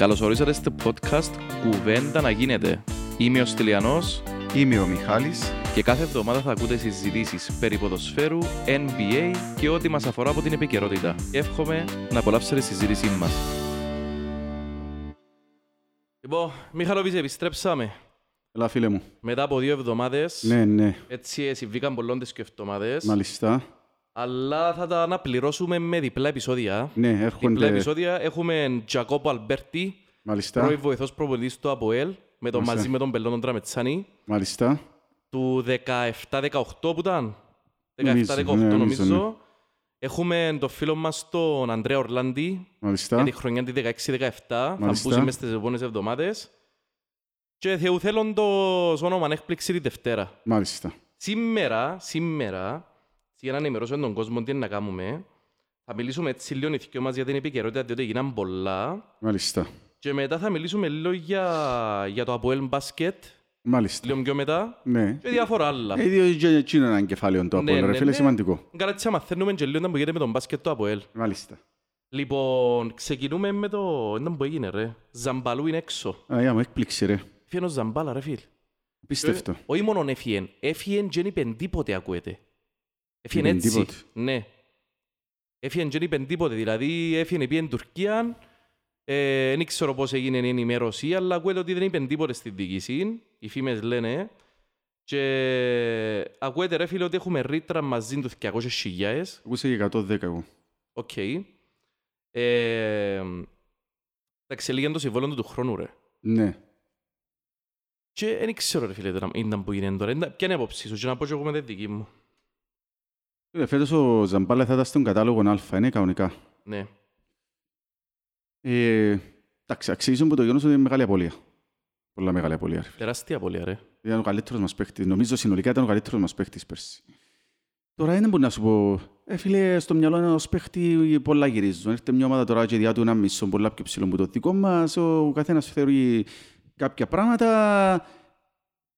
Καλώς ορίσατε στο podcast «Κουβέντα να γίνεται». Είμαι ο Στυλιανός Είμαι ο Μιχάλης. και κάθε εβδομάδα θα ακούτε συζητήσεις περί ποδοσφαίρου, NBA και ό,τι μας αφορά από την επικαιρότητα. Εύχομαι να απολαύσετε τη συζήτησή μας. Λοιπόν, Μιχαλοβίζε, επιστρέψαμε. Έλα φίλε μου. Μετά από δύο εβδομάδες, Ναι, ναι. έτσι συμβήκαν πολλών τις και εβδομάδες, Μάλιστα. Αλλά θα τα αναπληρώσουμε με διπλά επεισόδια. Ναι, Διπλά έρχονται. επεισόδια έχουμε Τζακόπο Αλμπέρτη, Μάλιστα. πρώην βοηθός προπονητής του ΑΠΟΕΛ, με τον, Μάλιστα. μαζί με τον Πάολο τον Τραμετσάνι, Μάλιστα. του 17-18 που ήταν. 17-18 Νομίζω, ναι, νομίζω. νομίζω, ναι. Έχουμε τον φίλο μας τον Ανδρέα Ορλάντη για Μάλιστα. τη χρονιά τη 16-17. Θα Μάλιστα. μπούσε μες στις επόμενες εβδομάδες. Και Θεού θέλοντος όνομα έκπληξη τη Δευτέρα. Μάλιστα. Σήμερα, σήμερα, για να ενημερώσουμε τον κόσμο τι είναι να κάνουμε, θα μιλήσουμε έτσι λίγο οι δυο μας για την επικαιρότητα, διότι γίναν πολλά. Μάλιστα. Και μετά θα μιλήσουμε λίγο για, για το Αποέλ Μπάσκετ, Μάλιστα. λίγο πιο μετά, Ναι. και διάφορα άλλα. Ε, διότι και εκείνο είναι ένα κεφάλαιο το Ναι, από ρε ναι, φίλε, ναι. σημαντικό. Καλά, έτσι μαθαίνουμε και λίγο να που γίνεται με τον μπάσκετ του Αποέλ. Μάλιστα. Λοιπόν, ξεκινούμε με το... Ήταν που έγινε ρε. Ζαμπαλού είναι έξω. Α, για μου έκπληξη ρε. Έφυγε ο Ζαμπάλα ρε φίλ. Πίστευτο. Ε, Όχι μόνον έφυγε. Έφυγε και δεν είπε τίποτε ακούεται. Έφυγε Είπεν έτσι. τίποτε. Ναι. Έφυγε και δεν είπε τίποτε. Δηλαδή έφυγε πήγε Τουρκία. Ε, δεν ξέρω πώς έγινε η ενημέρωση, αλλά ακούεται ότι δεν είπε τίποτε στην διοίκηση. Οι φήμες λένε. Και ακούεται ρε φίλε ότι έχουμε ρήτρα μαζί τους 200 χιλιάες. Ακούσε και 110 εγώ. Οκ. Ε, Εντάξει, λίγαν το συμβόλαιο του του χρόνου, ρε. Ναι. Και δεν ξέρω, ρε φίλε, τώρα, ήταν που γίνεται τώρα. Ήταν- Ποια είναι η άποψη σου, και να πω και εγώ με τη δική μου. Φίλε, Φέτος ο Ζαμπάλα θα ήταν στον κατάλογο Α, είναι κανονικά. Ναι. Ε, Εντάξει, αξίζουν που το γεγονός ότι είναι μεγάλη απώλεια. Πολλά μεγάλη απώλεια. ρε φίλε. Τεράστια απώλεια, ρε. Ήταν ο καλύτερος μας παίχτης. Νομίζω συνολικά ήταν ο καλύτερος μας παίχτης πέρσι. Τώρα δεν μπορεί να σου πω, ε, φίλε, στο μυαλό ενός παίχτη πολλά γυρίζουν. Έρχεται μια ομάδα τώρα και διά του ένα μισό πολλά πιο ψηλό από το δικό μας. Ο καθένας θεωρεί κάποια πράγματα.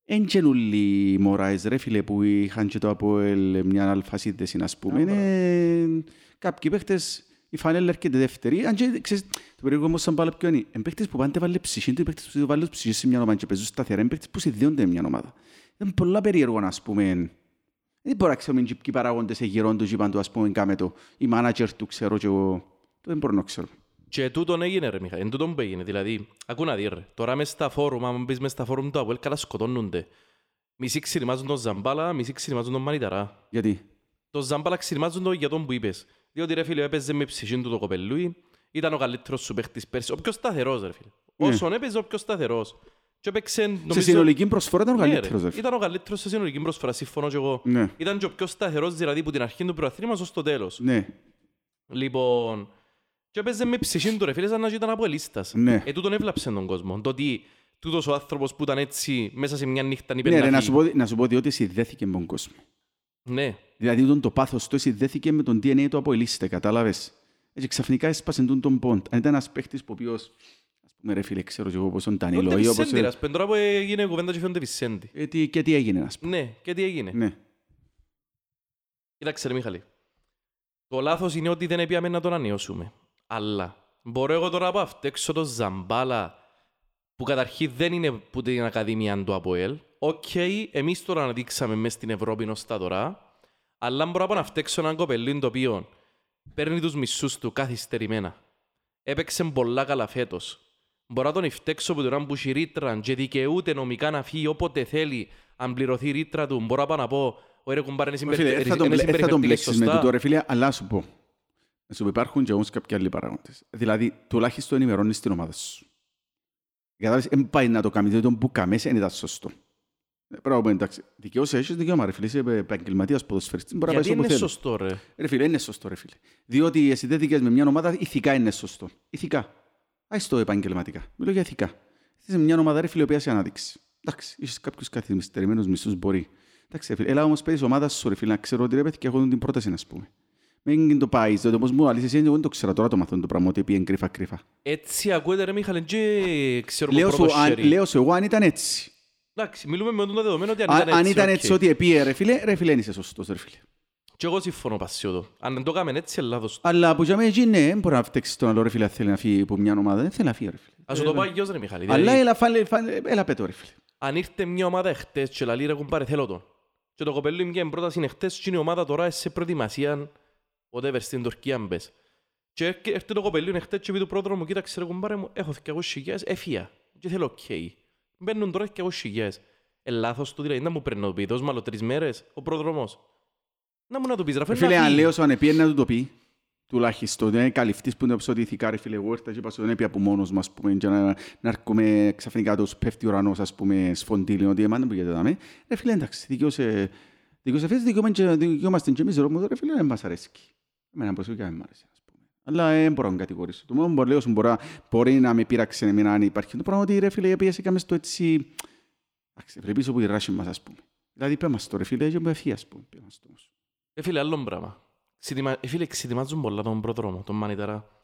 Εν και όλοι οι Μωράες, ρε φίλε, που είχαν και το Αποέλ μια αλφα σύνδεση, ας πούμε. Α, Είναι κάποιοι παίχτες, η φανέλα έρχεται δεύτερη. Αν και, ξέρεις, το περίεργο όμως σαν πάλι ποιο είναι. Είναι παίχτες που πάντα βάλε ψυχή, είναι παίχτες που βάλουν ψυχή σε μια ομάδα και παίζουν σταθερά. Είναι παίχτες που συνδέονται με μια ομάδα. Είναι πολλά περίεργο, ας πούμε. Δεν μπορώ να ξέρουμε και ποιοι παράγοντες εγγυρών τους είπαν του, ας πούμε, κάμε το. Η μάνατζερ του ξέρω και εγώ. Το δεν μπορώ να ξέρω. Και τούτον έγινε, ρε, Μιχα. Εν τούτον που έγινε. Δηλαδή, ακού να δεις, ρε. Τώρα μες στα φόρουμ, άμα μπεις μες στα φόρουμ του Αποέλ, καλά σκοτώνονται. Μισοί ξυριμάζουν τον Ζαμπάλα, μισοί ξυριμάζουν τον Μανιταρά. Γιατί; Το Ζάμπαλα ξυριμάζουν το για τον που είπες. Διότι ρε φίλε έπαιζε με ψυχή του το κοπελούι, ήταν ο καλύτερος σου παίχτης πέρσι. Ο πιο σταθερός ρε φίλε. Ναι. Όσον έπαιζε ο πιο σταθερός. Και έπαιξε, Σε νομίζω... συνολική προσφορά ήταν ο Ναι, ρε. καλύτερος. ρε φίλε. Ήταν ο καλύτερος σε συνολική προσφορά, συμφωνώ και εγώ. Ναι. Ήταν και ο πιο σταθερός δηλαδή που την αρχή του προαθλήματος ως το τέλος. Ναι. Λοιπόν, και έπαιζε με ψυχή του ρε φίλε σαν να ήταν από ελίστας. Ναι. Ε, τούτον έβλαψε τον κόσμο. Το ότι τούτος ο άνθρωπος που ήταν έτσι μέσα σε μια νύχτα είπε Ναι, να ρε, να φύγει. σου, πω, να σου πω διότι συνδέθηκε με τον κόσμο. Ναι. Δηλαδή τον το πάθος του συνδέθηκε με τον DNA του από ελίσσεται, κατάλαβες; Έτσι ξαφνικά έσπασε τον τον πόντ. Αν ήταν ένας παίχτης που ο οποίος, ας πούμε ρε φίλε, ξέρω και εγώ πώς τον Ο Τανίλο ή όπως... Βισέντη, ρε, ας πούμε, τώρα που έγινε κουβέντα και φαίνονται Βισέντη. Ε, τι- Και τι έγινε, ας πούμε. Ναι, και τι έγινε. Ναι. Κοίταξε ρε Μιχαλή. Το λάθος είναι ότι δεν επήαμε να τον ανανεώσουμε. Αλλά μπορώ εγώ τώρα να φταίξω το Ζαμπάλα που καταρχήν δεν είναι που την Ακαδημία του ΑΠΟΕΛ. Οκ, εμείς τώρα αναδείξαμε μέσα στην Ευρώπη ως τα τώρα. Αλλά μπορώ να πω να φταίξω έναν κοπελίν το οποίο παίρνει τους μισθούς του καθυστερημένα. Έπαιξε πολλά καλά φέτος. Μπορώ να τον φταίξω που τον που έχει ρήτρα και δικαιούται νομικά να φύγει όποτε θέλει αν πληρωθεί η ρήτρα του. Μπορώ να πάω να πω, «Ωραία κουμπάρε, είναι Ρε Φίλε, συμπεριφε- ε, θα τον, είναι μπλε- ε, θα τον συμπεριφερθήκες μπλέξεις με σωστά». τούτο ρε φίλε, αλλά να σου πω. Να σου πω, υπάρχουν και όμως κάποιοι άλλοι παράγοντες. Δηλαδή, τουλάχιστον ενημερώνεις την ομάδα σου. Κατάλαβες, δεν πάει να το κάνεις, διότι τον που καμές δεν ήταν σωστό. Ε, Πρέπει να πούμε, εντάξει, δικαιώς έχεις δικαίωμα ρε φίλε, είσαι επαγγελματίας ποδοσφαιριστής, μπορεί να Γιατί πάει όπου είναι θέλεις. σωστό ρε; Ρε φίλε, είναι σωστό ρε φίλε. Διότι εσύ δεν δικαιάς με μια ομάδα, ηθικά είναι σωστό. Ηθικά. Άις το επαγγελματικά. Μιλώ για ηθικά. Είσαι μια ομάδα ρε φίλε, η οποία σε ανάδειξει. Εντάξει, είσαι κάποιους καθυστερημένους μισθούς μπορεί. Εντάξει, ρε φίλε, έλα όμως παίζεις ομάδα σου ρε φίλε, να ξέρω ότι ρε παιδί και έχω την πρόταση να πούμε. Μην το πάει, διότι όπως μου αλήθεια, εγώ δεν το ξέρω τώρα το μαθαίνω το πράγμα, ότι πήγαινε κρύφα κρύφα. Έτσι ακούεται ρε Μιχαλέ, και ξέρουμε Λέω σου, πρώτο αν, χέρι. λέω σου εγώ αν ήταν έτσι. Εντάξει, μιλούμε με το δεδομένο ότι αν Αν, ήταν αν έτσι, ήταν οκ. έτσι ότι επίε ρε φίλε, ρε φίλε, είσαι σωστός ρε φίλε. Και εγώ συμφωνώ πασιότο. Αν δεν το έκαμε έτσι, είναι λάθος. Αλλά που για μένα εκεί ναι, δεν μπορεί να φταίξει τον άλλο ρε φίλε, αν θέλει να φύγει από μια ομάδα. Δεν θέλει να φύγει ρε φίλε. Ας σου το πω αγιώς ρε Μιχάλη. Αλλά Δηλαδή, έλα, φάλε, φάλε, έλα πέτω ρε φίλε. αν ήρθε μια ομάδα εχθές και λαλεί ρε κουμπάρε θέλω τον. Και το κοπέλι μου και πρόταση εχθές και η ομάδα τώρα είναι σε προετοιμασία whatever στην Τουρκία αν πες. Και έρχε- έρχεται το κοπέλι εχθές και πει του πρόδρομο μου κοίταξε ρε κουμπάρε μου έχω 200 χιλιάδες έφυγα και θέλω οκ. Μπαίνουν τώρα 200 χιλιάδες. Ε, λάθος του δηλαδή να μου πρέπει να το πει δώσ' μου άλλο τρεις μέρες ο πρόδρομος. Να μου να το πεις ρε Ρε φέρνει φίλε, να αν φύγει. λέω σου αν επίε να του το πει, τουλάχιστον δεν είναι καλυφτής που είναι ψωτήθηκα ρε φίλε, εγώ ήρθα και είπα σου δεν έπια από μόνος μας, πούμε, και να, να έρχομαι ξαφνικά τους πέφτει ο ουρανός, ας πούμε, σφοντήλιο, ότι εμάς δεν που γίνεται δάμε. Ρε φίλε, εντάξει, δικαιώσε, δικαιώσε φέτος, δικαιώμαστε και- δικαιούμαστε και εμείς, ρε μου, ρε φίλε, δεν μας αρέσει. Εμένα προσωπικά δεν μ' αρέσει, ας πούμε. Αλλά δεν μπορώ να κατηγορήσω. Το μόνο που λέω σου μπορεί, μπορεί να με πείραξε εμένα αν υπάρχει το πράγμα ότι ρε φίλε, πίεσε κάμε στο έτσι, εντάξει, πρέπει πίσω από τη ράση μας, ας πούμε. Δηλαδή, πέ μας το ρε φίλε, και με ευχή, ας πούμε, πέ μας το όμως. Ε, φίλε, άλλο πράγμα. Ξετοιμα- Ε, φίλε, ξετοιμάζουν πολλά τον πρόδρομο, τον μανιταρά.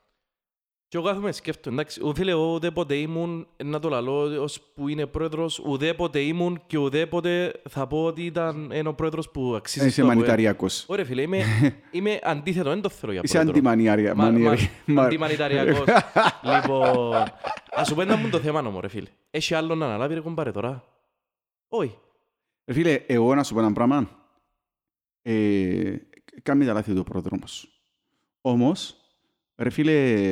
Και εγώ κάθομαι σκέφτομαι, εντάξει, ο φίλε, εγώ ουδέποτε ήμουν, ε, να το λαλώ, ως που είναι πρόεδρος, ουδέποτε ήμουν και ουδέποτε θα πω ότι ήταν ένα πρόεδρος που αξίζει Είσαι στο ΑΠΟΕΛ. μανιταριακός. Ωραία φίλε, είμαι, είμαι αντίθετο, δεν το θέλω για Είσαι πρόεδρο. αντιμανιάρια. Μα- μα- μα- Αντιμανιταριακός. Λοιπόν, ας σου πω να μου το θέμα όμως, ρε φίλε. Έχει άλλο να αναλάβει ρε κουμπάρε τώρα; Όχι. Ρε Φίλε, εγώ να σου πω ένα πράγμα. Ε, Κάμε τα λάθη του ο πρόδρομος. Όμως, ρε φίλε,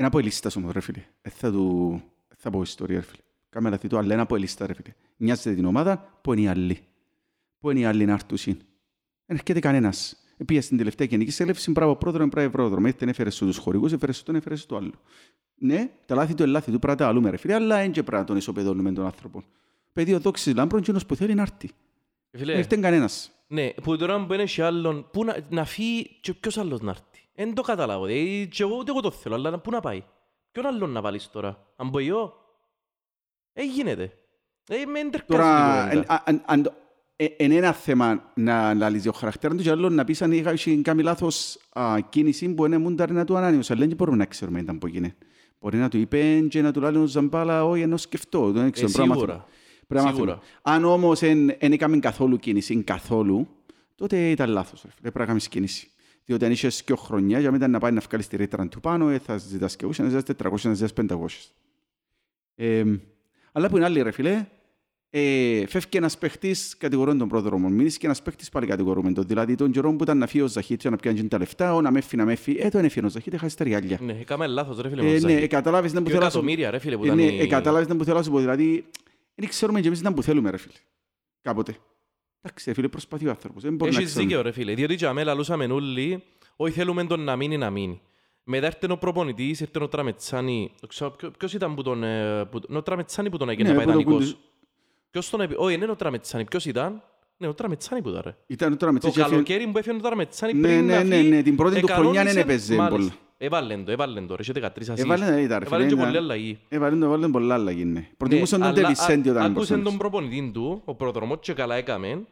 ένα από ελίστας όμως, ρε φίλε. Ε, θα του... Θα πω ιστορία, ρε φίλε. Κάμε λάθη του, αλλά ένα από ελίστα, ρε φίλε. Νοιάζεται την ομάδα, που είναι οι άλλοι. Που είναι οι άλλοι να έρθουν. Δεν έρχεται κανένας. Πήγε στην τελευταία γενική συνέλευση, μπράβο πρόδρομο, μπράβο πρόδρομο. Ήρθε, έφερε σου τους χορηγούς, έφερε σου τον, έφερε σου το άλλο. Ναι, τα λάθη του, ελάθη του, πρέπει να τα αλούμε, ρε φίλε, αλλά δεν και πρέπει να τον ισοπεδώνουμε τον άνθρωπο. Παιδί ο δόξης λάμπρον, κοινός που θέλει να έρθει. Δεν Φίλε, ήρθε κανένας. Ναι, που τώρα που είναι και άλλον, πού να, να φύγει και ποιος άλλος να έρθει; Δεν το καταλάβω, δηλαδή, και εγώ ούτε εγώ το θέλω, αλλά πού να πάει; Ποιον άλλον να βάλεις τώρα, αν πω εγώ; Ε, γίνεται. Ε, με εντερκάζει Τώρα, την εν- κουβέντα. α- αν- αν το- ε, εν ένα θέμα να λαλείς ο χαρακτήρας του και άλλο να πεις αν είχα είχε κάνει λάθος α, κίνηση που είναι μούνταρ να του ανάνεωσε. Αλλά δεν μπορούμε να ξέρουμε ήταν που έγινε. Μπορεί να του είπε και να του λέει ο Ζαμπάλα, όχι, ενώ σκεφτώ. Δεν Ε, ξέρω, πρέπει να σίγουρα. μάθουμε. Πρέπει να Σίγουρα. μάθουμε. Αν όμως δεν έκαμε καθόλου κίνηση, καθόλου, τότε ήταν λάθος. ρε φίλε. Πρέπει να κάνεις κίνηση. Διότι αν είχες και χρονιά, για μετά να πάει να βγάλεις τη ρήτρα του πάνω, ε, θα ζητάς και ούσια, να ζητάς 400, να ζητάς 500. Ε, αλλά που είναι άλλη, ρε φίλε, ε, φεύγει ένας παίχτης κατηγορούν τον πρόδρομο. Μείνεις και ένας παίχτης πάλι κατηγορούμε τον. Δηλαδή τον καιρό που ήταν να φύγει ο Ζαχίτ και να πιάνει τα λεφτά, ο να με έφυγει, να με έφυγει. Ε, τον έφυγε ο Ζαχίτ, χάσει τα ριάλια. Ναι, έκαμε λάθος ρε φίλε Ε, Μοζάκη. ναι, ε, καταλάβεις δεν που Δυο θέλω να σου εκατομμύρια ρε φίλε που ε, ήταν ναι, η- ε, κατάλαβες δεν που θέλω να σου πω. Δηλαδή, δεν ξέρουμε και εμείς δεν που θέλουμε, ρε φίλε. Κάποτε. Εντάξει, ρε φίλε, προσπαθεί ο άνθρωπος. Δεν μπορεί να Έχεις ξέρουμε. δίκαιο ρε φίλε, διότι για μένα λούσαμε όλοι, όχι θέλουμε τον να μείνει να μείνει. Μετά ήρθε ο προπονητής, ήρθε ο Τραμετσάνη, το ξέρω, ποιο- ποιος ήταν που τον, ε, που, ο Τραμετσάνη που τον έκανε Ναι, να πάει που το δανεικός. κουντι- Ποιος τον έπι... Όχι, δεν είναι ο Τραμετσάνη. Ποιος ήταν; Ναι, ο Τραμετσάνη που ήταν ρε. Ήταν τώρα με Το τσέτσι έφυγε- καλοκαίρι που έφυγε ο Τραμετσάνη Ναι, πριν ναι, να ναι, φύγει, ναι, την πρώτη του χρονιά δεν εκανόνισε- έπαιζε Μάλιστα. πολλά. Έβαλεν το, έβαλεν το ρε, είχε 13 assist. Έβαλε, ναι, ήταν, ρε Έβαλεν φίλε, και ήταν- πολλή αλλαγή. Έβαλε το- έβαλε πολλά αλλαγή, ναι. Προτιμούσαν Ναι, τον αλλά Τεβισέντη α- όταν Άκουσε μπορούσαν. τον προπονητή του, ο προδρομός και καλά έκαμε,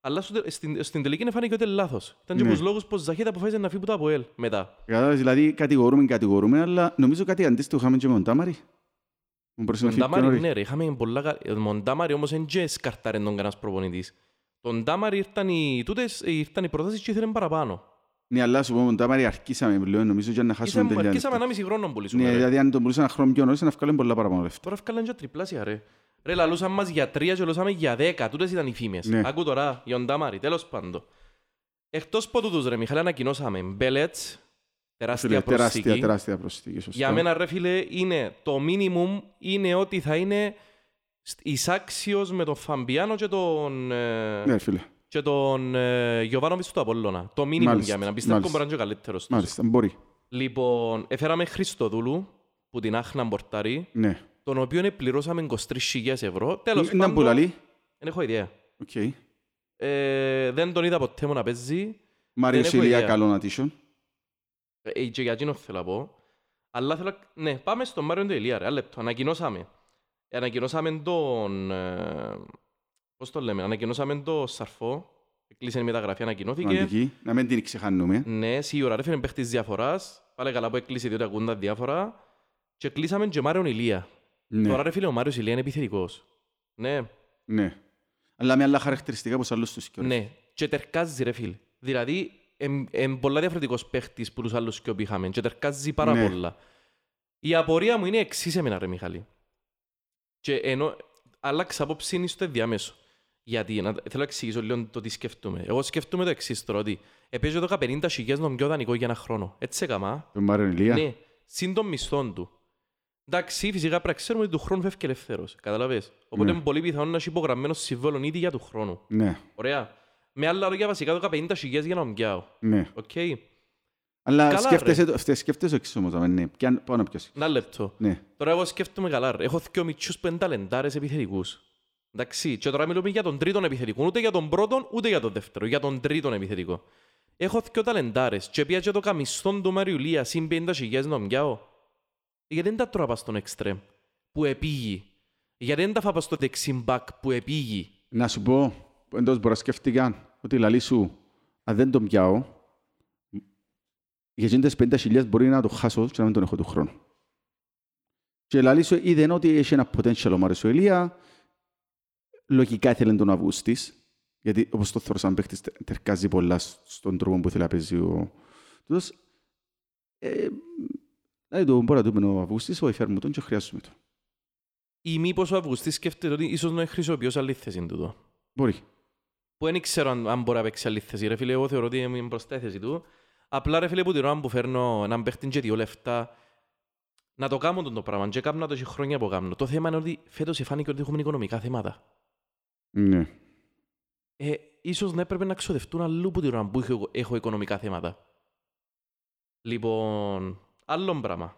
αλλά στο τε- στην, στην τελική φάνηκε ότι είναι λάθος. Ήταν και Ναι. από τους λόγους πως Ζαχίδα αποφάσισε να φύγει από το ΑΠΟΕΛ μετά. Κατάλαβες, δηλαδή κατηγορούμε, κατηγορούμε, αλλά νομίζω κάτι αντίστοιχο είχαμε και με τον Τάμαρη. Μου μπορούσε να φύγει πιο Μοντάμαρη, νωρίς. ναι ρε, είχαμε πολλά... κα- ε, Μοντάμαρη όμως δεν και σκαρτάρεν τον κανένας προπονητής. Τον Τάμαρη ήρθαν οι, τούτες, ε, ήρθαν οι προτάσεις και ήθελαν παραπάνω. Ναι, αλλά σου πω, με τον Τάμαρη αρχίσαμε πλέον, νομίζω για να χάσουμε Ήσαμε- τελειά. Αρχίσαμε ένα μισή χρόνο να πουλήσουμε. Ναι, ρε. δηλαδή αν τον πουλούσαν ένα χρόνο πιο νωρίς, να βγάλουν πολλά παραπάνω λεφτά. Τώρα έφκαλαν και τριπλάσια ρε. Ρε λαλούσαν μας για τρία και λαλούσαμε για δέκα. Τούτες ήταν οι φήμες. Ναι. Άκου τώρα, για τον Τάμαρη, τέλος πάντων. Εκτός από τούτους ρε Μιχάλη ανακοινώσαμε Μπέλετς, τεράστια Φίλε, προσθήκη. Τεράστια, τεράστια προσθήκη, σωστά. Για μένα ρε φίλε είναι το minimum είναι ότι θα είναι στ- εισάξιος με τον Φαμπιάνο και τον, ε, Ναι, φίλε, και τον ε, Γιωβάνοβιτς του Απολλώνα. Το minimum Μάλιστα, για μένα. Πιστεύω μάλιστα. μπορεί να είναι και ο καλύτερος τους. μάλιστα, μπορεί. Λοιπόν, έφεραμε Χριστοδούλου που την Άχνα Μπορτάρη, Ναι. τον οποίο πληρώσαμε 23.000 ευρώ. Τέλος Είναι που λαλεί. δεν έχω ιδέα. Οκ. Ε, δεν τον είδα ποτέ μου να παίζει. Μάριος έχω Ηλία, ιδέα. καλό να τύσσω. Ε, και για εκείνο θέλω να πω. Αλλά θέλω... Ναι, πάμε στον Μάριο του Ηλία, ρε. Ένα λεπτό. Ανακοινώσαμε. Ανακοινώσαμε τον... Ε, πώς το λέμε. Ανακοινώσαμε τον Σαρφό. Κλείσε η μεταγραφή, ανακοινώθηκε. Σημαντική. Να μην την ξεχάνουμε. Ναι, σίγουρα. Ρε φέρνει παίχτης διαφοράς. Πάλε καλά που έκλεισε διότι ακούν τα διάφορα. Και κλείσαμε και Μάριον Ηλία. Ναι, Τώρα ρε φίλε, ο Μάριος Ηλία είναι επιθετικός. Ναι, ναι. Αλλά με άλλα χαρακτηριστικά από άλλους τους. και ωραία. ναι. και τερκάζει ρε φίλε. Δηλαδή, είναι πολλά διαφορετικός παίχτης που τους άλλους και είχαμε και τερκάζει πάρα Ναι. πολλά. Η απορία μου είναι εξής εμένα ρε Μιχαλή. Και ενώ άλλαξα απόψη είναι στο ενδιάμεσο. Γιατί, να, θέλω να εξηγήσω λίγο το τι σκεφτούμε. Εγώ σκεφτούμε το εξής τώρα, ότι επέζω εδώ 50 χιλιάς νομιό δανεικό για ένα χρόνο. Έτσι έκαμα. Τον Μάριον Ηλία. Ναι, συν των μισθών του. Εντάξει, φυσικά πρέπει να ξέρουμε ότι του χρόνου φεύγει ελευθέρος. Καταλαβες. Οπότε Ναι. είναι πολύ πιθανό να έχει υπογραμμένο συμβόλαιο ήδη για του χρόνου. Ναι, Ωραία. Με άλλα λόγια, βασικά το 50 χιλιάς για να ομοιάω. ναι. Οκ. Αλλά Καλά, σκέφτεσαι, το- αυτές- σκέφτεσαι το εξής όμως, αμέ, ναι. Πιάν- Πάνω ποιος. Ένα λεπτό. Ναι. Τώρα εγώ σκέφτομαι καλά. ρε. Έχω δύο μητσούς που είναι ταλεντάρες επιθετικούς. Εντάξει. Και τώρα μιλούμε για τον τρίτον επιθετικό. Ούτε για τον πρώτον, ούτε για τον δεύτερο. Για τον τρίτον επιθετικό. Έχω δύο ταλεντάρες. Και πια και το καμιστόν του Μαριουλία συν 50 χιλιάς να ομοιάω. Γιατί δεν τα τρώα πας στον εξτρέμ που επήγει. Γιατί δεν τα φά πας στο δεξιμπακ που επήγει. Να σου πω, εντός μπορώ να σκεφτήκαν ότι λαλή σου, αν δεν τον πιάω, για εκείνες 50.000 μπορεί να το χάσω και να μην τον έχω του χρόνου. Και λαλή σου είδε ότι έχει ένα potential ο Μάριος ο Ηλία, λογικά ήθελε τον Αυγούστης, γιατί όπως το θεωρώ σαν παίχτης τε- τερκάζει πολλά στον τρόπο που θέλει να παίζει ο τούτος. Ε, δηλαδή το μπορεί να δούμε ο Αυγούστης, όχι φέρουμε τον και χρειάζομαι τον. Ή μήπως ο Αυγουστής σκέφτεται ότι ίσως να χρησιμοποιήσω άλλη θέση του. Μπορεί. που δεν ξέρω αν, αν μπορεί να παίξει άλλη θέση. Ρε φίλε, εγώ θεωρώ ότι είναι μπροστά η θέση του. Απλά ρε φίλε, που την ώρα που φέρνω έναν παίχτη και δύο λεφτά, να το κάνω τον το πράγμα. Και κάνω το έχει χρόνια που κάνω. Το θέμα είναι ότι φέτος φάνηκε ότι έχουμε οικονομικά θέματα. Ναι. Ε, ίσως να έπρεπε να ξοδευτούν αλλού που την ώρα που έχω, έχω οικονομικά θέματα. Λοιπόν, άλλο πράγμα.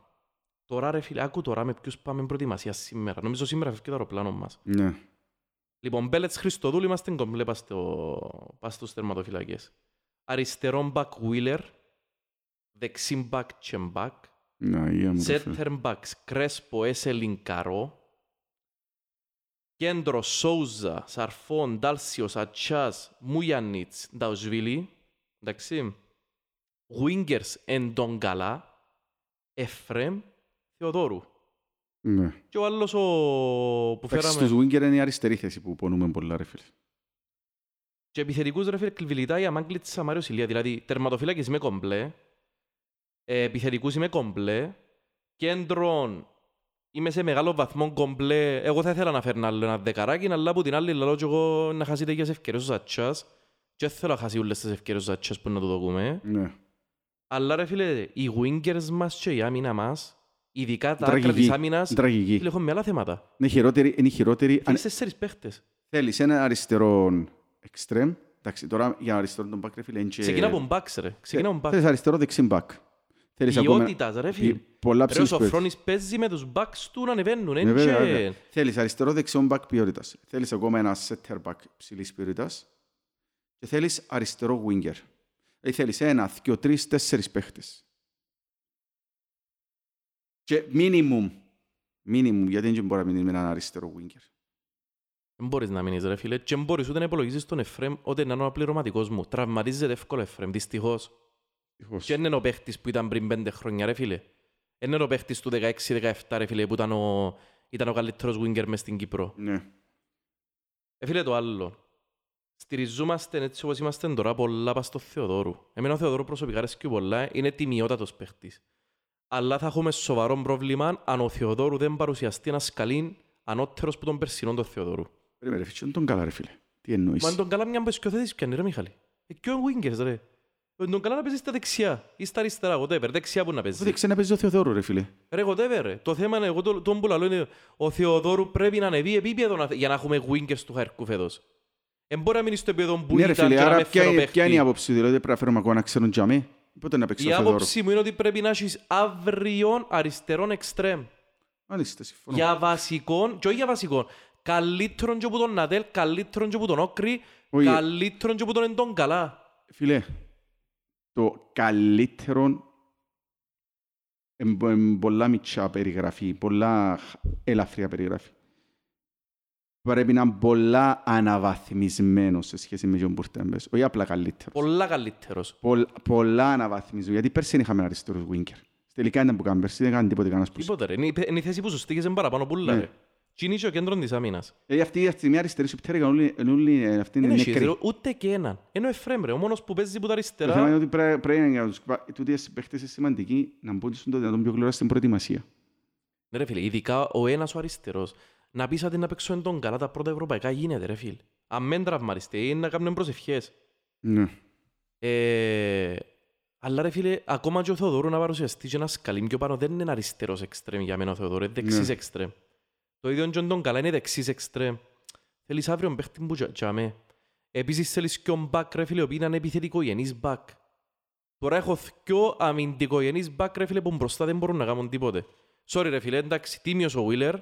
Τώρα ρε φίλε, άκου τώρα με ποιους πάμε προετοιμασία σήμερα. Νομίζω σήμερα φεύγει το αεροπλάνο μας. Ναι. Λοιπόν, Μπέλετς Χριστοδούλου είμαστε κομπλέ πας στο, πας στους τερματοφυλακές. Αριστερόν μπακ Wheeler, δεξί μπακ Τσεμπακ, Ναι, Αγία μου, ρε φίλε. center back Κρέσπο Έσελιν Καρό, κέντρο Σόουζα, Σαρφόν, Ντάλσιος, Ατσάς, Μουγιαννίτς, Νταουσβίλη, εντάξει, Wingers Εντογκαλά, Εφρέμ, Θεοδόρου. Ναι. Και ο άλλος ο που Εντάξει, φέραμε... στους Winger είναι η αριστερή θέση που πονούμε πολλά, ρε φίλε. Και επιθετικούς ρε φίλε κλειβιλιτά η Αμάγκλητσα Μάριος Ηλία. Δηλαδή τερματοφύλακες είμαι κομπλέ, ε, επιθετικούς είμαι κομπλέ, κέντρον είμαι σε μεγάλο βαθμό κομπλέ. Εγώ θα ήθελα να φέρνω άλλο ένα δεκαράκι, αλλά από την άλλη λαλώ και εγώ να χάσει τέτοιες ευκαιρίες ο Ζατσάς. Και δεν θέλω να χάσει όλες τις ευκαιρίες ο Ζατσάς που να το δοκούμε. Ναι. Αλλά ρε φίλε, οι wingers μας και η άμυνα μας, ειδικά τα άκρα Τραγική. της άμυνας, Τραγική. φίλε, έχουν με άλλα θέματα. Είναι χειρότερη, είναι η χειρότερη. Αν Θέλεις τέσσερις παίχτες. θέλεις ένα αριστερό εξτρέμ, εντάξει, τώρα για αριστερό τον back, ρε φίλε, είναι και... Ξεκινά από μπαξ ρε. Ξεκινά από μπαξ. Θέλεις αριστερό δεξί back. Θέλεις ακόμα Ποιότητας ρε φίλε. πολλά Ρε ο ψηλής ποιότητας. Σοφρόνης παίζει με τους backs του να ανεβαίνουν. Ναι, εν βέβαια, και- βέβαια. Θέλεις αριστερό δεξιό back ποιότητας. Θέλεις ακόμα ένα center back ψηλής ποιότητας. Και θέλεις αριστερό winger. Δηλαδή θέλεις ένα, δυο, τρεις, τέσσερις παίχτες. Και minimum, minimum, γιατί δεν μπορεί να μείνεις με έναν αριστερό winger. Δεν μπορείς να μείνεις ρε φίλε. Και δεν μπορείς ούτε να υπολογίσεις τον Εφρέμ ότι είναι ένα πληρωματικός μου. Τραυματίζεται εύκολα Εφρέμ, δυστυχώς. Ευτυχώς. Και δεν είναι ο παίχτης που ήταν πριν πέντε χρόνια ρε φίλε. Δεν είναι ο παίχτης του 16-17 ρε φίλε που ήταν ο, ήταν ο καλύτερος winger μες στην Κύπρο. Ναι. Ε, φίλε το άλλο. Στηριζόμαστε έτσι όπως είμαστε τώρα πολλά πας στο Θεοδόρου. Εμένα ο Θεοδόρου προσωπικά αρέσκει πολλά, είναι τιμιότατος παίχτης. Αλλά θα έχουμε σοβαρό πρόβλημα αν ο Θεοδόρου δεν παρουσιαστεί ένας σκαλήν ανώτερος που τον περσινόν τον Θεοδόρου. Περίμενε, ρε, φίλε, τον καλά ρε φίλε. Τι εννοείς; Μα τον καλά μια μπεσκιοθέτηση πιάνει ρε Μιχάλη; Ε, και ο Wingers ρε; Ε, Τον καλά να παίζεις στα δεξιά ή στα αριστερά, whatever. Δεξιά που να παίζεις. Δεν ξέρει να παίζει ο Θεοδόρου ρε φίλε. Ρε, whatever ρε. Το θέμα είναι, εγώ το, το που λαλώ είναι ο Θεοδόρου πρέπει να ανεβεί επίπεδο να- για να έχουμε Wingers του Χαρκού φέτος. Δεν μπορεί να μείνεις στο επίπεδο που Ναι ρε ήταν φίλε, και να άρα με ποια φέρω είναι- ποια είναι η παίχτη. άποψη, δηλαδή πρέπει να φέρουμε ακόμα να ξέρουν για μέ. Πότε να παίξει Η ο Θεοδόρου; άποψη μου είναι ότι πρέπει να έχεις αύριον αριστερών εξτρέμ. Μάλιστα, συμφωνώ. Για βασικών, και όχι για βασικών. Καλύτερον και που τον Νατέλ, καλύτερον και που τον Όκρη, Όχι. καλύτερον και που τον Εντόν καλά. Φίλε, το καλύτερο είναι πολλά μητσά περιγραφή, πολλά ελαφριά περιγραφή. Πρέπει να είναι πολλά αναβαθμισμένος σε σχέση με τον Μπουρτέμπες. Όχι απλά καλύτερος. Πολλά καλύτερος. Πολλ, πολλά αναβαθμισμένος. Γιατί πέρσι δεν είχαμε αριστερούς winger. Τελικά ήταν που κάναμε πέρσι, δεν έκανε τίποτε κανένας που Τίποτε ρε. Είναι η- είναι η θέση που σου στήκες παραπάνω πουλά Ναι. Ρε. Τι είναι και ο κέντρο της άμυνας. Ε, αυτή αυτή μια αριστερής σου πτέρυγα, όλοι, όλοι, ε, αυτή είναι Δεν έχει νεκρή. ρε, ούτε και έναν. Είναι ο Εφραίμ ρε, ο μόνος που παίζει που τα Το θέμα είναι αριστερά. ότι πρέ- πρέπει να τους κβα- τούτοι οι παίχτες είναι σημαντικοί να μπουν στον το δυνατόν πιο γλωρά στην προετοιμασία. Ναι ρε φίλε, ειδικά ο ένας ο αριστερός. Να πεις ότι να παίξουν τον καλά τα πρώτα ευρωπαϊκά γίνεται ρε φίλε. Αν μεν τραυματιστεί ή να κάνουν προσευχές. Ναι. Ε, αλλά ρε φίλε, ακόμα και ο Θεοδόρου να παρουσιαστεί και ένας σκαλί πιο πάνω δεν είναι αριστερός εξτρέμ για μένα ο Θεοδόρου, είναι δεξής Ναι. Εξτρέμ. Το ίδιο και τον καλά είναι δεξής εξτρέμ. Θέλεις αύριο παίχτη που τσα- τσάμε. Επίσης θέλεις και ο μπακ ρε φίλε, ο οποίος είναι επιθετικογενής μπακ. Τώρα έχω δυο αμυντικογενείς μπακ ρε φίλε που μπροστά δεν μπορούν να κάνουν τίποτε. Sorry ρε φίλε, εντάξει, τίμιος ο Wheeler,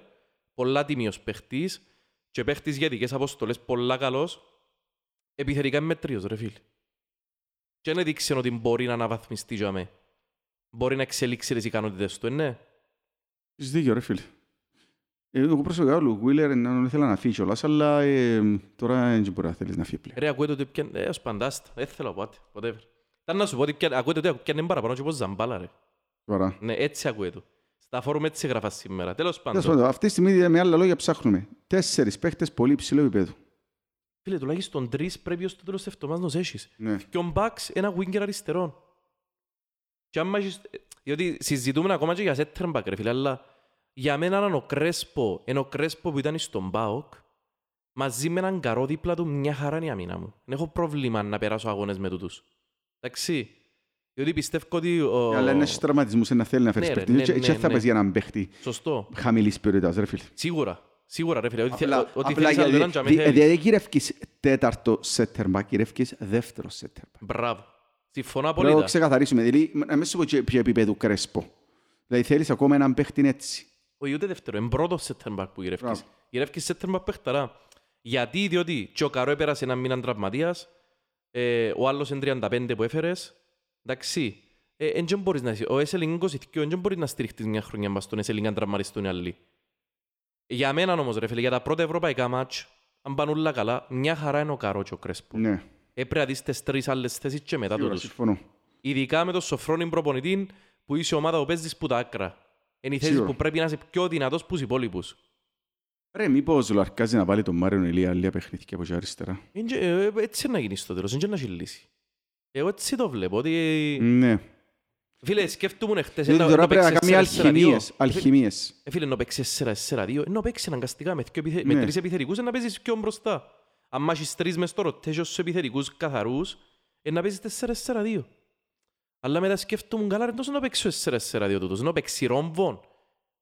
πολλά τίμιος παίχτης και παίχτης για ειδικές αποστολές, πολλά καλός. Επιθετικά είναι μετρίος ρε φίλε. Και δεν έδειξε ότι μπορεί να αναβαθμιστεί για με. Μπορεί να εξελίξει τις ικανότητες του, ε, ναι. Έχεις δίκιο ρε φίλε. Ε, Εγώ προσωπικά ο Wheeler να ήθελα να φύγει κιόλας, αλλά ε, τώρα δεν μπορεί να θέλεις να φύγει πλέον. Ρε, ακούετε ότι πιάνε... Ε, ως παντάστα. Δεν θέλω πάτε, whatever. Ήταν να σου πω ότι πιάνε... ακούετε ότι πιάνε παραπάνω και πως ζαμπάλα, ρε. Τώρα. Ναι, έτσι ακούετε. Στα φόρουμ έτσι έγραφα σήμερα. Τέλος Τέλος πάντων. πάντων, αυτή τη στιγμή με άλλα λόγια ψάχνουμε τέσσερις παίχτες πολύ υψηλό επίπεδο. Φίλε, τουλάχιστον τρεις πρέπει ως το τέλος της εβδομάδας να τους έχεις. Ναι. Και ο Μπαξ ένα winger αριστερόν. Και άμα έχεις... Διότι συζητούμε ακόμα και για center back, ρε φίλε, αλλά για μένα είναι ο Κρέσπο, είναι ο Κρέσπο που ήταν στον ΠΑΟΚ, μαζί με έναν καρό δίπλα του μια χαρά είναι η αμήνα μου. Δεν έχω πρόβλημα να περάσω αγώνες με τούτους. Εντάξει. Διότι πιστεύω ότι... Ο... Αλλά είναι στους τραυματισμούς να θέλει να φέρεις Ναι, ρε, παίχτη. ναι, Και ναι, και θα ναι. παίζει για έναν παίχτη Σωστό. χαμηλής ποιότητας, ρε φίλε. Σίγουρα. Σίγουρα, ρε φίλε. Ότι, θε- Απλά, ότι απλά θέλεις άλλο έναν γιατί, και αμέ δι- θέλεις. δεν γυρεύκεις τέταρτο setter back, γυρεύκεις δεύτερο setter back. Μπράβο. Συμφωνώ Πρέπει να το απόλυτα. ξεκαθαρίσουμε. Δηλαδή, να μην σου πω και ποιο επίπεδο κρέσπο. Δηλαδή, θέλεις ακόμα έναν παίχτη έτσι. Όχι ούτε δεύτερο, είναι πρώτος center back που γυρεύκεις. Μπράβο. Γυρεύκεις center back παιχταρά. Γιατί, διότι και ο Καρό έπερασε έναν μήνα τραυματίας, ε, ο άλλος είναι 35 που έφερες, εντάξει. Ε, εν και μπορείς να, ο Έσελινγκ 22, εν και μπορείς να στηριχτείς μια χρονιά μπας στον Έσελινγκ αν τραυματιστούν οι άλλοι. Για μένα όμως ρε φίλε, για τα πρώτα ευρωπαϊκά μάτς, αν πάνε όλα καλά, μια χαρά είναι ο Καρό και ο Κρέσπο. Ναι, Έπρεπε να δεις τις τρεις άλλες θέσεις και μετά σίγουρα, τούτους. συμφωνώ. Ειδικά με τον Σοφρόνιν προπονητή που είσαι ομάδα που παίζεις που τα άκρα. Είναι η θέση Σίγουρα. που πρέπει να είσαι πιο δυνατός που τους υπόλοιπους. Ρε, μήπως λαρκάζει να βάλει τον Μάριον Ηλία λίγα παιχνίδια από εκεί αριστερά; Είναι και- ε, Έτσι να γίνει στο τέλος, είναι και να λύση. Εγώ έτσι το βλέπω, ότι... Ναι. Φίλε, σκέφτομαι χτες Διότι ένα- τώρα να πρέπει να παίξεις κάνει 4-4-2. αλχημίες. Ε, Αλχημίες. Ε, φίλε, να παίξεις 4-4-2, ενώ παίξεις αναγκαστικά με, δυο επιθε... με Ναι. τρεις επιθετικούς, να παίζεις πιο μπροστά. Αν μάχεις τρεις μες στο rotation στους επιθετικούς καθαρούς, ε, να παίζεις 4-4-2. Αλλά μετά σκέφτομαι καλά, ρε, τόσο να παίξω 4-4-2 τούτος, να παίξει ρόμβον,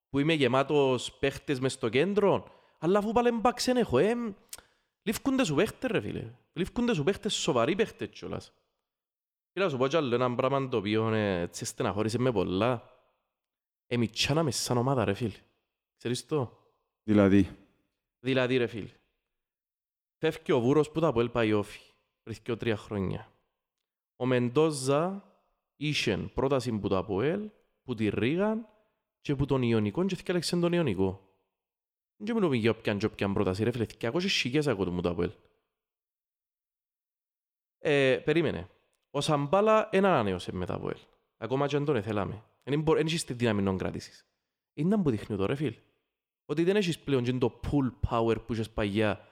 που είμαι γεμάτος παίχτες μες στο κέντρο, αλλά αφού πάλι μπαξ δεν έχω, ε, λήφκονται σου παίχτες ρε φίλε, λήφκονται σου παίχτες, σοβαροί παίχτες κιόλας. Φίλα σου πω κι άλλο ένα πράγμα το οποίο ε, έτσι στεναχώρησε με πολλά. Ε, μητσάναμε σαν ομάδα ρε φίλε. Ξέρεις το; Δηλαδή, Δηλαδή ρε φίλε. Φεύγει ο Βούρος που τα από πάει όφη. Πριν και τρία χρόνια. Ο Μεντόζα είχε πρόταση που το ΑΠΟΕΛ, που τη Ρίγαν και που τον Ιωνικό και θυκάλεξε τον Ιωνικό. Δεν μιλούμε για όποιαν και όποιαν πρόταση ρε φίλε. Θυκιακόσες χιλιάς ακούω το μου το ΑΠΟΕΛ. Ε, περίμενε. Ο Σαμπάλα δεν ανανέωσε με τα ΑΠΟΕΛ. Ακόμα και αν τον εθέλαμε. Δεν έχεις τη δύναμη να τον κρατήσεις. Είναι που δείχνει το ρε φίλε. Ότι δεν έχεις πλέον και το pull power που είχες παγιά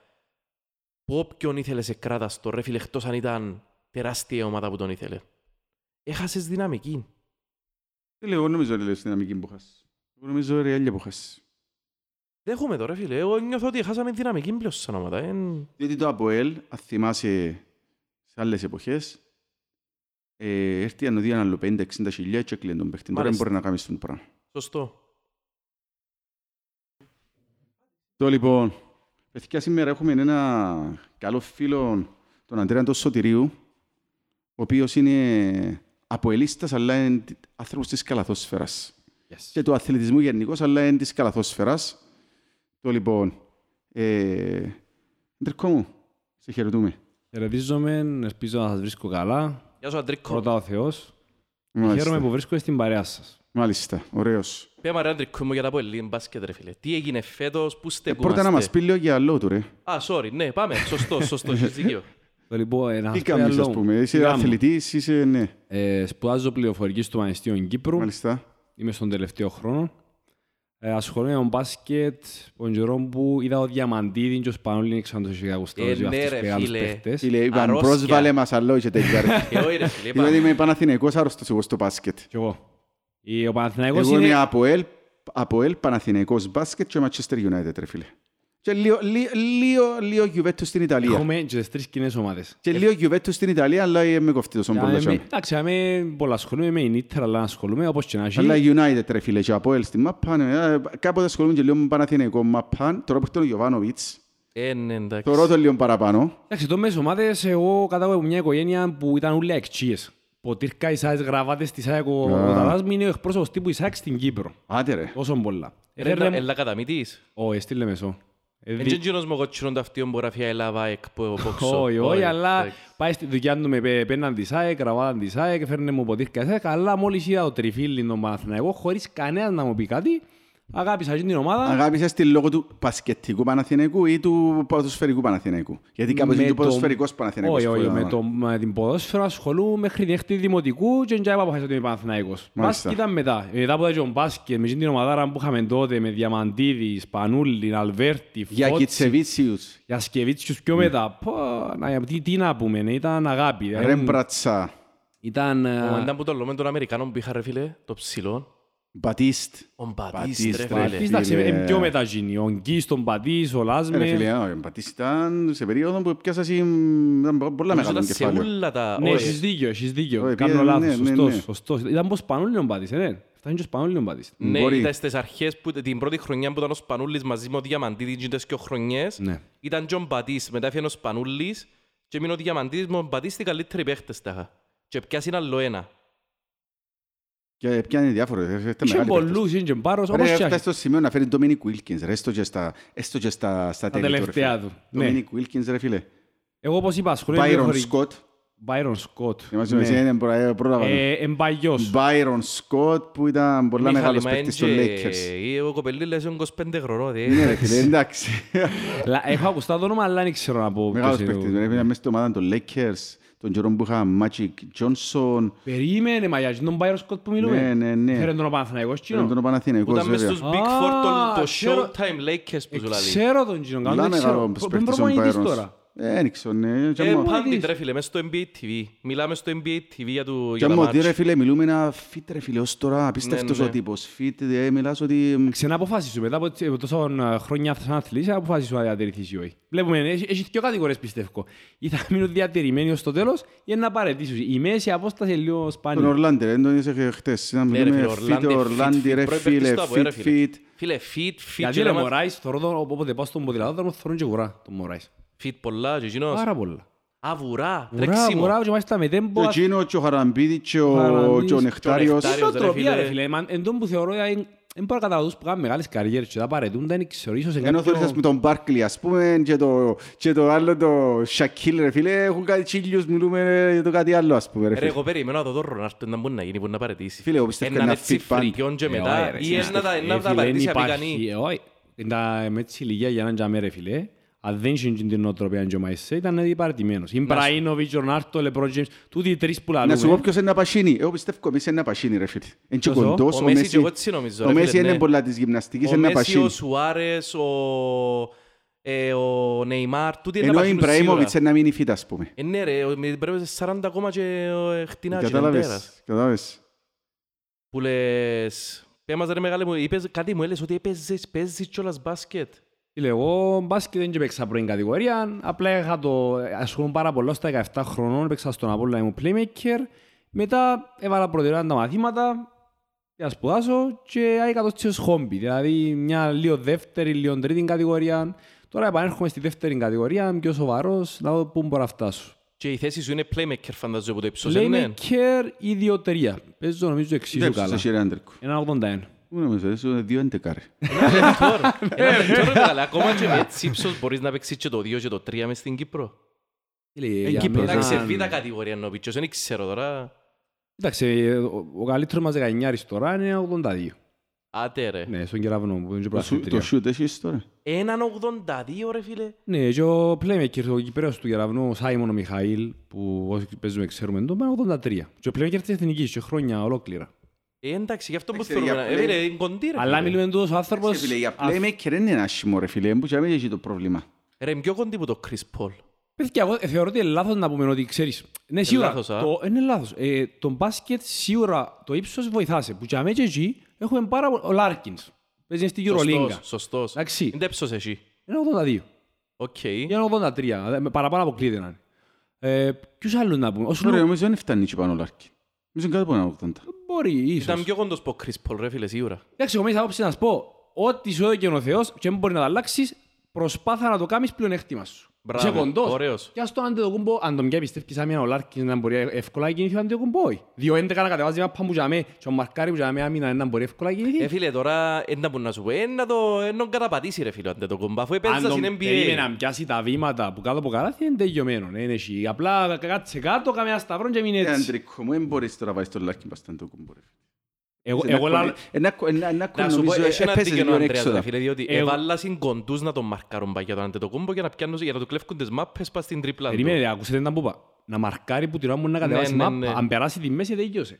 που όποιον ήθελε σε κράτας το ρε φίλε εκτός αν ήταν τεράστια ομάδα που τον ήθελε. Έχασες δυναμική. δεν λέω, εγώ νομίζω ότι λέω στην δυναμική που χάσεις. Εγώ νομίζω ρεάλια που χάσεις. Δέχομαι το ρε φίλε. Εγώ νιώθω ότι χάσαμε δυναμική πλέον σαν ομάδα. Εν... Διότι το ΑΠΟΕΛ, αν θυμάσαι σε άλλες εποχές, ε, έρθει αν οδεί άλλο 50-60 χιλιάδες και κλείνει τον παίχτη. Τώρα δεν Μάλιστα. μπορεί να κάνει αυτό το πράγμα. Σωστό. Το λοιπόν, παιδιά σήμερα έχουμε ένα καλό φίλο, τον Αντρέα τον Σωτηρίου, ο οποίος είναι αποελίστας, αλλά είναι άνθρωπος της καλαθόσφαιρας. Yes. Και του αθλητισμού γενικώς, αλλά είναι της καλαθόσφαιρας. Το λοιπόν, ε, Αντρικό μου, σε χαιρετούμε. Χαιρετίζομαι, ελπίζω να σας βρίσκω καλά. Γεια σου Αντρίκο. Πρώτα ο Θεός. Μάλιστα. Χαίρομαι που βρίσκομαι στην παρέα σας. Μάλιστα, ωραίος. Πέμε ρε Αντρίκο μου για τα πω λίγο μπάσκετ ρε φίλε. Τι έγινε φέτος, πού Ε, στεκούμαστε. πρώτα να μας πει λίγο για άλλο του, ρε. Α, sorry, ναι, πάμε. Σωστό, σωστό, έχεις δίκιο. Το λοιπόν, ένα Τι αυτό κάνεις, άλλο. ας πούμε. Τι Είσαι κάνω. αθλητής, είσαι, ναι. Ε, σπουδάζω πληροφορικής στο Πανεπιστήμιο Κύπρου. Μάλιστα. Είμαι στον τελευταίο χρόνο. Ε, ασχολούμαι με τον μπάσκετ, τον καιρό που είδα ο Διαμαντίδη και ο Σπανούλη ξανά το είχε ακουστεί Ε, ως ναι, αυτούς ρε, μεγάλους φίλε. παίχτες. Φίλε, είπαν Αρρώστια. πρόσβαλε μας άλλο και τελικά. ρε. Ε, όχι ρε φίλε, Διότι είπα. είμαι Παναθηναϊκός άρρωστος εγώ στο μπάσκετ. Κι εγώ. Η- Ο Παναθηναϊκός Εγώ είμαι είναι... ΑΠΟΕΛ, ΑΠΟΕΛ, Παναθηναϊκός μπάσκετ και Manchester United, ρε φίλε. Και λίγο, λίγο, λίγο, λίγο Juventus στην Ιταλία. Έχουμε και τις τρεις κοινές ομάδες. Και λίγο Juventus στην Ιταλία, αλλά με κοφτεί τόσο Για πολλά. με- τσάμε. Εντάξει, είμαι πολλά ασχολούμαι με η Ίντερ, αλλά ασχολούμαι όπως και να έχει. Αλλά United ρε φίλε και ΑΠΟΕΛ στην μάπα. ναι, ε, Κάποτε ασχολούμαι και λίγο με Παναθηναϊκό μάπα. Τώρα που έρθει ο Γιωβάνοβιτς, Ε, ναι, εντάξει. θεωρώ το λίγο παραπάνω. Εντάξει, το μέσο ομάδες, εγώ κατάγω από μια οικογένεια που ήταν όλοι εξίες. Ποτήρκα Ισάες γραβάτες της ΑΕΚ, ο Α. ο τατάς μου είναι ο εκπρόσωπος τύπου Ισάεκ στην Κύπρο. Άντε ρε. Τόσο πολλά. Ρε, Έφερε μου- Έλα κατά μύτης. Ω, έστειλε μεσό. Ε, Εν δι- και εκείνος μου κοτσινόν ταυτίον που γράφει I love ΑΕΚ που πόξω. Όχι, όχι, αλλά εντάξει. πάει στη δουλειά του με πέ- πέναν της ΑΕΚ, γραβάταν της ΑΕΚ, έφερνε μου ποτήρκα της ΑΕΚ, αλλά μόλις είδα το τριφύλι τον Παναθηναϊκό, χωρίς κανένας να μου πει κάτι, αγάπησα αυτή την ομάδα. Αγάπησες τη λόγω του πασκετικού Παναθηναϊκού ή του ποδοσφαιρικού Παναθηναϊκού; Γιατί κάπως είναι Με και ο το- ποδοσφαιρικός Παναθηναϊκός. Όχι, όχι, που με, ήταν. το, με την ποδόσφαιρο ασχολούμαι μέχρι την έκτη δημοτικού και δεν είπα ότι είμαι Παναθηναϊκός. Μάλιστα. Μπάσκετ ήταν μετά. Ε, Μετά από τον μπάσκετ, με την ομαδάρα που είχαμε τότε, με Διαμαντίδη, Σπανούλη, Αλβέρτη, Για Φώτση, Κιτσεβίτσιους, για Σκεβίτσιους πιο μετά. Πω, να, τι, τι να πούμε, ναι, ήταν αγάπη. δηλαδή, Ρέμπρατσα, Ήταν... ε, Ο Μαντάν που το λέμε των Αμερικάνων που είχα ρε φίλε, το ψηλό. Μπατίστ. Ο Μπατίστ Μπατίστ, ρε ρε, φίλε. Πατής, εντάξει, φίλε. είναι πιο μεταγίνη. Ο Γκής, τον Πατής, ο Ε, Ρε Λάσμε. φίλε, ο Μπατίστ ήταν σε περίοδο που πιάσα εσύ, ήταν πολλά Νομίζω μεγάλο ήταν σε κεφάλαιο. όλα τα... Ναι, όχι. έχεις δίκιο, έχεις δίκιο. Όχι, Κάνω πήγε- λάθος, ναι, ναι, σωστός, ναι. σωστός. Ήταν πως Σπανούλη ο Πατής, ε, ναι. Φτάνει και ο Σπανούλη ο Πατής. Ναι, Μπορεί. ήταν στις αρχές, που, την πρώτη χρονιά που ήταν ο Σπανούλης μαζί με ο Διαμαντίδης και τις δύο χρονιές. Ναι. Ήταν και ο Μπατής, μετά έφυγε ο Σπανούλης και έμεινε ο Διαμαντίδης με ο Μπατής οι καλύτεροι παίχτες τα είχα. Και πιάσει άλλο ένα. Και πιάνει διάφορες. ε, είστε Είχε μεγάλοι παίχτες. πολλούς, είχε και μπάρος, Ρε, όπως και έφτασε στο σημείο να φέρει Dominic Wilkins, ρε, έστω και στα, έστω και στα, στα τα τέλη του, ρε, τελευταία φίλε. του. Ναι. Dominic Wilkins, ρε φίλε. Εγώ όπως είπα, ασχολούμαι με Byron χωρι- Scott. Byron Scott. Είμαστε Ναι. με είναι προ- πρόλαβα. Ε, Εμπαγιός. Byron Scott που ήταν πολλά Μιχάλη, μεγάλος μα παίκτης των έντζε- Lakers. ε, Ο κοπελίλας είναι 25 χρονών. δε. Ναι ρε φίλε, εντάξει. Λα- Έχω ακουστά το όνομα, αλλά δεν ξέρω να πω. Μεγάλος ποιος είναι παίκτης. ο- ρε, Ήταν μέσα στην ομάδα των Lakers, τον καιρό που είχα Magic Johnson. Περίμενε, μα για τον Byron Scott που Ναι, μιλούμε. ναι, ναι. Φέρε τον ο Παναθηναϊκός Ήταν κοινό. τον Που Παναθηναϊκός ήταν μες βέβαια. στους Big Α, Four το- το ξέρω. Showtime Lakers που σου λέει. Ξέρω τον κοινό, Πολλά δεν ξέρω. μεγάλος Πού- παίκτης Πού ο προπονητής Byron. τώρα. Ε, δεν ξέρω, ναι. Και Ε, μου- πάντit ρε φίλε, μες στο NBA TV. Μιλάμε στο NBA TV για του- Και για τα μου ότι ρε μάτς. φίλε, μιλούμε ένα fit ρε φίλε, ως τώρα απίστευτος ναι. ο τύπος. Fit, ε, μιλάς ότι... Ξαναποφάσισου μετά από τσι- τόσο ε, χρόνια σαν αθλητής, αποφάσισου να διατηρηθείς ή όχι. Βλέπουμε, έχει, έχει δύο κατηγορίες πιστεύω. Ή θα μείνουν διατηρημένοι ως το τέλος ή να παρετήσουν. Η μέση απόσταση είναι λίγο Τον σπάνια. Ορλάντι ρε, δεν τον είσαι χτες. Ήταν Ναι, ρε μιλούμε φίλε, fit Ορλάντι, fit, Ορλάντι fit. ρε Πρώτη φίλε, παίκτης του από, ρε, fit φίλε. fit. Φίλε, fit, fit Γιατί και ρε λέμε- Μωράης, θωρώ τον, όποτε πάω στον ποδηλατόδρομο, θωρώ και βουρά τον Μωράης. Fit πολλά και εκείνος. Πάρα πολλά. Α, βουρά, Βουρά, τρέξιμο. βουρά και μάλιστα με Και τέμπο. ο Τζίνο, και ο Χαραμπίδη, και ο- Χαραμπίδης, και ο και ο Νεκτάριος. Νεκτάριος. Είναι ρε, νοοτροπία φίλε. ρε φίλε. Εμάν- Εν τόν που θεωρώ ε, δεν μπορώ να καταλάβω τους που κάνουν μεγάλες καριέρες και τα παρετούν, δεν ξέρω, ίσως σε Ενώ κάποιο... θέλεις με τον Μπάρκλι, ας πούμε, και το, και το άλλο, το Σακίλ, ρε φίλε, έχουν κάτι τσίλιους, μιλούμε για το κάτι άλλο, ας πούμε, ρε Ρε, φίλε. εγώ περιμένω να δω τον Ρονάρτο να μπορεί να γίνει, μπορεί να παρετήσει. Φίλε, εγώ πιστεύω Ένα είναι έτσι fit band. φρικιόν και Ε, μετά, όχι, ρε, ή εσύ, να τα- ε, να τα φίλε, παρετήσει δεν απικανή. υπάρχει, ε, Όχι, τα- με έτσι ηλικία για έναν τζαμέ ρε φίλε, αν δεν είχε την νοοτροπία και ο Μαϊσέ, ήταν παρατημένος. Είναι Μπραΐνοβιτς, Ρονάρτο, Λεπρό Τζέιμς, τούτοι οι τρεις που Να σου πω λαλούμε. ποιος είναι να πασίνει. Εγώ πιστεύω ο Μέσης είναι να πασίνει, ρε φίλε. Είναι και Ποιος ο; κοντός, Ο ο Μέσης Μέση. και εγώ έτσι νομίζω, Ο ρε Μέσης φίλε, είναι ναι. πολλά της γυμναστικής, Ο είναι να Μέσης, πασίνει. ο Σουάρες, ο, ε, ο Νεϊμάρ, τούτοι είναι να Ενώ ο παχύνουν Ιμπραήμοβιτς σίγουρα. είναι να μείνει fit, ας πούμε. Ε, ναι ρε, ο- με- πρέπει σε 40 ακόμα και ε, χτινά και Κατάλαβες, εντέρας. κατάλαβες. Που λες, πέ μας ρε μεγάλε μου, είπες, κάτι μου έλες ότι έπαιζες, παίζεις κιόλας μπάσκετ. Φίλε, εγώ μπάσκετ δεν παίξα πρώην κατηγορία, απλά είχα το, ασχολούμαι πάρα πολλά στα 17 χρονών, παίξα στον Απόλλωνα, ήμουν playmaker, μετά έβαλα προτεραιότητα τα μαθήματα, για να σπουδάσω και άικα το στις χόμπι, δηλαδή μια λίγο δεύτερη, λίγο τρίτη κατηγορία. Τώρα επανέρχομαι στη δεύτερη κατηγορία, πιο σοβαρός, να δω πού μπορώ να φτάσω. Και η θέση σου είναι playmaker φαντάζομαι από το ύψος, ε, ναι. Playmaker ή διοτρία. Παίζω νομίζω εξίσου Δεν καλά. ψάξε, ρε Άντρικο. Ένα 81. Πού νομίζω, είσαι δύο έντεκα, ρε. Ένα λεπτό, ρε. Ένα λεπτό, ρε, μεγάλε. Ακόμα και με έτσι ύψος μπορείς να παίξεις και το 2 και το 3 μες στην Κύπρο. Φίλε, Εν για Κύπρο, μένα- Εντάξει, σε β' κατηγορία ενώ πίτσος, δεν ξέρω τώρα. Εντάξει, ο, ο καλύτερος μας 19 τώρα είναι 82. Άτε ρε. Ναι, στον κεραυνό μου, που είναι και Το σου- Το πρωταθλήτρια. σιούτ έχεις τώρα; Έναν 82 ρε φίλε. Ναι, και ο playmaker, ο Κυπρέος του κεραυνού, ο Σάιμον ο Μιχαήλ, που όσοι παίζουμε ξέρουμε, τον πάνε 83. Και ο playmaker της Εθνικής, και χρόνια ολόκληρα. Ε, εντάξει, γι' αυτό που Εντάξει, θέλουμε. για να- Ε, play- φίλε, είναι κοντή, ρε, Αλλά φίλε. μιλούμε τούτος ο Ε, άνθρωπος... φίλε, για α, playmaker δεν είναι άσχημο ρε φίλε, που και δεν έχει το πρόβλημα. Ρε, είναι πιο κοντή που το Chris Paul. Παιδιά, εγώ θεωρώ ότι είναι λάθος να πούμε ότι ξέρεις. Ναι, σίγουρα. λάθος, α. το, είναι λάθος. Ε, το μπάσκετ σίγουρα το ύψος βοηθάσε. Που και αμέ και εκεί έχουμε πάρα πολύ... Ο Λάρκινς. Παίζεις στη Σωστός, Euroleague. Σωστός. Εντάξει. Είναι τέψος εσύ. Είναι 82. Οκ. Είναι 83. δε- με Παραπάνω αποκλείται να είναι. Ε, ποιους άλλους να πούμε; Ο Τώρα Snoop νομίζω δεν φτάνει και πάνω ο Λάρκιν. Νομίζω είναι κάτω από ένα 80. Μπορεί ίσως. Ήταν πιο κοντός από Chris Paul, ρε φίλε, σίγουρα. Εντάξει, εγώ μέσα άποψη να σου πω, ό,τι σου έδωκε ο Θεός και δεν μπορεί να το αλλάξεις, προσπάθα να το κάνεις πλεονέκτημα σου. Μπράβο, Είσαι κοντός. ωραίος. Και ας το αντετοκούμπο, αν τον μια πιστεύεις άμυνα ο Λάρκινς να μπορεί εύκολα να κινηθεί ο αντετοκούμπο, όχι. Δύο έντεκα να κατεβάζει μια πάμπου για με και ο Μαρκάρι που για με άμυνα να μπορεί εύκολα να Ε, κινηθεί. φίλε, τώρα, ένα που να σου πω, ε, να το ε, να καταπατήσει, ρε φίλε, αν δεν το κομπά, αφού Αν έπαιζα τον στην περίμενε NBA. να πιάσει τα βήματα που κάτω από καλάθι είναι τελειωμένο. ε, είναι εσύ. Απλά κάτσε κάτω, κάμε ένα σταυρό και μείνει Ε, έτσι. Αντρικό μου, δεν μπορείς τώρα να βάλεις τον Λάρκιν πας στον το κουμπό, ρε φίλε. Εγώ- Ένα Εγώ κολλή- λαλώ- ένα κο- ένα- ένα κολλή Να σου πω, νομίζω έχει ένα έπαιζε δίκαιο ο λίγο Ανδρέας, έξοδα. ρε φίλε, διότι Εγώ- έβαλλα σου κοντούς να τον μαρκάρουν παγιά τον αντετοκούμπο και να πιάνουν για να του κλέφκουν τις μάπες πας στην τρίπλα του. Περιμένετε, ακούσετε τα που είπα. Να μαρκάρει που την ώρα μου να κατεβάσει ναι, μάπα, ναι. αν περάσει τη μέση τελειώσε.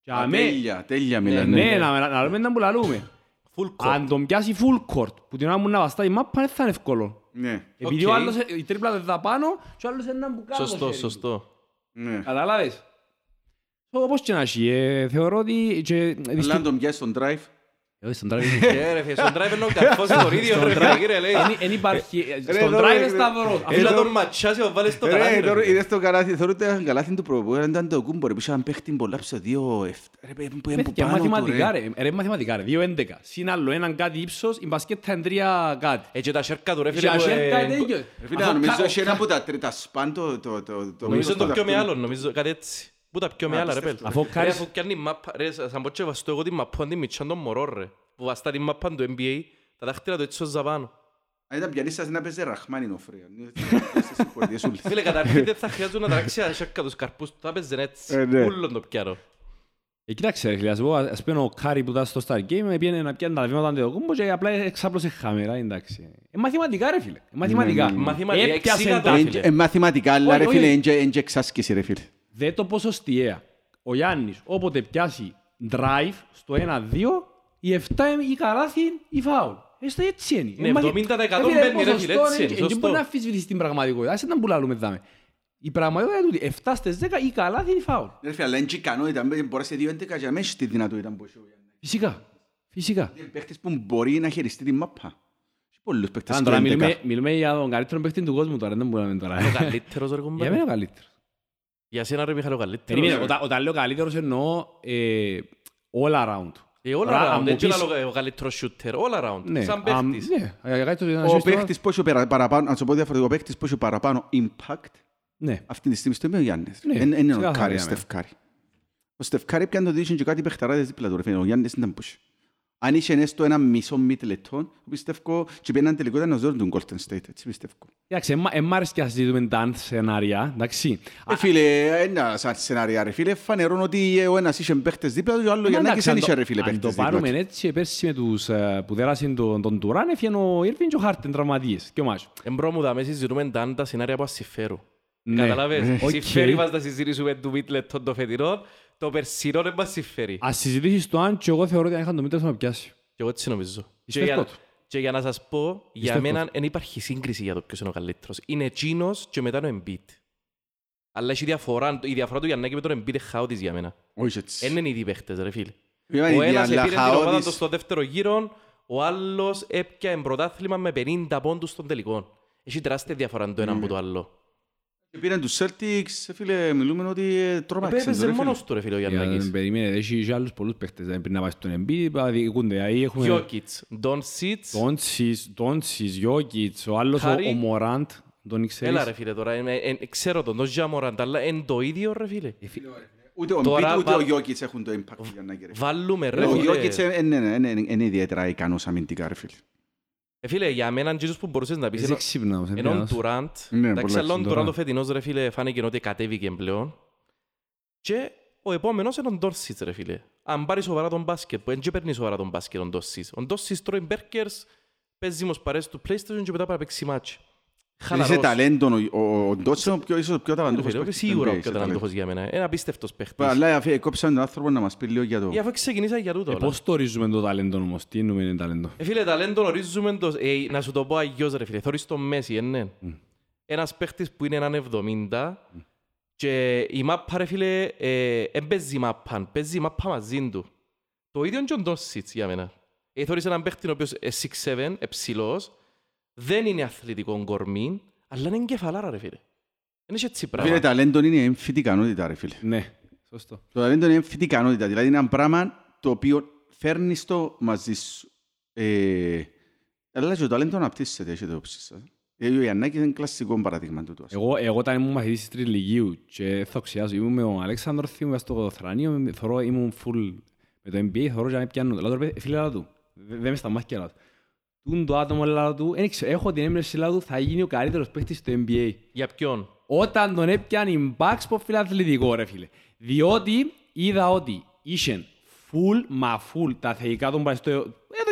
Και Α, αμέ- Τέλεια, τέλεια μιλάνε. ναι, Ναι, να να λέμε να που λαλούμε. Full court. Αν τον πιάσει full court, που την ώρα μου να βαστάει η μάπα, δεν θα είναι εύκολο. Ναι, Επειδή Οκ. ο άλλος, η τρίπλα δεν θα πάνω και ο άλλος είναι να που κάτω. Σωστό, χέρι του. σωστό. ναι. Καταλάβες. Όπως και να έχει, ε, θεωρώ ότι... και Αλλά δυστυχ- αν τον πιάσεις στον drive, Ε, όχι, στον drive Ε, ρε φίλε, στον drive είναι ο καρφός τον ίδιο, ρε φίλε, κύριε, λέει. δεν- δεν υπάρχει... ε, Ρε, Στον τώρα, drive ρε, είναι σταυρός. Έλα Αυτό- τον ματσιάσει, ο βάλεις στο Ρε, καλάθι, ρε τώρα φίλε. είδες το καλάθι, θεωρώ ότι ήταν καλάθι του προπού, ήταν το κούμπο, ρε, που είχε έναν παίχτη πολλά στο 2-7. Ρε, που είναι που Παιδιά, πάνω του, μαθηματικά ρε. ρε. Ρε, μαθηματικά ρε. 2-11. Συν άλλο έναν κάτι ύψος, η μπασκέτα είναι 3 κάτι. Ε, και τα σέρκα του, ρε Και φίλε, που, ασέρκα ε, είναι ίδιο. Ρε φίλε, Αφού νομίζω κα- έχει ένα από τα τρίτα σπαν το... το- το- το- Νομίζω είναι το πιο αυτό. μεγάλο, νομίζω, κάτι έτσι. Πού τα πιο Α, μεγάλα, ρε πιστεύω. πέλ. Αφού ο Ρε, Κάρις- αφού πιάνει μάπα, ρε, σαν πω και βαστώ εγώ την μάπα, την μητσάν των μωρών, ρε. Που βαστά την μάπα του NBA, τα δάχτυλα του έτσι ως ζαπάνω. Αν ήταν πιανής σας να παίζει Ραχμάνινοφ, ρε. Στις συγχωρητίες όλες. Φίλε, καταρχήν δεν θα χρειάζονται να τράξει τα σέρκα τους καρπούς του, θα παίζουν έτσι. Ε, ναι. Ούλον το πιάνω. Ε, κοίταξε ρε φίλε, ας πω, ας πούμε ο Κάρι που ήταν στο Star Game πήγαινε να πιάνει τα βήματα αντιδοκούμπο και απλά εξάπλωσε χάμερα, εντάξει. Ε, μαθηματικά ρε φίλε, ε, μαθηματικά. Ναι, ναι, ναι. Μαθηματικά, Έπιασε εξήγα τα- τα, Ε, φίλε. ε, Μαθηματικά, αλλά Όχι, ρε όχι. φίλε, είναι και- είναι και εξάσκηση, ρε φίλε. Δε το ποσοστιαία. Ο Γιάννης όποτε πιάσει drive στο 1-2, η 7 είναι η καλάθι η φάουλ. Έστω έτσι είναι. Ναι, Ε, μαθη- 70% Ε, φίλε, μπαίνει, ρε ποσοστό φίλε, έτσι είναι, είναι, και- και σωστό. μπορεί να αμφισβητήσεις την πραγματικότητα. Ας ήταν που λαλούμε δάμε. Η πραγματικότητα είναι τούτη. 7 στις 10 η καλάθι είναι η φάουλ. Ρε φίλε, αλλά είναι και ικανότητα, μπορεί να σε 2-11 και να μην έχει τη δυνατότητα που έχει ο Γιάννης. Φυσικά. Φυσικά. Είναι παίχτης που μπορεί να χειριστεί την μάπα. Έχει πολλούς παίχτες Αν στο τώρα 11. μιλούμε, μιλούμε για τον καλύτερο παίκτη του κόσμου τώρα, δεν μπορούμε τώρα. Ο καλύτερος, ρε Για κουμπάρε. μένα ο καλύτερος. Για σένα, ρε Μιχάλη, ο καλύτερος. Περίμενε, όταν, όταν λέω καλύτερος εννοώ ε, all around. Ε, all Τώρα, αν around, μου δεν πεις- ξέρω ο καλύτερος shooter, all around, Ναι, σαν αμ, παίχτης. Ναι, ε, κάτι το- να Ο ζεις τώρα- παίχτης που έχει περα- παραπάνω, να σου πω διαφορετικό, ο παίχτης που έχει παραπάνω impact Ναι. αυτή τη στιγμή στο είναι ο Γιάννης. Ναι, Εν- εν Είναι ο ξεκάθαρα Κάρι, για μένα. Στεφ Κάρι. Ο Στεφ Κάρι πιάνε το δίσιο και κάτι παιχταράδες δίπλα του. ρε φίλε. Ο Γιάννης ήταν πούς. Αν είχε έστω ένα μισό μήτ λεπτό, πιστεύω και πιέναν τελικό ήταν ο ζόρ του Golden State, έτσι πιστεύω. Εντάξει, εμ- εμ' άρεσε και να συζητούμε τα σενάρια, εντάξει. Ε, φίλε, ένα σαν σενάρια ρε φίλε, φανερών ότι ε, ο ένας είχε παίχτες δίπλα του και ο άλλος Μα Γιαννάκης εντάξει, δεν αν το- είχε ρε φίλε Αν το παίχτες δίπλα πάρουμε του. έτσι, πέρσι με τους ε, που δέρασαν τον, τον Τουράν, έφυγε ο Ήρβιν και ο Χάρτεν τραυματίες. Και ο Μάσο. Εμπρό μου δάμε συζητούμε τα αν τα σενάρια που συμφέρουν. Ναι. Καταλάβες, Οκ. συμφέρει μας να συζητήσουμε του Μίτλετον το φετινό, το περσινό δεν μας συμφέρει. Ας συζητήσεις το αν και εγώ θεωρώ ότι αν είχαν το μήτρος να πιάσει. Και εγώ έτσι νομίζω. Και Πιστεύω για, το. και για να σας πω, για Πιστεύω μένα δεν υπάρχει σύγκριση για το ποιος είναι ο καλύτερος. Είναι εκείνος και μετά είναι ο Embiid. Αλλά έχει διαφορά, η διαφορά του Γιαννάκη με τον Embiid είναι χαότης για μένα. Όχι έτσι. Δεν είναι ήδη παίχτες ρε φίλε. Είπα, Ο η ένας αλλά επήρε την ομάδα χαότης- του στο δεύτερο γύρο, ο άλλος έπιανε πρωτάθλημα με 50 πόντους στον τελικό. Έχει τεράστια διαφορά το ένα από το άλλο. Και Πήραν τους Celtics, ε, φίλε, μιλούμε ότι ε, τρόμαξαν. Έπαιζε το, ρε, φίλε. μόνος του ρε φίλε ο Για Γιαννάκης. να περιμένετε, έχει και άλλους πολλούς παίχτες ε, πριν να πάει στον Embiid, αδικούνται. Ahí έχουμε Γιώκητς, Ντόν Σίτς, Τόντσις, Τόντσις, Γιώκητς, ο άλλος ο, Χάρη. ο Μωράντ, τον ξέρεις. Έλα ρε φίλε τώρα, ε, ε, ξέρω τον, τον Ζαμοραντ, αλλά είναι το ίδιο ρε φίλε. Ε, φι- Ούτε ο Τώρα Embiid, ούτε ο βάλ- Γιώκητς έχουν το impact του Γιαννάκη, ρε φίλε. Βάλουμε ρε Ο φίλε. Γιώκητς ε, ε, ναι, ναι, ναι, είναι ιδιαίτερα ικανός αμυντικά, ρε φίλε. Ε, φίλε, για μένα Jesus που μπορούσες να πεις Είσαι ενώ- ξύπνος, ενώ ο Ενδιανός. Τουράντ, Ναι, εντάξει, πολλά αλλά ο ξύπνος Τουράντ ο τώρα. φετινός ρε φίλε φάνηκε ότι κατέβηκε πλέον και ο επόμενος είναι ο Ντόρσιτς ρε φίλε. Αν πάρει σοβαρά τον μπάσκετ, που δεν και παίρνει σοβαρά τον μπάσκετ ο Ντόρσιτς. Ο Ντόρσιτς τρώει μπέρκερς, παίζει μος παρές του PlayStation και μετά πάει να παίξει μάτσι. Είσαι Χαλαρός. ταλέντο, ο- ο- ο Ντότσο είναι ο πιο- ίσως ο πιο ταλαντούχος Ρε φίλε, παίκτης Σίγουρα NBA, ο πιο είσαι ταλαντούχος ταλέντος. για μένα. Είναι απίστευτος παίχτης. Αλλά αφού κόψαν τον άνθρωπο να μας πει λίγο για το... Ή αφού ξεκινήσα για τούτο. Ε, όλα. Πώς το ορίζουμε το ταλέντο όμως, τι εννοούμε είναι ταλέντο. Ε, φίλε, ταλέντο ορίζουμε το... Ε, να σου το πω αγιώς ρε φίλε. Θωρείς τον Μέση, ε, ναι. Ένας παίχτης που είναι έναν 70 και η μάπα ρε φίλε, ε, εν παίζει μάπα, παίζει μάπα μαζί του. Το ίδιο είναι και ο Ντόσιτς για μένα. Ε, θωρείς έναν παίχτη ο οποίος είναι 6'7, εψηλός, δεν είναι αθλητικό κορμί, αλλά είναι κεφαλάρα ρε φίλε. Είναι και έτσι Φίλε, πράγμα. ταλέντο είναι έμφυτη ικανότητα, ρε φίλε. Ναι, σωστό. Το ταλέντο είναι έμφυτη ικανότητα. Δηλαδή είναι ένα πράγμα το οποίο φέρνεις το μαζί σου. Ε, αλλά και το ταλέντο αναπτύσσεται, έχετε όψη σας. Ε, ο Ιαννάκης είναι κλασικό παραδείγμα του. Εγώ, εγώ όταν ήμουν μαθητής της Τριλιγίου και θα ξιάσω, ήμουν με τον Αλέξανδρος Θείου μες στο θρανείο, θωρώ, ήμουν full με το NBA, θωρώ και να με πιάνουν. Λέω, ρε, φίλε, λάδω του, Δε- δεν με σταμάχει λάδω του. Τούν το άτομο λάδω του, δεν ξέρω, έχω την έμπνευση λάδω του, θα γίνει ο καλύτερος παίκτης στο NBA. Για ποιον; Όταν τον έπιανε η Bucks από φιλαθλητικό ρε φίλε. Διότι είδα ότι είχε full μα full τα θεϊκά των πάει στο... Εδώ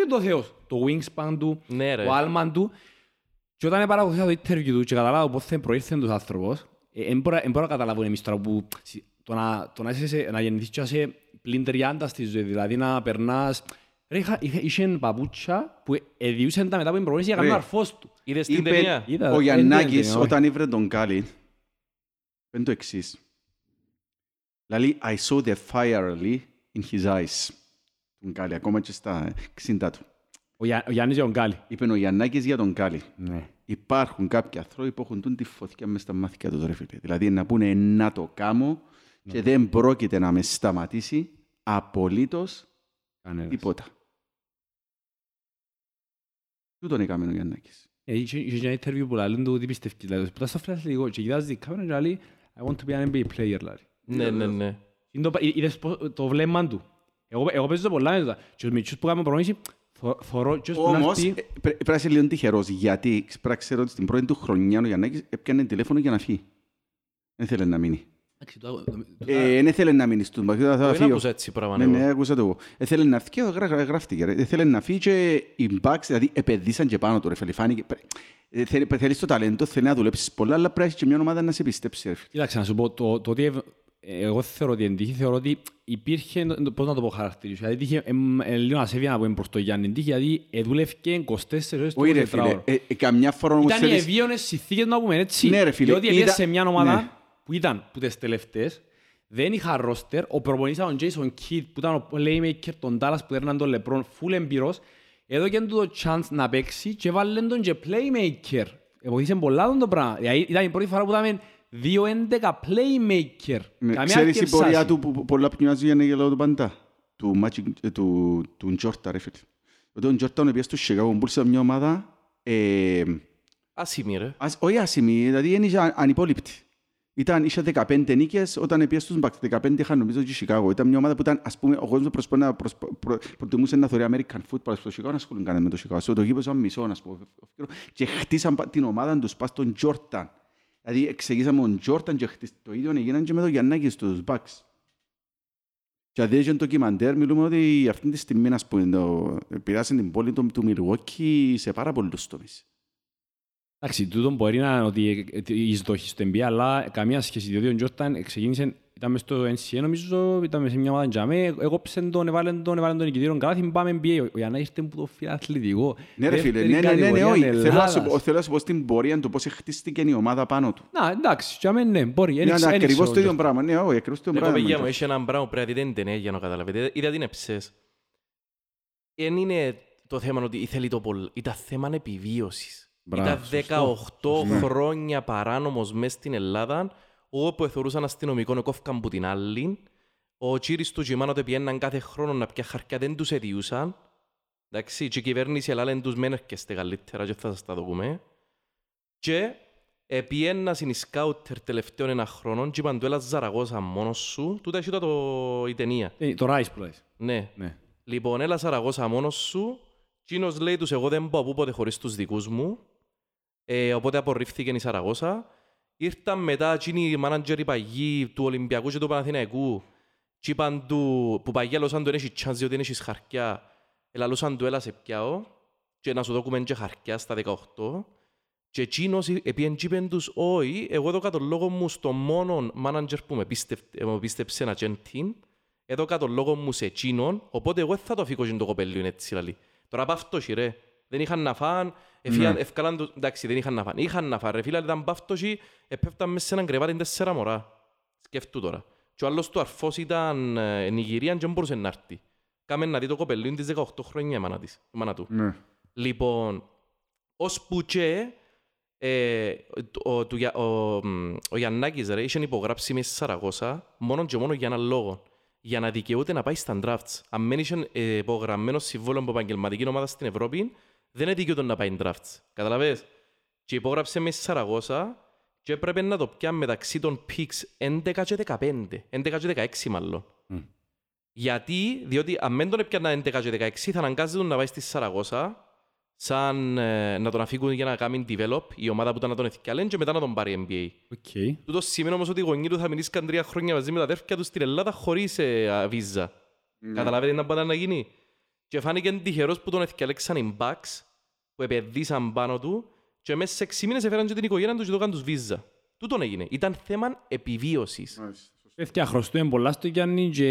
και το Θεός. Το wingspan του, Ναι, ρε. το άλμαν του. Και όταν παρακολουθήσα το interview του και καταλάβω πώς θα προήρθε τους άνθρωπος, δεν μπορώ δεν μπορώ να καταλάβω εμείς τώρα που σι- το να, το να, είσαι, σε- να γεννηθείς και να είσαι πλην 30 στη ζωή, δηλαδή να περνάς... Ρε, είχα, είχα, είχε παπούτσια που εδιούσαν τα μετά από την προπόνηση για να Ρε. κάνουν αρφός του. Είδες την Είπε ταινία; Είδα, ο δεν Γιαννάκης είναι, όταν ήβρε τον Κάλι, είναι το εξής. Δηλαδή, I saw the fire Lee, in his eyes. Τον Κάλι, ακόμα και στα 60 του. Ο, Γιά, ο Γιάννης Γιονγκάλη. Είπε ο Γιαννάκης για τον Κάλι. Ναι. Υπάρχουν κάποιοι άνθρωποι που έχουν τούν τη φωτιά μες στα μάθηκια τους, ρε φίλε. Δηλαδή, να πούνε να το κάνω και δεν πρόκειται να με σταματήσει απολύτως Κανένας. τίποτα. Τούτον έκαμε ο Γιαννάκης. Ε, Είχε είχε ένα interview που λέει του τι πιστεύεις. Δηλαδή, που ήταν στο φιλαθλητικό και κοιτάζεις την κάμερα και λέει I want to be an NBA player. λέει. Ναι, ναι, ναι. Είναι το- εί- είδες πώς- το βλέμμα του. Εγώ, εγώ παίζω πολλά με τούτα. Και τους μητσούς που κάνουμε προμήθηση, θω- θωρώ και ως που να Όμως, έρθει- ε, πρέ- πρέπει να είσαι λίγο τυχερός, γιατί πρέπει να ξέρω ότι στην πρώτη του χρονιά ο Γιαννάκης έπιανε τηλέφωνο για να φύγει. Δεν θέλει να μείνει. Εντάξει, το- το- Ε, Δεν θέλει να μείνει στον παχύδα, θα Δεν φύγει. άκουσα έτσι πράγμα. Ναι, εγώ. ναι, άκουσα το εγώ. Ε, Θέλει να φύγει και γρα- γρα- γράφτηκε. ρε. Ε, Θέλει να φύγει και οι Bucks, δηλαδή επενδύσαν και πάνω του. Ρε, φίλε. Φάνηκε- πρέ- ε, θέλει- Θέλεις το ταλέντο, θέλει να δουλέψεις πολλά, αλλά πρέπει να έχεις και μια ομάδα να σε πιστέψει. ρε, φίλε. Κοίταξε να σου πω, το, το ότι ευ- ε, εγώ θεωρώ ότι εντύχει, θεωρώ ότι υπήρχε, πώς να το πω χαρακτηρίσω, δηλαδή είχε εμ, ε, λίγο ασέβεια να πούμε προς το Γιάννη, εντύχει, γιατί εδούλευκε 24 ώρες το Όχι ρε 24 φίλε, ώρο. ε, ε, καμιά φορά όμως Ήταν οι θέλεις... ευίωνες συνθήκες να πούμε έτσι. Ναι, ρε φίλε, Διότι έπιασε είδα- σε μια ομάδα ναι. Που ήταν που τις τελευταίες, δεν είχα ρόστερ, ο προπονητής ήταν ο Jason Kidd που ήταν ο playmaker των Dallas που έρναν τον LeBron, full εμπειρός, εδώ και του το chance να παίξει και βάλε τον και playmaker. Βοήθησε πολλά τον το πράγμα. Δηλαδή, Ήταν η πρώτη φορά που είδαμε 2-11 playmaker. Ναι, Καμιά Ξέρεις η αρκεψάση. πορεία του που που πολλά πνιάζει για να γελάω του πάντα. Του Magic, ε, του, του Τζόρτα ρε φίλε. Ότι ο Τζόρτα πήγε στο Chicago Bulls σε μια ομάδα ε, Άσημη, ρε. ας- όχι άσημη, δηλαδή είναι α- ανυπόλοιπτη. Ήταν, είχε 15 νίκες όταν πήγε στους Bucks. 15 είχαν νομίζω και Chicago. Ήταν μια ομάδα που ήταν, ας πούμε, ο κόσμος προσπο- να προσπο- προ- προτιμούσε να θεωρεί American football στο Chicago, να ασχολούν κανένα με το Chicago. Στο το γήπεδο σαν μισό, ας πούμε. Και χτίσαν πα- την ομάδα τους πας στον Jordan. Δηλαδή εξηγήσαμε τον Jordan και χτίσ- το ίδιο έγιναν και με τον Γιαννάκη στους Bucks. Και αν δεις και το ντοκιμαντέρ, μιλούμε ότι αυτή τη στιγμή, ας πούμε, το, επηρεάσαν την πόλη του, του Milwaukee σε πάρα πολλούς τομείς. Εντάξει, τούτο μπορεί να είναι ότι η εισδοχή στο NBA, αλλά καμία σχέση, διότι ο Τζόρταν ξεκίνησε, ήταν μες στο NCA νομίζω, ήταν μες σε μια ομάδα τζαμέ, έγοψε τον, έβαλε τον, έβαλε τον νικητήριο κάθε, πάμε NBA. Ο Γιάννα ήρθε που το φιλαθλητικό. Ναι, ρε φίλε, ναι, ναι, ναι, ναι, όχι. Θέλω να σου πω- Θέλω να σου πω στην πορεία του πώς χτίστηκε η ομάδα πάνω του. Να, εντάξει, τζαμέ, ναι, μπορεί. Είναι Εν ήξε- εν ακριβώς ήξερα το ίδιο ο πράγμα. Ναι, όχι, ακριβώς το ίδιο Εγώ πράγμα. παιδιά μου, έχει έναν πράγμα που πρέπει να δείτε την ταινία για να καταλαβείτε. Είδα την εψές. Δεν είναι το θέμα ότι ήθελε το πολύ. Ήταν θέμα επιβίωσης. Μπράβο, Ήταν σωστό. 18 χρόνια παράνομος μέσα στην Ελλάδα, όπου εθωρούσαν αστυνομικό εκόφκαν που την άλλη. Ο Τσίρις του και η μάνα του πιέναν κάθε χρόνο να πια χαρτιά, δεν τους εδιούσαν. Εντάξει, και η κυβέρνηση ελάλεν τους μεν έρχεστε καλύτερα και θα σας τα δούμε. Και επιένα στην σκάουτερ τελευταίων ένα χρόνο και είπαν του έλα Ζαραγώσα μόνος σου. Τούτα έχει το η ταινία. Ε, Το Rice που λες. Ναι. Ναι. Λοιπόν, έλα Σαραγώσα μόνος σου. Κίνος λέει τους εγώ δεν πάω πούποτε χωρίς τους δικούς μου. Ε, οπότε απορρίφθηκε η Σαραγώσα. Ήρθαν μετά εκείνοι οι μάνατζεροι παγιοί του Ολυμπιακού και του Παναθηναϊκού και είπαν του, που παγιέλωσαν του δεν έχει chance διότι δεν έχεις χαρτιά. Ελαλούσαν του έλα σε πιάω και να σου δώκουμε και χαρτιά στα 18. Και εκείνος επίεν και είπεν τους, όχι, εγώ έδωκα τον λόγο μου στο μόνο manager που με πίστευ- ε, με πίστεψε να τζεν team, έδωκα τον λόγο μου σε εκείνον, οπότε εγώ δεν θα το αφήκω και το κοπέλιο έτσι λαλή. Τώρα παύτωση ρε, δεν είχαν να φάν, εφίαν, Ναι. ευκάλαν τους, εντάξει δεν είχαν να φάν, είχαν να φάν ρε φίλε, αλλά ήταν παύτωση, επέφταν μέσα σε έναν κρεβάτι τέσσερα μωρά. Σκεφτού τώρα. Και ο άλλος του αρφός ήταν ε, Νιγηρία και δεν μπορούσε να έρθει. Κάμε να δει το κοπελίο της 18 χρόνια η μάνα, της, η μάνα του. Ναι. Λοιπόν, ως που και ε, ο, του, Για- ο, μ, ο Γιαννάκης ρε, είχε υπογράψει μέσα στη Σαραγώσα μόνο και μόνο για έναν λόγο. Για να δικαιούται να πάει στα drafts. Αν δεν είχε ε, υπογραμμένο συμβόλαιο από επαγγελματική ομάδα στην Ευρώπη, δεν είναι δικαιούται να πάει drafts. Καταλαβες; Και υπόγραψε μέσα στη Σαραγώσα και έπρεπε να το πιάνει μεταξύ των picks 11 και 15. 11 και 16 μάλλον. Γιατί, διότι αν δεν τον έπιανα 11 και 16 θα αναγκάζεται τον να πάει στη Σαραγώσα σαν ε, να τον αφήκουν για να κάνει develop η ομάδα που ήταν να τον εθικιαλέν και μετά να τον πάρει NBA. OK. Τούτος σημαίνει όμως ότι οι γονείς του θα μείνουν τρία χρόνια μαζί με τα αδέρφια τους στην Ελλάδα χωρίς ε, α, βίζα. Καταλαβαίνετε να μπορεί να γίνει; Και φάνηκε τυχερός που τον εθικιαλέξαν οι Bucks που επενδύσαν πάνω του και μέσα σε 6 μήνες έφεραν και την οικογένεια τους και το έκαναν τους βίζα. Τούτον έγινε. Ήταν θέμα επιβίωσης. Μάλιστα. Παιδιά, χρωστούμε πολλά στο Γιάννη και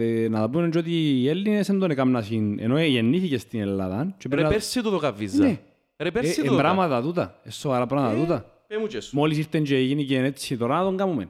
ε, να τα πούμε και ότι οι Έλληνες δεν τον έκαναν συν- ενώ γεννήθηκε στην Ελλάδα. και πρέπει Ρε να- πέρσι του δώκα βίζα. Ναι. Ρε Ε, πέρσι ε, του δώκα. πράγματα τούτα, ε, σοβαρά πράγματα τούτα. Πέ μου και σου. Μόλις ήρθε και γίνει και έτσι, τώρα να τον κάνουμε.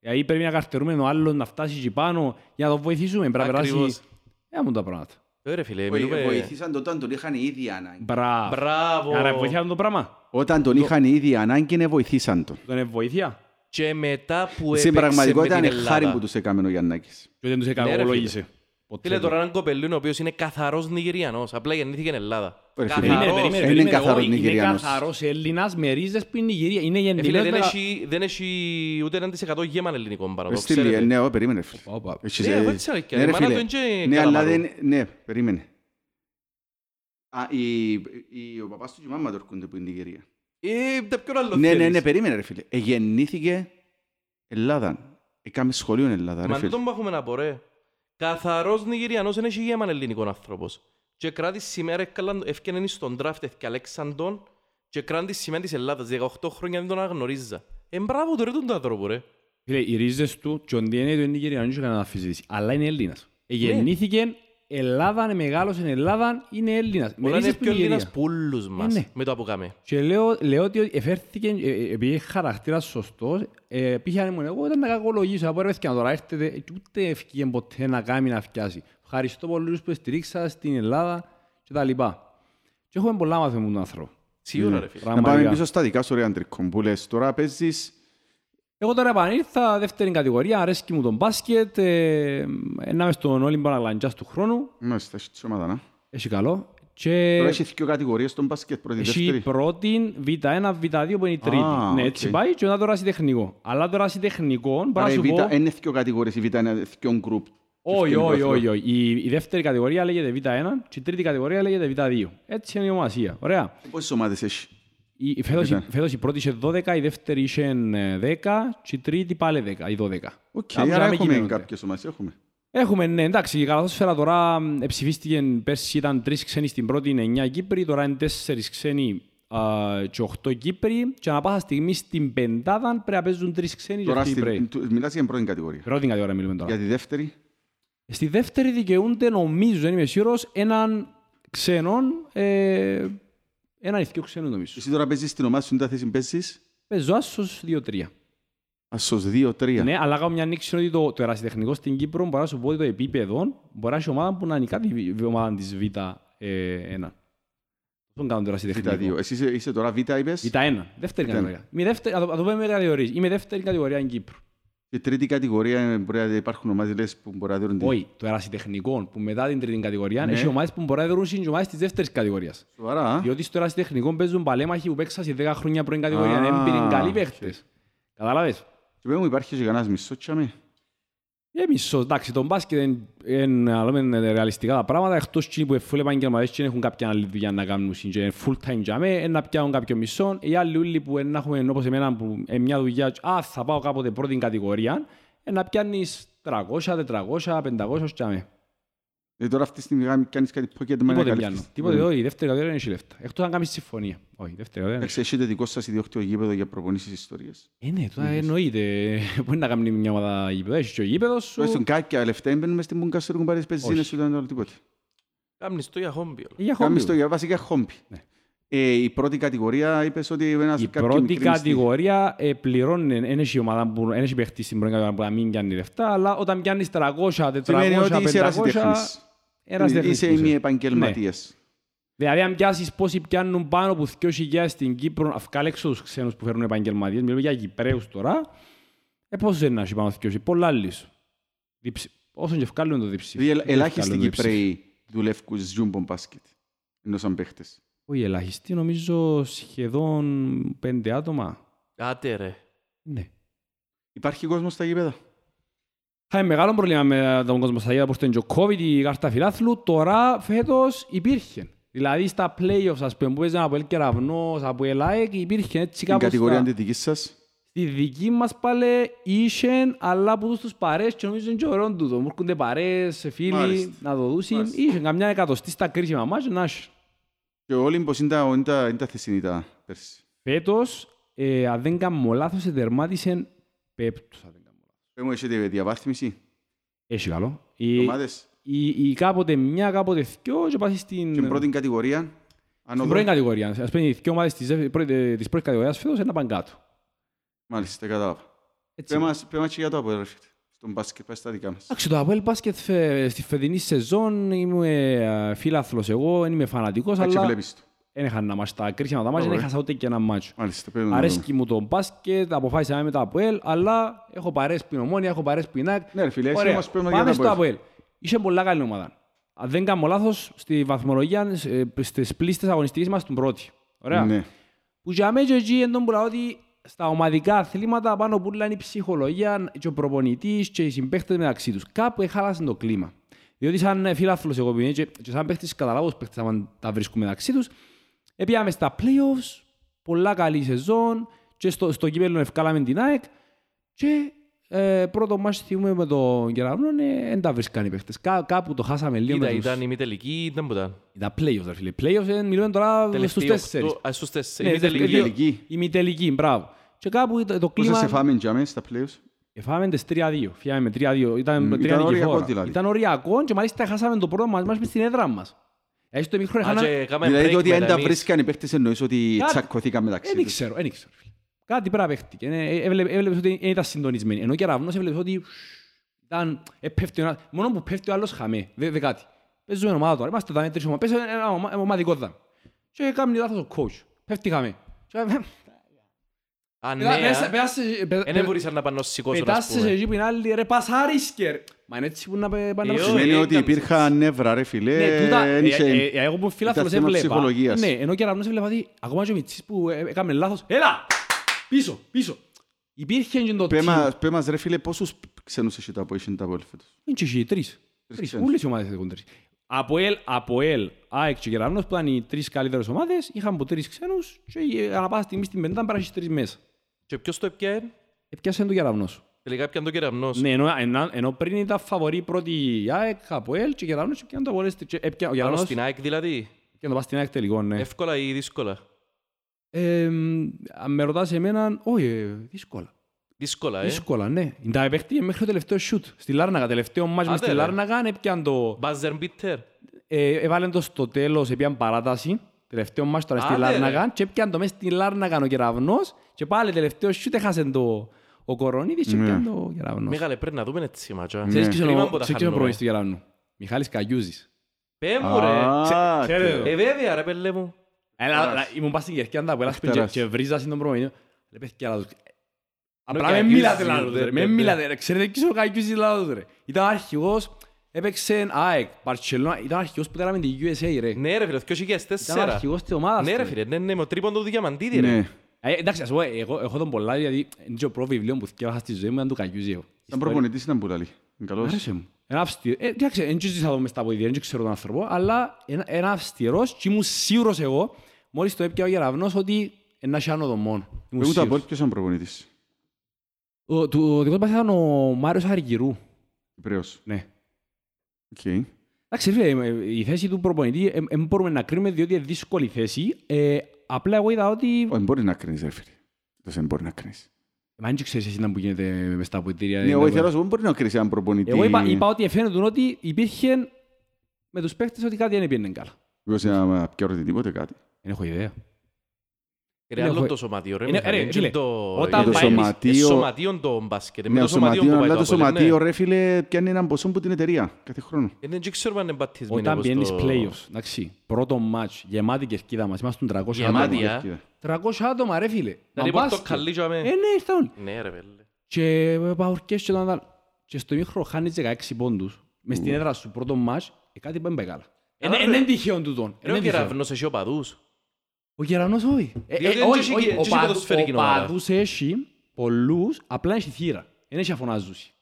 Δηλαδή πρέπει να καρτερούμε ο άλλος να φτάσει εκεί πάνω για να τον βοηθήσουμε. Πρέπει να Ακριβώς. περάσει... Ε, μου τα πράγματα. Ε, ρε φίλε, Βοη- μιλούμε... Βοηθήσαν το όταν τον είχαν ήδη ανάγκη. Μπράβο. Μπράβο. Άρα βοηθιά το πράγμα. Όταν τον είχαν ήδη ανάγκη, ναι, βοηθήσαν τον. Τον είναι βοήθεια. Και μετά που Στην έπαιξε πραγματικότητα με την είναι χάρη Ελλάδα. που τους έκαμε ο Γιαννάκης. Και δεν τους Ναι, ρε, εκαγωγολόγησε. Ποτέ Φίλε, δεν. τώρα έναν κοπελούν ο οποίος είναι καθαρός Νιγηριανός. Απλά γεννήθηκε στην Ελλάδα. Ρε, φίλε. Περίμενε, Καθαρός. περίμενε, Είναι περίμενε. καθαρός Όχι, Είναι Νιγηριανός. καθαρός Έλληνας με ρίζες που είναι Νιγηρία. Είναι Ε, φίλε, γεννημένος δεν με... έχει, δεν έχει ούτε έναν της εκατό γέμαν ελληνικό πάνω. Ε, Το στείλει, ε, ξέρετε. ναι, ω, περίμενε. φίλε. Όπα. Έχεις, Ναι, ε, έτσι αλήθεια. ναι, Η ρε, μάνα φίλε. του είναι και Ναι, αλλά καλαμαρού. δεν... Ναι, περίμενε. Α, η, η, ο παπάς του και η μάμα του έρχονται που είναι η Νιγηρία. Ε, τα ποιον άλλο Ναι, ναι, θέλεις. ναι, περίμενε ρε φίλε. Εγεννήθηκε Ελλάδα. Έκαμε σχολείο εν Ελλάδα, ρε Μα φίλε. τούτον που έχουμε να πω, ρε. Καθαρός Νιγηριανός δεν έχει γέμαν ελληνικό άνθρωπος. Και κράτη σήμερα έφτιανε στον draft και Αλέξαντον και κράτη σημαίνει της Ελλάδας. 18 χρόνια δεν τον αναγνωρίζα. Ε, μπράβο του ρε τον άνθρωπο, ρε. Φίλε, οι ρίζες του και ο DNA του είναι Νιγηριανός, δεν έχει κανένα αμφισβήτηση. Αλλά είναι Έλληνας. Ναι. Γεννήθηκε Ελλάδα, είναι μεγάλος στην Ελλάδα, είναι Έλληνας. Με Όλα είναι ρίζες που πιο είναι Έλληνας Νιγηρία. που όλους μας, ναι. με το που κάμε. Και λέω, λέω ότι εφέρθηκε, ε, ε, επειδή έχει χαρακτήρας σωστός, ε, πήγε αν ήμουν εγώ, ήταν να κακολογήσω, από ρε να τώρα έρθετε, και ούτε ευκήγε ποτέ να κάνει να φτιάσει. Ευχαριστώ πολλούς που στηρίξα στην Ελλάδα και τα λοιπά. Και έχουμε πολλά μάθημα με τον άνθρωπο. Σίγουρα, ρε φίλε. Να πάμε Πραγματικά. πίσω στα δικά σου ρε Αντρικό που λες. Τώρα παίζεις... Εγώ τώρα επανήλθα, δεύτερη κατηγορία, αρέσκει μου τον μπάσκετ, ε, να είμαι στον Όλυμπο Αγλαντζιάς του χρόνου, Μάλιστα, έχει της ομάδας, να. έχει καλό. Και Τώρα έχει δύο κατηγορίες στον μπάσκετ, πρώτη, έχει δεύτερη. πρώτη, β1, β2 που είναι η τρίτη. Α, ναι, οκ. έτσι πάει και μετά τώρα τεχνικό. Αλλά τώρα τεχνικό, μπορώ Άρα να η σου Β πω... είναι δύο κατηγορίες, η Β είναι δύο γκρουπ. Όχι, Και όχι, είναι όχι, όχι. Η, η δεύτερη κατηγορία λέγεται Β1 και η τρίτη κατηγορία λέγεται Β2. Έτσι είναι η ονομασία. Ωραία. Πόσες ομάδες έχει; Η, η φέτος, η, Β1. φέτος η πρώτη είχε 12, η δεύτερη είχε ε, 10 και η τρίτη πάλι 10 ή 12. Οκ, Κάπου άρα να με έχουμε κυμαίνονται. κάποιες ομάδες. Έχουμε. Έχουμε, ναι, εντάξει, η καλαθόσφαιρα τώρα μ, ψηφίστηκε πέρσι ήταν τρεις ξένοι στην πρώτη, είναι 9 Κύπριοι, τώρα είναι τέσσερις ξένοι α, και 8 Κύπριοι και ανά πάσα στιγμή στην πεντάδα πρέπει να παίζουν τρεις ξένοι και Τώρα αυτοί οι στη- Κύπριοι. του- μιλάς για πρώτη κατηγορία. Πρώτη κατηγορία μιλούμε τώρα. Για τη δεύτερη, Στη δεύτερη δικαιούνται, νομίζω, δεν είμαι σίγουρος, έναν ξένον, ε, έναν ηθικό ξένο νομίζω. εσύ τώρα παίζεις στην ομάδα σου, τι θέση παίζεις; Παίζω άσος 2-3. Ασsos 2-3. Ναι, αλλά κάνω μια ανοίξη ότι το, το ερασιτεχνικό στην Κύπρο μπορεί να σου πω ότι το επίπεδο μπορεί να έχει ομάδα που να είναι κάτι η ομάδα της Β1. Τον κάνω το ερασιτεχνικό. Β2. Εσύ είσαι- είσαι τώρα Β, είπες; Β1, δεύτερη Β1. κατηγορία. Είμαι δεύτερη, να το, να το πούμε με κατηγορίες. Είμαι δεύτερη κατηγορία στην Κύπρο. Και τρίτη κατηγορία ε, μπορεί να υπάρχουν ομάδες λες, που μπορεί να δίνουν. Όχι, το ερασιτεχνικό που μετά την τρίτη κατηγορία Ναι. έχει ομάδες που μπορεί να δίνουν στις ομάδες της δεύτερης κατηγορίας. Σοβαρά. α. Διότι στο ερασιτεχνικό παίζουν παλαίμαχοι που παίξαν σε 10 χρόνια πρώτη κατηγορία. Α, Έμπειροι καλοί οκ. παίχτες. Κατάλαβες. Και πέρα μου υπάρχει και κανένας μισθός τζιαμέ. Ε, μισθός, εντάξει, το μπάσκετ είναι, είναι, να λέμε, είναι ρεαλιστικά τα πράγματα, εκτός εκείνοι που είναι full επαγγελματίες και δεν έχουν κάποια άλλη δουλειά να κάνουν και είναι full time για μέ, να πιάνουν κάποιο μισθό. Οι άλλοι όλοι που είναι, να έχουμε όπως εμένα που είναι μια δουλειά, και, α, θα πάω κάποτε πρώτη κατηγορία, ε, να πιάνεις 300, 400, 500 για μέ. Ε, τώρα αυτή τη στιγμή κάνει- κάνεις κάτι pocket money να Τίποτε καλύψεις. πιάνω. Τίποτε εδώ, η δεύτερη κατηγορία δεν έχει λεφτά. Εκτός αν κάνεις συμφωνία. Όχι, η δεύτερη κατηγορία δεν Εντάξει, έχετε δικό σας ιδιόκτητο γήπεδο για προπονήσεις ιστορίες. Ε, ναι, τώρα εννοείται. Μπορεί να κάνει μια ομάδα γήπεδο. Έχεις και ο γήπεδος σου. Τουλάχιστον κάποια λεφτά έμπαινουν μες στην μπούγκα σου, έχουν πάρεις τις πεζίνες Όχι. σου, ήταν άλλο τίποτε. Κάμνεις το για χόμπι. Ε, Για Κάμεις χόμπι. το για βασικά χόμπι. Ναι. Ε, η πρώτη κατηγορία είπες ότι ένας Η κάποια πρώτη μικρή μισθή. κατηγορία ε, πληρώνει, δεν έχει ομάδα που δεν έχει παίχτης στην πρώτη κατηγορία που να μην πιάνει λεφτά, αλλά όταν πιάνεις 300, 400, Σημαίνει ότι είσαι 500, ερασιτέχνης. ερασιτέχνης Είσαι που είσαι. μη επαγγελματίας. Δηλαδή, αν πιάσεις πόσοι πιάνουν πάνω από 2.000 στην Κύπρο, αυκάλ έξω τους ξένους που φέρνουν επαγγελματίες, μιλούμε για Κυπρέους τώρα, ε, πόσους είναι να έχει πάνω από 2.000, πολλά άλλους. Διψη- Όσον και ευκάλλουν το διψήφιο. Δηλαδή, ελ- ελάχιστοι Ευκάλλουν το διψήφιο. Κυπρέοι δουλεύουν στις Jumbo Basket. Ενώ σαν παίχτες. Όχι ελάχιστοι, νομίζω σχεδόν πέντε άτομα. Άτε ρε. Ναι. Υπάρχει κόσμος στα γήπεδα; Είχαμε μεγάλο πρόβλημα με τον κόσμο στα γήπεδα που ήταν και ο COVID, η κάρτα φιλάθλου. Τώρα φέτος υπήρχε. Δηλαδή στα play-offs, ας πούμε, που παίζαν από El Κεραυνός, από El ΑΕΚ, υπήρχε έτσι Στην κάπως κατηγορία στα... τη δική σας; Στη δική μας πάλι είχε, αλλά που τους παρές και νομίζω είναι και ωραίο τούτο. Μου έρχονται παρές, φίλοι, Μάλιστα. να το δούσουν. Μάλιστα. Είχε καμιά εκατοστή στα κρίσιμα μάτια, να έχει. Και όλοι πως είναι τα- είναι τα είναι τα θεσινητά πέρσι. Φέτος, ε, αν δεν κάνω λάθος, τερμάτισε πέπτος. αν δεν κάνω λάθος. Πες μου, έχετε διαβάθμιση; Έχει καλό. Η, Ομάδες; η, η, κάποτε μια, κάποτε δυο και πάει στην... Και πρώτη κατηγορία. Στην Ανώδο. πρώτη κατηγορία. Ας πούμε, οι δυο ομάδες της, δεύτερη- πρώτη- της πρώτης κατηγορίας φέτος είναι να πάνε κάτω. Μάλιστα, κατάλαβα. Έτσι. Πες μας- πες μας και για το Αποέλ, ρε φίλε. Στον μπάσκετ, πες τα δικά μας. Εντάξει, το Αποέλ μπάσκετ φε- στη φετινή σεζόν είμαι ε, φίλαθλος εγώ, δεν είμαι φανατικός, Εντάξει, αλλά βλέπεις το. Δεν έχανα να μάτς τα κρίσιμα τα μάτια, δεν Ωραία. έχασα ούτε και ένα μάτσο. Μάλιστα, πρέπει να το Αρέσκει μου το μπάσκετ, αποφάσισα να είμαι με το Αποέλ, αλλά έχω παρέσει που είναι ομόνια, έχω παρέσει που είναι ΑΕΚ. Ναι, ρε φίλε, εσύ Ωραία, μας πρέπει να για πάμε το στο Αποέλ. Αποέλ. Είχε πολλά καλή ομάδα. Αν δεν κάνω λάθος, στη βαθμολογία, ε, στις πλήστες αγωνιστικές μας, τον πρώτη. Ωραία. Ναι. Που για μένα και εκεί είναι τον που λέω ότι στα ομαδικά αθλήματα πάνω που είναι η ψυχολογία και ο προπονητής και οι συμπαίχτες μεταξύ τους. Κάπου έχαλασε το κλίμα. Διότι σαν φίλαθλος εγώ που είμαι και, και σαν παίχτης καταλάβω τους παίχτες άμα τα βρίσκουμε μεταξύ τους, έπιαμε στα playoffs, πολλά καλή σεζόν και στο, στο κύπελλο ευκάλαμε την ΑΕΚ και ε, πρώτο μάτς θυμούμε με τον Κεραυνό δεν τα βρίσκαν οι παίχτες. Κά, κάπου το χάσαμε λίγο Ήταν, με τους... ήταν η μη τελική, ήταν που ήταν. Ήταν playoffs, ρε φίλε. Playoffs ε, μιλούμε τώρα στους Τελευταίοι τέσσερις. οκτώ- α, στους Ναι, τέσσερις. Η μη τελευταίο- τελική. τελική. Η μη τελική, μπράβο. Και κάπου το, το Πόσα σε κλίμα... φάμε για μέσα στα playoffs. Εφάμε τις 3-2. Φύγαμε με 3-2. Ήταν, Μ, τρία ήταν οριακό νικηφόρα. δηλαδή. Ήταν οριακό και μάλιστα χάσαμε το πρώτο μας μες στην έδρα μας. Έτσι το μικρό Α, έχανα... και έκαμε Δηλαδή break το ότι μετά αν τα εμείς. βρίσκαν οι παίχτες εννοείς ότι Κάτι- τσακωθήκαν μεταξύ Δεν τους. ξέρω, δεν ξέρω. φίλε. Κάτι πρέπει να παίχτηκε. Ε, ε, έβλε- Έβλεπες ότι δεν ήταν συντονισμένοι. Ενώ και ραυνός έβλεπες ότι ήταν, ε, πέφτει ο ένας- μόνο που πέφτει ο άλλος χαμέ. Δεν δε κάτι. Παίζουμε ομάδα τώρα. Είμαστε τα τρεις ομάδες. Παίζουμε ένα ομα- ομαδικό δάμε. Και κάνει λάθος ο coach. Πέφτει χαμέ. Και, ε, Α, ναι, πετά- πέσα- α. πέρασε- πε- Ε, πε- Δεν μπορούσαν να πάνε να σηκώσουν, ας Πετάσσες πούμε. εκεί που είναι άλλοι, ρε πασάρισκε. ρε. Μα είναι έτσι που να πε- πάνε να Ε, παίξουν. Σημαίνει ε, ότι έκανες υπήρχαν νεύρα ρε φίλε. Ναι, τούτα, εν ε, είχε- ε, ε, εγώ που φίλαθλος ήταν θέμα έβλεπα. ψυχολογίας. Ναι, ενώ και ραυνός έβλεπα ότι ακόμα και ο Μιτσής που ε, έκαμε λάθος. Έλα! Πίσω, πίσω. Υπήρχε και το Πέ team. μας- Πέ μας ρε φίλε πόσους ξένους έχει τα που έχει τα Αποέλ φέτος; Είναι και εσύ, τρεις. Τρεις. ξένους. Όλες οι ομάδες έχουν τρεις. Από ΕΛ, από ΕΛ, ΑΕΚ και Κεραυνός που ήταν οι τρεις καλύτερες ομάδες, είχαν από τρεις ξένους και ε, ανά πάσα στιγμή στην πεντά πέρασε τρεις μέσα. Και ποιος το έπιανε; Επιάσε το Κεραυνός. Τελικά πιάνε το κεραμνός. Ναι, ενώ, ενώ, ενώ πριν ήταν φαβορή πρώτη η ΑΕΚ, από ΕΛ και Κεραυνός και πιάνε το απολές. και έπια- Ο Πάνω Κεραυνός στην ΑΕΚ δηλαδή. και να πάει στην ΑΕΚ τελικό, ναι. Εύκολα ή δύσκολα; Ε, μ, αν με ρωτάς εμένα, όχι, ε, δύσκολα. Δύσκολα, ε. Δύσκολα, ναι. Τα παίχτηκε μέχρι το τελευταίο σιούτ. Στη Λάρναγα, τελευταίο μάτς μες Άντε, στη ρε. Λάρναγα, έπιαν το... Buzzer beater. Ε, έβαλαν το στο τέλος, έπιαν παράταση. Τελευταίο μάτς τώρα στη Άντε, ρε. Λάρναγα και έπιαν το μέσα στη Λάρναγα ο Κεραυνός και πάλι τελευταίο σιούτ έχασε το... Ο Κορονίδης και Ναι. έπιαν το Κεραυνός. Μεγάλε, πρέπει να δούμε έτσι μάτσα. Ξέρεις ποιος είναι Κρίμα ο- που τα ξέρεις ποιος είναι ο χάνουμε. προπονητής του Κεραυνού; Μιχάλης Καγιούζης. Πέ μου ρε. Α, ξέρετε τε- το. Ε, βέβαια ρε πέλε μου. Έλα, Τεράς. έλα, ήμουν πας στην Κερκιά που έλα και- Τεράς. και βρίζα στην τον προπονητή. Ρε παιδιά, λάθος. Απλά και με Καγιούζης, μιλάτε ναι, λάθος, ρε. ναι, Με ναι. μιλάτε ρε. Ξέρετε ποιος είναι ο Καγιούζης λάθος ρε. Ήταν αρχηγός, έπαιξε ΑΕΚ, Μπαρτσελώνα. Ήταν αρχηγός που κάναμε την USA ρε. Ναι ρε φίλε, το 2004. Ήταν αρχηγός της ομάδας Ναι ρε του. φίλε, ναι, ναι, με το τρίποντο του διαμαντίδη ρε. Ναι. Ε, Εντάξει, ας πω, εγώ έχω τον πολλά, γιατί είναι και ο πρώτο βιβλίο που θυκεύασα στη ζωή μου, ήταν του Καγιούζη εγώ. Σαν προπονητής ήταν που λαλεί. Είναι καλός. Άρεσε μου. Ένα αυστηρό. Ε, εντάξει, δεν ξέρω τι θα δω μες στα ποδητήρια, δεν ξέρω τον άνθρωπο, αλλά ένα, ένα αυστηρός και ήμουν σίγουρος εγώ, μόλις το έπια ο Γεραβνός, ότι να έχει άνω το μόνο. Ήμουν Εγώ το σίγουρος. Αποέλ ποιος ήταν προπονητής; Ο, του, ο δικός μας ήταν ο Μάριος Αργυρού. Κυπρέος. Ναι. Οκ. Εντάξει, φίλε, ε, η θέση του προπονητή δεν μπορούμε να κρίνουμε διότι είναι δύσκολη θέση. Ε, απλά εγώ είδα ότι... Όχι, μπορεί να κρίνεις, ρε φίλε. Τόσο δεν μπορεί να κρίνεις. Μα δεν ξέρεις εσύ να που γίνεται μες στα αποδυτήρια. Ναι, εγώ ήθελα να σου πω, δεν μπορεί να κρίνεις έναν προπονητή. Εγώ είπα, είπα ότι φαίνεται ότι υπήρχε με τους παίκτες ότι κάτι δεν πήγαινε καλά. Μήπως να πιέρω τίποτε κάτι. Δεν έχω ιδέα. Ρε άλλο το σωματείο ρε Είναι- Μιχάλη, ρε, είναι φίλε, το- όταν είναι πάει- το σωματείο- σωματείο το μπάσκετ. Με Ναι, το ο σωματείο σωματείο, που πάει αλλά το Απόλλων, ναι. σωματείο, ρε φίλε, πιάνει έναν ποσό που την εταιρεία κάθε χρόνο. Ε, Δεν ξέρω αν είναι μπατισμένοι Όταν όπως πιένεις το- playoffs, εντάξει, πρώτο μάτς, γεμάτη κερκίδα μας, είμαστε 300 Γεμάτη, άτομα. α. Κοίτα. 300 άτομα ρε φίλε. Να Μα λοιπόν μπάσκετ. το καλή για Ε, με. ναι, ήρθαν όλοι. Ναι ρε βέλε. Και παουρκές και τον Και στο μήχρο χάνεις 16 πόντους. Μες στην έδρα σου πρώτο μάτς, ε, κάτι δεν πάει καλά. Άρα, Είναι ρε. είναι τυχαίο τούτον. Ρε Είναι ο τυχαίο. κεραυνός έχει οπαδούς. Ο Γερανός όχι. Ε, Διότι ε, δεν όχι, έχει- όχι, δεν ο έχει παδού- ποδοσφαιρική Ο ομάδα. παδούς έχει πολλούς, απλά έχει θύρα. Δεν έχει αφωνάζουση.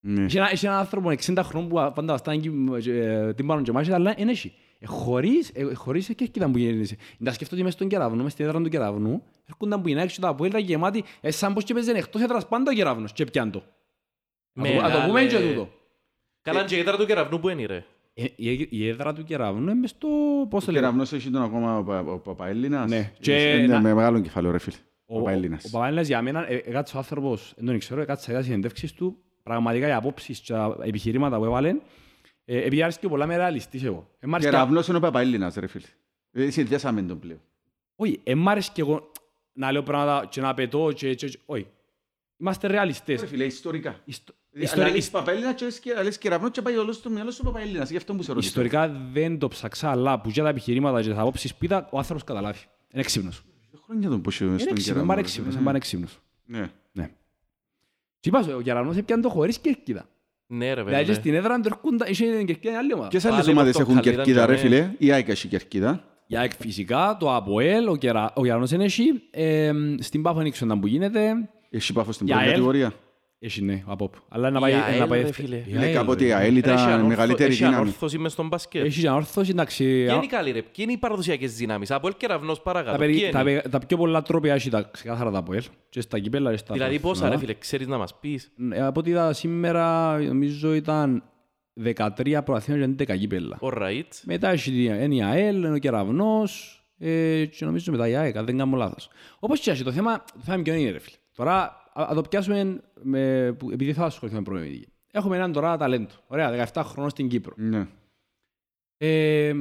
Ναι. Έχει ένα- έχει έναν άνθρωπο 60 χρόνων που πάντα βαστάνε εκεί, ε, την πάνω και μάχεται, αλλά δεν έχει. Ε, Χωρίς, ε, χωρίς και εκεί που γίνεται. Να σκεφτώ ότι μες στον κεραυνό, μες στην έδρα του κεραυνού, έρχονταν που είναι έξω τα απόελτα γεμάτη, ε, σαν πως και παίζουν εκτός έδρας πάντα ο κεραυνός και πιάν το. Να το- Να το Μεγάλε. πούμε και τούτο. Καλά και η έδρα του κεραυνού που είναι ρε. Ε, η- Η έδρα του κεραυνού είναι μες στο... Πώς Ο το λέμε. κεραυνός έχει τον ακόμα ο Πα- ο Παπαέλληνας. Ναι. Και Είναι να- με μεγάλο κεφάλαιο, ρε φίλε. Ο Ο, ο, Παπαέλληνας. ο Παπαέλληνας για μένα, ε, έκατσε ο άνθρωπος, δεν τον ξέρω, έκατσε για συνεντεύξεις του, πραγματικά οι απόψεις και τα επιχειρήματα που έβαλε, ε, επειδή άρεσε πολλά με ρεαλιστής εγώ. Ε, μ' άρεσε και- Κεραυνός είναι ο Παπαέλληνας, ρε φίλε. Ε, Συνδυάσαμε τον πλέον. Όχι, ε, μ' άρεσε και εγώ να λέω πράγματα και να πετώ και, και, και όχι. Είμαστε ρεαλιστές. Ρε φίλε, ιστορικά. Ιστο- Αλλά ιστορι- λες Παπαέλληνα και λες και- λες κεραυνό και πάει όλος στο μυαλό σου Παπαέλληνας. Γι' αυτό που σε ρωτήσω. Ιστορικά δεν το ψαξά, αλλά που για τα επιχειρήματα και τις απόψεις που είδα, ο άνθρωπος καταλάβει. Είναι έξυπνος. Χρόνια τον πως Είναι στον έξυπνος, είναι κεραυνό. ρε πανέξυπνος, φίλε. είναι πανέξυπνος. Ναι. Ναι. Και είπας σου, ο Γερανός έπιανε το χωρίς κερκίδα. Ναι ρε Δηλαδή και βέλε. στην έδρα του έρχονταν, είχε την κερκίδα μια άλλη ομάδα. Ποιες άλλες Πάλι ομάδες με το έχουν Καλίδα κερκίδα, ρε και φίλε; Η ΑΕΚ έχει κερκίδα. Για εκ φυσικά, το ΑΠΟΕΛ, ο, Κερα... ο Γερανός είναι έχει, ε, στην Πάφο δεν ξέρω που γίνεται, Έχει πάφο στην Η πρώτη ΑΕΛ. κατηγορία. Έχει ναι, ο ΑΠΟΠ. Αλλά να Η πάει, ΑΕΛ, να πάει ρε ευκαι- φίλε. Η Ναι, ΑΕΛ, κάποτε η ρε. ΑΕΛ Ρε, έχει ήταν ανόρθω- μεγαλύτερη έχει δύναμη. ανόρθωσης μες στον μπάσκετ. Έχεις και ανόρθωση, εντάξει. Ποιοι α- είναι οι καλοί ρε, ποιοι είναι οι παραδοσιακές δυνάμεις; Από ελ κεραυνός Τα, παρακάτω. περι- Ποιοι τα, είναι; πε- τα πιο πολλά τρόπια έχει τα ξεκάθαρα τα ΑΠΟΕΛ. Και στα κυπέλα και στα Δηλαδή πόσα ρε πρωταθλήματα. φίλε, ξέρεις να μας πεις; Ε, Από ό,τι είδα σήμερα, νομίζω ήταν 13 προαθήνων και 11 κύπελα. Alright. Μετά έχει η- είναι η ΑΕΛ, είναι ο Κεραυνός ε, και νομίζω μετά η ΑΕΚ, αν δεν κάνω λάθος. Όπως και έχει, το θέμα, το θέμα ποιο είναι ρε φίλε. Τώρα, α, α το πιάσουμε, με, που- επειδή θα ασχοληθούμε με προπονητική. Έχουμε έναν τώρα ταλέντο. Ωραία, 17 χρόνων στην Κύπρο. Ναι. Ε,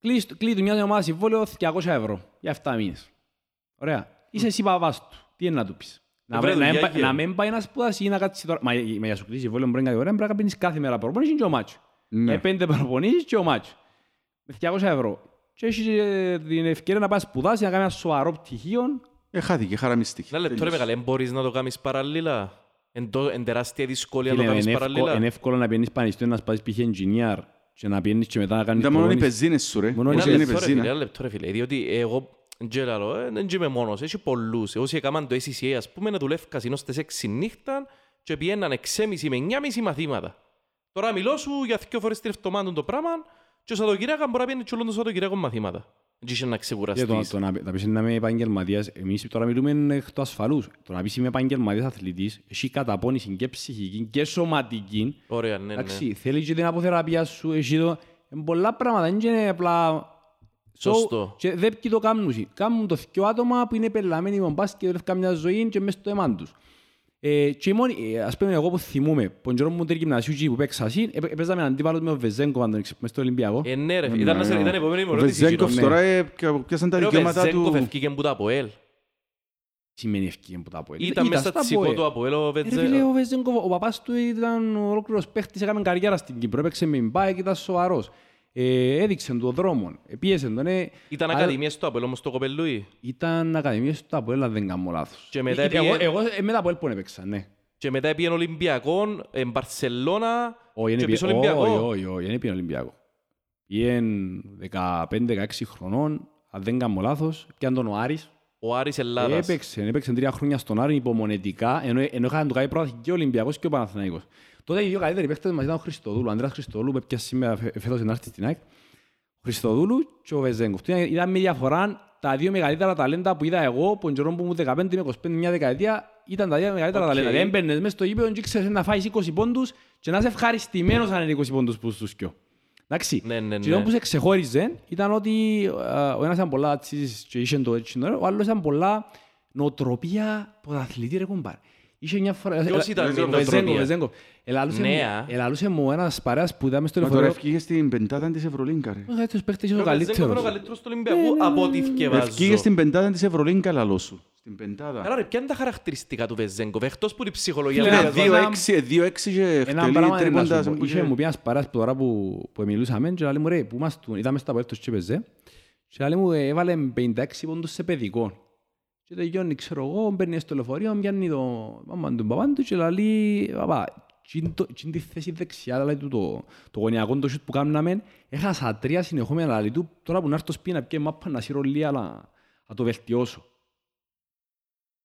κλεί κλεί του μια ομάδα συμβόλαιο 200 ευρώ για 7 μήνες. Ωραία. Είσαι εσύ παπάς του. Τι είναι να του πεις; Να, βρε, να, δουλειά να, είχε. να μην πάει να σπουδάσει ή να κάτσει τώρα. Μα, μα για σου κλείσει συμβόλαιο μπορεί να κάνει ωραία, πρέπει να πίνεις κάθε μέρα προπονήσεις και ο μάτσο. Ναι. Ε, πέντε προπονήσεις και ο μάτσο. Με 200 ευρώ. Και έχεις ε, την ευκαιρία να πάει να σπουδάσει, να κάνεις ένα σοβαρό πτυχίο. Ε, χάθηκε, χαραμιστική. Ένα λεπτό ρε Τέλος. μεγάλε, εν μπορείς να το κάνεις παραλλήλα. Εν, το, εν τεράστια δυσκολία να Φίλε, το κάνεις είναι εύκολο- παραλλήλα. Είναι εύκολο να πιένεις πανεπιστήμιο να σπάσεις π.χ. engineer και να πιένεις και μετά να κάνεις Ήταν μόνο οι προπόνηση. πεζίνες σου, ρε. Μόνο Όσοι οι Ένα είναι λεπτό ρε πεζίνα. φίλε, ένα λεπτό ρε φίλε. Διότι εγώ και λαλώ, ε, δεν είμαι μόνος, έχει πολλούς. Όσοι έκαναν το SCCA, ας πούμε, να δουλεύουν κασινό στις 6 νύχτα και πιέναν 6,5 με 9,5 μαθήματα. Τώρα μιλώ σου για δύο φορές την εβδομάδα το πράγμα και ο Σαββατοκύριακο μπορεί να πιένει και όλο το Σαββατοκύριακο μαθήματα. Δεν είχε να Και το, ξεκουραστείς. το να, να πεις να είμαι επαγγελματίας, εμείς τώρα μιλούμε εκ του ασφαλούς. Το να πεις είμαι επαγγελματίας αθλητής, έχει καταπώνηση και ψυχική και σωματική. Ωραία, ναι, ναι. Εντάξει, θέλεις και την αποθεραπεία σου, έχει το... Είναι πολλά πράγματα, δεν είναι απλά... Σωστό. Και δεν ποιοι το κάνουν. εσύ. Κάνουν το δυο άτομα που είναι πελαμένοι με μπάσκετ, δουλεύουν μια ζωή και μέσα στο αίμα τους. Ε, και η μόνη, ε, ας πούμε εγώ που θυμούμαι, τον καιρό μου τρει γυμνασίου εκεί που παίξα εσύ, ε, έπαιζα με αντίπαλο με ο Βεζέγκο, αν τον ξέρεις, μες στο Ολυμπιακό. Ε, ναι ρε φίλε, ήταν, να σε- Ναι, ήταν η επόμενη μου Ο ερώτηση. Βεζέγκοφ εκείνο. τώρα ε, πια- πιάσαν τα Ρε, ο δικαιώματα Βεζέγκοφ του; ευκήκε που τα από ελ. Τι σημαίνει ευκαιρία που τα πω. Ήταν μέσα στα τσικό του από ελ ο Ρε φίλε, Βεζέγκοφ. ο Βεζέγκοφ, ο παπάς του ήταν ολόκληρος παίχτης, έκαμε καριέρα στην Κύπρο, έπαιξε με μπάι και ήταν σοβαρός. Ε, έδειξε τον δρόμο, ε, πίεσε τον. Ε, Ήταν Α- ακαδημίες του από ελ όμως το κοπελούι. Ήταν ακαδημίες του Αποέλ, αν δεν κάνω λάθος. Και μετά Ε, πήγε- Εγώ, εγώ ε, με τα Αποέλ που έπαιξα, ναι. Και μετά πήγαινε Ολυμπιακό, εν Μπαρσελώνα Όχι, και είναι πίσω πι- όχι, Ολυμπιακό. όχι, όχι, δεν πήγε Ολυμπιακό. Πήγαινε 15-16 χρονών, αν δεν κάνω λάθος, πιάνε τον ο Άρης. Ο Άρης Ελλάδας. Έπαιξε, έπαιξε τρία χρόνια στον Άρη υπομονετικά, ενώ, ενώ είχαν το κάνει πρώτα και ο Ολυμπιακός και ο Παναθηναϊκός. Τότε οι δύο καλύτεροι παίκτες μας ήταν ο Χριστοδούλου, ο Ανδρέας Χριστοδούλου που έπιασε σήμερα φε- φέτος να έρθει στην ΑΕΚ. Ο Χριστοδούλου και ο Βεζένκοφ. Του Ήταν ήταν μια διαφορά τα δύο μεγαλύτερα ταλέντα που είδα εγώ, που τον καιρό που ήμουν 15 με 25 μια δεκαετία, ήταν τα δύο μεγαλύτερα Οκ. ταλέντα. Δηλαδή έμπαινες μες στο γήπεδο και ξέρεις να φάεις 20 πόντους και να είσαι ευχαριστημένος αν είναι 20 πόντους που στους κοιό. Εντάξει. Ναι, ναι, Και το ναι. που σε ξεχώριζε ήταν ότι ε, ο ένας ήταν πολλά τσίς και είχε το έτσι, ο άλλος ήταν πολλά νοοτροπία ποδαθλητή ρε κουμπάρ. Είχε μια φορά... Ποιος ήταν ε, με ο νοοτροπία; Βεζέγκο, ο Βεζέγκο. Ελαλούσε μου- Νέα. Ελαλούσε μου ένας παρέας που ήταν στο Μα τώρα λεωφορείο. ευκήγε στην πεντάδα της Ευρωλίγκα ρε. Ο καλύτερος παίχτης είναι ο Ο Βεζέγκο είναι ο καλύτερος. καλύτερος του Ολυμπιακού από ό,τι θκευάζω. Ευκήγε στην πεντάδα της Ευρωλίγκα λαλό σου. Στην πεντάδα. Άρα ρε, ποια είναι τα χαρακτηριστικά του Βεζέγκο, εκτός που την ψυχολογία Φίλε, που δύο έβαλε. 2-6 2-6 και Ένα χτελεί πράγμα είναι να τρίποντα. σου πω. Είχε μου πει ένας παρέας που τώρα που, που μιλούσαμε και λέει μου ρε, που μας του, είδαμε στα πορεύτος και παίζε και λέει μου ε, έβαλε 56 πόντους σε παιδικό. Και τελειώνει, ξέρω εγώ, μπαίνεις στο λεωφορείο, πιάνει το μάμα του παπάν του και λέει «Παπά, τσιν το- τσιν τη θέση δεξιά, λέει του το, το γωνιακό το σιούτ που κάναμε, έχασα τρία συνεχόμενα, λέει του, τώρα που να έρθω σπίτι να πιέ μάπα να σύρω λίγα, αλλά να το βελτιώσω».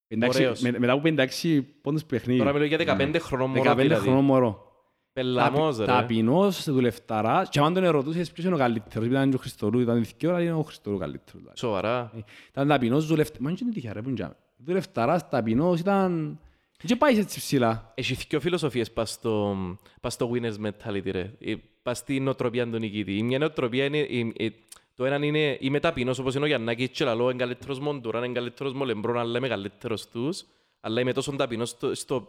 56 Ωραίος. με- Μετά από 56 πόντους παιχνίδι. Τώρα μιλώ για 15 χρονών μωρό 15 δηλαδή. χρονών μωρό. Πελαμός ρε. Ταπεινός, δουλευταράς. Και αν τον ερωτούσες ποιος είναι ο καλύτερος, ήταν και ο Χριστορού, ήταν δύο ώρα, είναι ο Χριστορού καλύτερος. δηλαδή. Σοβαρά. Ήταν ταπεινός, δουλευταράς. Μα είναι τυχαία ρε, που είναι τζάμε. Δουλευταράς, ταπεινός, ήταν... Και πάει έτσι ψηλά. Έχει δύο φιλοσοφίες πας στο, πας στο winners mentality ρε. Ε, Πας στην νοοτροπία του νικητή. Η μια νοοτροπία είναι... η- η- Το ένα είναι είμαι ταπεινός όπως είναι ο Γιαννάκης και λαλό είναι καλύτερος Μοντουράν, είναι καλύτερος Μολεμπρόν, αλλά είμαι καλύτερος τους. Αλλά είμαι τόσο ταπεινός στο, στο,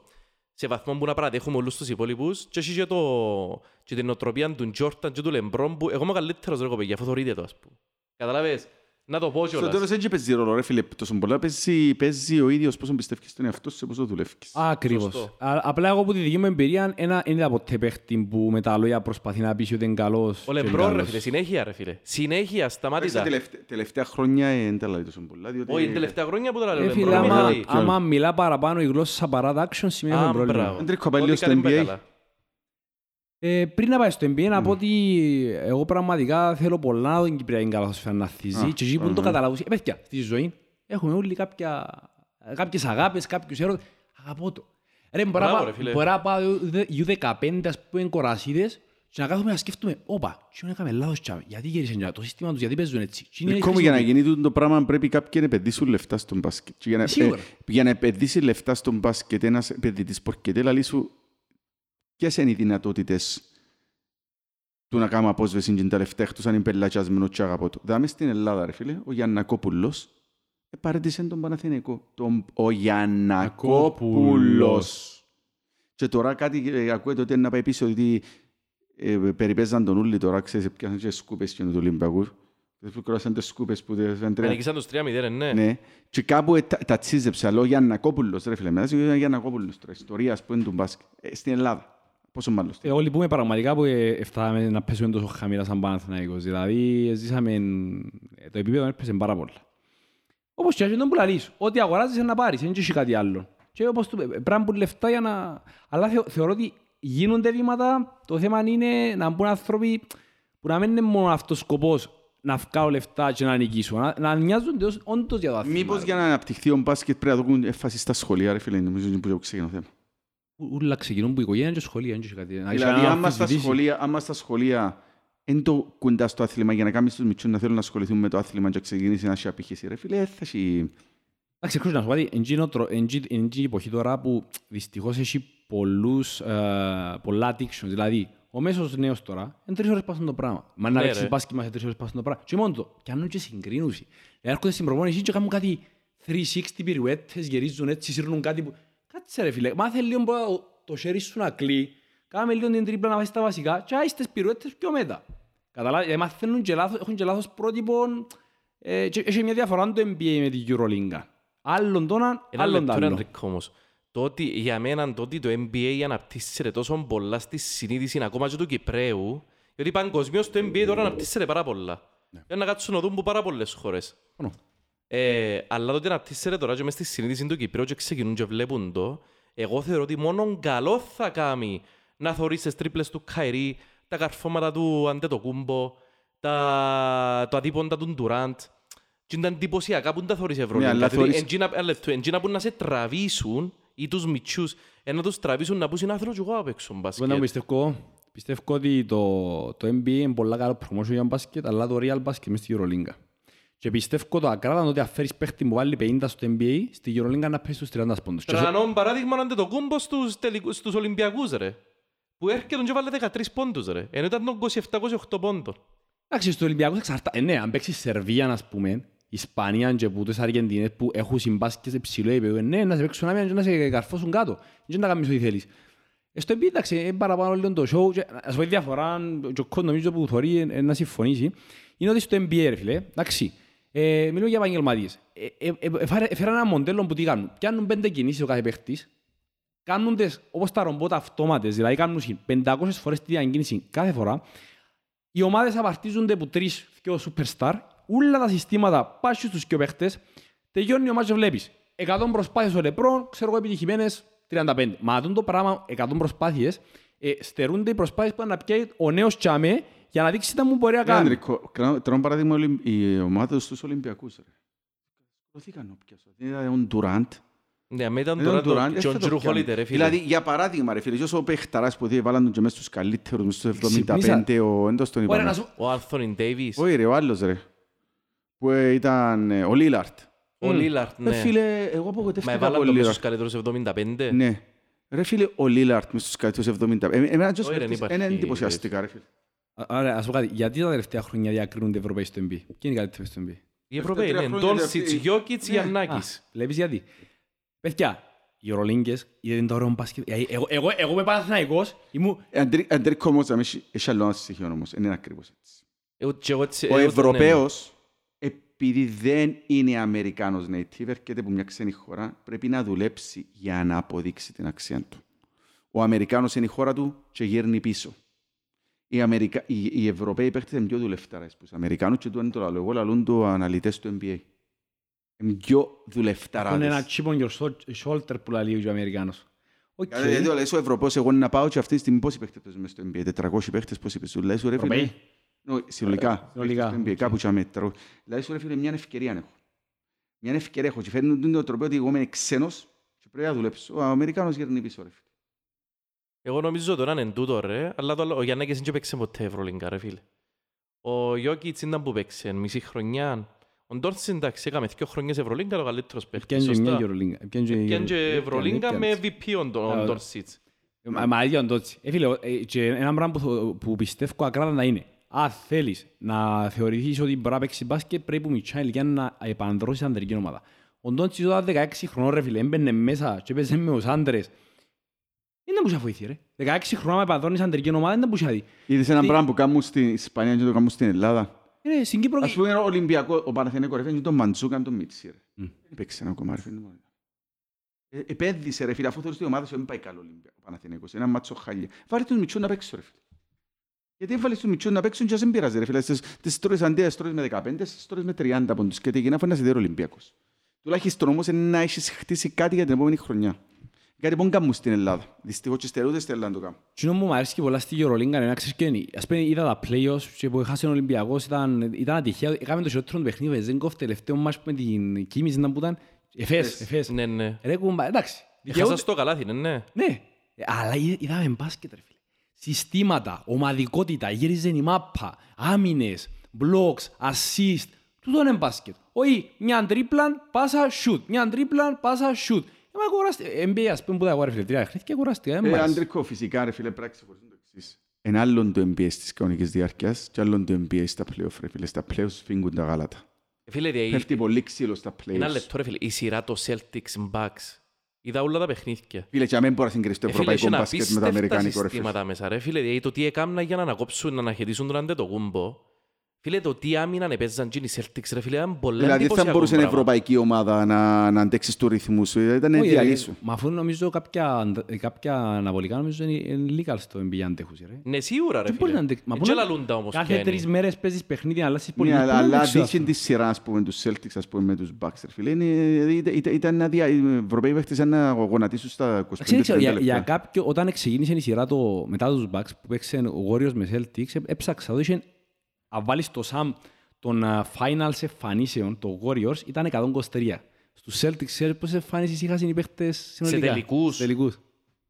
σε βαθμό που να παρατέχουμε όλους τους υπόλοιπους και έχει και, το, και την νοοτροπία του Τζόρταν και του Λεμπρόν που εγώ είμαι ο καλύτερος ρε κοπέγια, αφού θωρείτε το ας πούμε. Καταλάβες; Να το πω Στο κιόλας. τέλος έτσι παίζει ρόλο ρε φίλε. Τόσο πολλά παίζει, παίζει ο ίδιος πόσο πιστεύεις στον εαυτό σου και πόσο δουλεύεις. Ακριβώς. Σωστό. Α- Απλά εγώ από τη δική μου εμπειρία ένα, δεν είδα ποτέ παίχτη που με τα λόγια προσπαθεί να πει ότι είναι καλός. Ο και είναι Λεμπρόν ρε καλός. φίλε, συνέχεια ρε φίλε. Συνέχεια, Εντάξει, σταμάτητα. τα τελευταία- τελευταία χρόνια ε, δεν τα λέει τόσο πολλά. διότι- Όχι, την τελευταία χρόνια που τώρα λέω Ε, φίλε, Λεμπρόν, άμα, δηλαδή. άμα μιλά παραπάνω η γλώσσα παρά τα action σημαίνει Α, έχουμε πρόβλημα. μπράβο. Άντρικο Καπαλιός Ό,τι στο κάνει πάει NBA. Καλά. Ε, πριν να πάει στο NBA, να πω ότι εγώ πραγματικά θέλω πολλά να την Κυπριακή καλαθοσφαίρα να θύζει Α, και εκεί που το αχα. καταλάβω. Ε, παιδιά, στη ζωή έχουμε όλοι κάποια, κάποιες αγάπες, κάποιους έρωτες. Αγαπώ το. Ρε, μπορεί να Μπράβο, πάω- ρε, φίλε. μπορεί να πάω U15, ας πούμε, κορασίδες και να κάθομαι να σκέφτομαι, όπα, τι είναι έκαμε λάθος τσάμε, γιατί γύρισαν για το σύστημα τους, γιατί παίζουν έτσι. Τι είναι Ακόμα για να χρησιμοποιεί. γίνει τούτο το πράγμα πρέπει κάποιοι να επενδύσουν λεφτά στον μπάσκετ. Και για, να, Σίγουρα. ε, για να επενδύσει λεφτά στον μπάσκετ ένας επενδυτής πορκετέ λαλεί σου ποιες είναι οι δυνατότητες του να κάνουμε απόσβεση και τα λεφτά εκτός αν είναι πελατσιασμένο και αγαπώ το. Δάμε στην Ελλάδα ρε φίλε, ο Γιαννακόπουλος παρέτησε τον Παναθηναϊκό. Τον, ο Γιαννακόπουλος. Και τώρα κάτι ε, ακούεται ότι είναι να πάει πίσω ότι ε, περιπέζαν τον ούλοι τώρα, ξέρεις, πιάσαν και σκούπες και τους Ολυμπιακούς. Δεν κρόσαν τις σκούπες που δεν τρέχουν. Ανήκησαν τους 3-0, ναι. Ναι. Και κάπου ε, τα, τα τσίζεψα, λέω Γιαννακόπουλος, ρε φίλε. Μετά είναι Γιαννακόπουλος τώρα, ιστορίας που είναι του μπάσκετ. Ε, στην Ελλάδα. Πόσο μάλλον. Ε, όλοι πούμε πραγματικά που ε, φτάσαμε να πέσουμε τόσο χαμηλά σαν Παναθηναϊκός. Δηλαδή, ζήσαμε... ε, Το επίπεδο έπεσε πάρα πολλά. Όπως και τον που λαλείς, ό,τι αγοράζεις είναι να πάρεις, δεν έχει κάτι άλλο. Και όπως του, ε, πρέπει να μπουν λεφτά για να... Αλλά θεω, θεωρώ ότι γίνονται βήματα, το θέμα είναι να μπουν άνθρωποι που να μην είναι μόνο αυτός ο σκοπός να βγάλω λεφτά και να νικήσω, να, να νοιάζονται ως, όντως για το αθλήμα. Μήπως για να αναπτυχθεί ο μπάσκετ πρέπει να δούμε έμφαση στα σχολεία, ρε φίλε. Νομίζω είναι που ξεκινώ θέμα. Ού- Ούλα ξεκινούν που η οικογένεια και σχολεία, δεν έχει κάτι. Να έχεις Δηλαδή, κανένα άμα στα αμφισβητήσεις. σχολεία, άμα στα σχολεία είναι το κοντά στο άθλημα για να κάνεις τους μητσούς να θέλουν να ασχοληθούν με το άθλημα και να ξεκινήσει να έχει απήχηση, ρε φίλε, θα έχει... Εντάξει, ξέρεις να σου πω κάτι, εν τζίνο τρο- εν τζι- εν τζι η εποχή τώρα που δυστυχώς έχει πολλούς, ε, πολλά addictions. Δηλαδή, ο μέσος νέος τώρα, είναι τρεις ώρες πάσουν το πράγμα. Μα να Ναι, παίξεις ρε. μπάσκετ μας σε τρεις ώρες πάσουν το πράγμα. Και μόνο το, και αν και συγκρίνουσι. Έρχονται στην προπόνηση και κάνουν κάτι 360 πυρουέτες, γυρίζουν έτσι, σύρνουν κάτι που... Κάτσε ρε φίλε, μάθε λίγο πρώτα το- το χέρι σου να κλεί, κάμε λίγο την τρίπλα να βάζεις τα βασικά και άεις τις πυρουέτες πιο μετά. Καταλάβεις, ε, μαθαίνουν και λάθος, έχουν και λάθος πρότυπο ε, και έχει μια διαφορά το NBA με την EuroLeague. Άλλον το ένα, Ένα άλλον το λεπτό, άλλο. Ενρίκο, όμως. Το ότι για μένα το ότι το NBA αναπτύσσεται τόσο πολλά στη συνείδηση ακόμα και του Κυπρέου, γιατί παγκοσμίως το NBA τώρα αναπτύσσεται πάρα πολλά. Για να κάτσουν να δουν που πάρα πολλές χώρες. Μόνο. Ε, αλλά το ότι αναπτύσσεται τώρα και μες στη συνείδηση του Κυπρέου και ξεκινούν και βλέπουν το, εγώ θεωρώ ότι μόνο καλό θα κάνει να θωρείς τις τρίπλες του Καϊρή, τα καρφώματα του Αντετοκούμπο, τα, το αντίποντα του Ντουράντ. Και είναι τα εντυπωσιακά που δεν τα θωρείς Ναι, Ευρωλίγκα. αλλά διότι θωρείς- εντζίνα- ένα λεπτό, εντζίνα που να σε τραβήσουν ή τους μητσούς, ε, να τους τραβήσουν να πούσουν άθρο και εγώ απ' έξω Εγώ μπάσκετ. να πιστεύω, πιστεύω ότι το, το NBA είναι πολλά καλό promotion για μπάσκετ, αλλά το real μπάσκετ μες στη EuroLeague. Και πιστεύω το ακράδαντο ότι αφαίρεις παίχτη που βάλει 50 στο NBA, στη Euroleague να πέσει στους 30 πόντους. Και όσο- Τρανόν παράδειγμα είναι το κούμπο στους, τελικούς, στους Ολυμπιακούς ρε. Που έρχεται και βάλε 13 πόντους ρε. Ενώ ήταν τον 27-28 πόντων. Εντάξει, στους Ολυμπιακούς εξαρτάται. Ε, ναι, αν παίξεις Σερβία, ας πούμε, Ισπανία και που τις Αργεντινές που έχουν συμπάσκες σε ψηλό επίπεδο, ναι, να σε παίξουν άμυνα και να σε καρφώσουν κάτω. Δεν να κάνεις ό,τι θέλεις. Ε, Στο NBA, εντάξει, είναι παραπάνω λίγο το show. και, Ας πω τη διαφορά, και ο κόσμο νομίζω που θωρεί ε, ε, να συμφωνήσει, είναι ότι στο NBA, ρε φίλε, εντάξει, ε, μιλούμε για επαγγελματίες. Ε, ε, ε, ε, φάρε- Έφεραν ένα μοντέλο που τι κάνουν. Πιάνουν πέντε κινήσεις ο κάθε παίχτης, κάνουν τις όπως τα ρομπότα αυτόματες, δηλαδή κάνουν 500 φορές τη διακίνηση κάθε φορά. Οι ομάδες απαρτίζονται από τρεις και superstar, όλα τα συστήματα πάσουν στους και παίχτες, τελειώνει ο μάτς και βλέπεις. 100 προσπάθειες ο Λεπρόν, ξέρω εγώ επιτυχημένες 35. Μα αυτό το πράγμα, 100 προσπάθειες, ε, στερούνται οι προσπάθειες που να πιάει ο νέος Τσάμε για να δείξεις τι μου μπορεί να κάνεις. Ανδρικό, τρώνε παράδειγμα Ολυμ- οι ομάδες στους Ολυμπιακούς. ρε. Σκοτώθηκαν όποιας. Ήταν ο Ντουράντ. Ναι, αλλά ήταν Ήταν τώρα ο Ντουράντ, το και ο δεν θα Τζρου το πιάνει. Χόλιτερ ρε φίλε. Δηλαδή, για παράδειγμα, ρε φίλε, και όσο παιχταράς που βάλαν τον και μέσα στους καλύτερους, μέσα στους Ξυπνήσα. 75, ο έντος τον Ωραία, να είπαμε. σου... Ο Άνθονι Ντέιβις. Όχι ρε, ο άλλος ρε. Που ε, ήταν ε, ο Λίλαρτ. Ο Λίλαρτ, Ρε ναι. φίλε, εγώ Μα απογοητεύτηκα έβαλαν από τον μες Λίλαρτ. στους καλύτερους 75. Ναι. Ρε φίλε, ο Λίλαρτ μες στους καλύτερους 70. Ε, Εμένα και Όχι, ρε, δεν υπάρχει. είναι εντυπωσιαστικά ρε φίλε. Ωραία, ας πω κάτι. Γιατί τα τελευταία χρόνια διακρίνονται οι Ευρωπαίοι στο NBA. Ποιοι είναι οι καλύτεροι στο NBA. Οι Ευρωπαίοι τρία είναι χρόνια Ντόλσιτς, αυτή- Γιώκητς, Ναι. Γιαννάκης. Α, Βλέπεις γιατί. Παιδιά, οι Ευρωλίγκες είδαν το ωραίο μπάσκετ. Ε, Εγώ, εγώ, εγώ είμαι Παναθηναϊκός, ήμουν... Ε, Αντρί- Αντρίκο όμως, να μην έχει- έχει άλλο ένα στοιχείο όμως. Είναι ακριβώς έτσι. Εγώ- και εγώ έτσι- Ο εγώ τον- Ευρωπαίος, επειδή δεν είναι Αμερικάνος native, έρχεται από μια ξένη χώρα, πρέπει να δουλέψει για να αποδείξει την αξία του. Ο Αμερικάνος είναι η χώρα του και γύρνει πίσω. Οι, Αμερικα... οι, οι Ευρωπαίοι παίχτες είναι πιο δουλευτάρες που τους Αμερικάνους και του είναι το άλλο. Εγώ λαλούν το αναλυτές του NBA. Είναι πιο Είναι ένα δουλευταράδες. chip on your shou- shoulder που λέει ο Αμερικάνος. Οκ. Δηλαδή, το λες ο Ευρωπαίος, εγώ να πάω και αυτή τη στιγμή πόσοι παίχτες παίζουν μες στο NBA, 400 παίχτες, πόσοι παίζουν. Λες, ρε φίλε, Ευρωπαίοι. No, συνολικά. συνολικά. Στο NBA, κάπου και αμέτρο. Δηλαδή, σου ρε φίλε, μια ευκαιρία έχω. Μια ευκαιρία έχω. Και φέρνουν τον τρόπο ότι εγώ είμαι ξένος και πρέπει να δουλέψω. Ο Αμερικάνος γέρνει πίσω, ρε φίλε. Εγώ νομίζω τώρα είναι τούτο ρε, αλλά το άλλο- ο Γιαννάκης δεν παίξε ποτέ Ευρωλίγκα ρε φίλε. Ο Γιώκητς ήταν που παίξε μισή χρονιά. Ο Ντόρτς εντάξει έκαμε δύο χρονιές Ευρωλίγκα, ο καλύτερος παίχτης. Πιάνε και Σωστά. μια Euroleague. Πιάνε και Πιάνε και Euro- Ευρωλίγκα πιάνε, με πιάνε. VP ο Ντο- Α, ο Ντόρσιτς. Μα μα ίδιο είναι το έτσι. Ε, φίλε, ε, και ένα πράγμα που, θω- που πιστεύω ακράδαντα είναι αν θέλεις να θεωρηθείς ότι μπορεί να παίξεις μπάσκετ πρέπει που μικρά ηλικία να επανδρώσεις ανδρική ομάδα. Ο Ντόντσις όταν 16 χρονών ρε φίλε έμπαινε μέσα και έπαιζε με τους άντρες. Είναι που σε βοήθει ρε. 16 χρονών να επανδρώνεις ανδρική ομάδα είναι που σε δει. Είδες ένα Τι- πράγμα που κάνουν στην Ισπανία και το κάνουν στην Ελλάδα; Είναι στην Κύπρο Ας πούμε, ο Ολυμπιακό, ο Παναθηναϊκός, ρε φίλε, είναι τον Μαντζούκαν τον Μίτσι, ρε. Μμ. Έπαιξε ένα ακόμα, ρε φίλε. Ε, Επένδυσε, ρε φίλε, αφού θεωρείς ότι η ομάδα σου δεν πάει καλό Ολυμπιακός, ο Παναθηναϊκός. Ένα μάτσο χάλια. Βάλε τον Μιτσό να παίξω, ρε φίλε. Γιατί έβαλες τον Μιτσό να παίξουν και ας δεν πειράζει, ρε φίλε. Στις- Τις τρώεις αντί να τρώεις με 15, τις τρώεις με 30 πόντους. Και τι γίνει, αφού είναι να σε δει ο Ολυμπιακός. Τουλάχιστον όμως είναι να έχεις χτίσει κάτι για την επόμενη χρονιά. Κάτι που δεν κάνουν στην Ελλάδα; Δυστυχώς και στερούνται στην Ελλάδα να το κάνουν. Τι μου μου αρέσει και πολλά στη Euroleague είναι να ξέρεις και είναι. Ας πούμε είδα τα play-offs και που έχασε ο Ολυμπιακός ήταν, ήταν ατυχαία. Έκαμε το χειρότερο του παιχνίδι, ο Βεζέγκοφ τελευταίο μάτς με την Κίμης ήταν που ήταν. Εφές, εφές. Ναι, ναι. Ρε κουμπά, εντάξει. Έχασα στο καλάθι, ναι, ναι. Ναι, Ε, αλλά είδα- είδαμε μπάσκετ ρε φίλε. Συστήματα, ομαδικότητα, γύριζε η μάπα, άμυνες, blocks, assist. Τούτο είναι μπάσκετ. Όχι, μια τρίπλαν, πάσα, shoot. Μια τρίπλαν, πάσα, shoot. Είμαι κουραστή. NBA, ας πούμε, που τα εγώ ρε φίλε, τρία χρόνια και κουραστήκα. δεν μ' Ε, άρεσε. Αντρικό, φυσικά, ρε φίλε, πρέπει να ξεχωρίσουν το εξής. Εν άλλον το NBA στις κανονικές διάρκειας και άλλον το NBA στα play-off, ρε φίλε. Στα play-off σφίγγουν τα γάλατα. Φίλε, δηλαδή, Πέφτει πολύ ξύλο στα ένα play-offs. λεπτό ρε φίλε, η σειρά το Celtics Bucks. Είδα όλα τα παιχνίδια. Φίλε, και αμέν μπορεί να συγκρίσει το Ε, φίλε, ευρωπαϊκό είχε μπάσκετ με το απίστευτα αμερικάνικο, ρε φίλε. συστήματα μέσα, ρε φίλε. Δηλαδή, το τι έκαναν για να ανακόψουν, να αναχαιτήσουν τον αντετοκούμπο. Φίλε, το τι άμυναν έπαιζαν και οι Celtics, ρε φίλε, ήταν πολλά Δηλαδή, δεν θα εντυπωσιακό μπορούσε η πράγμα. ευρωπαϊκή ομάδα να, να αντέξει του ρυθμούς σου. Ήταν Όχι, ρε, διαλύσου. σου. Μα αφού νομίζω κάποια, κάποια αναβολικά νομίζω είναι είναι legal στο NBA αντέχους, ρε. Ναι, σίγουρα ρε Δεν μπορείς να φίλε. αντέξεις. Μα Εν πού και να- λαλούντα όμως Κάθε ποια είναι. τρεις μέρες παίζεις παιχνίδι, να αλλάσεις Ναι, πολιτική. αλλά, Πού να αλλά αντέξεις δείχνει αυτό. τη σειρά, ας πούμε, τους Celtics, ας πούμε, με τους Bucks, ρε φίλε. Είναι, ήταν, ήταν, ήταν να δια, οι Ευρωπαίοι παίχτες ήταν να γονατίσουν στα 25 Ξέρεις, για, λεπτά. για κάποιο, όταν ξεκίνησε η σειρά το, μετά τους Bucks που παίξαν ο Warriors με Celtics, έ- έψαξα, το είχε, αν βάλεις το Sam των α, finals εμφανίσεων, το Warriors, ήταν 123. Στους Celtics, ξέρεις πόσες εμφανίσεις είχαν οι παίχτες συνολικά; τελικούς. Σε τελικούς.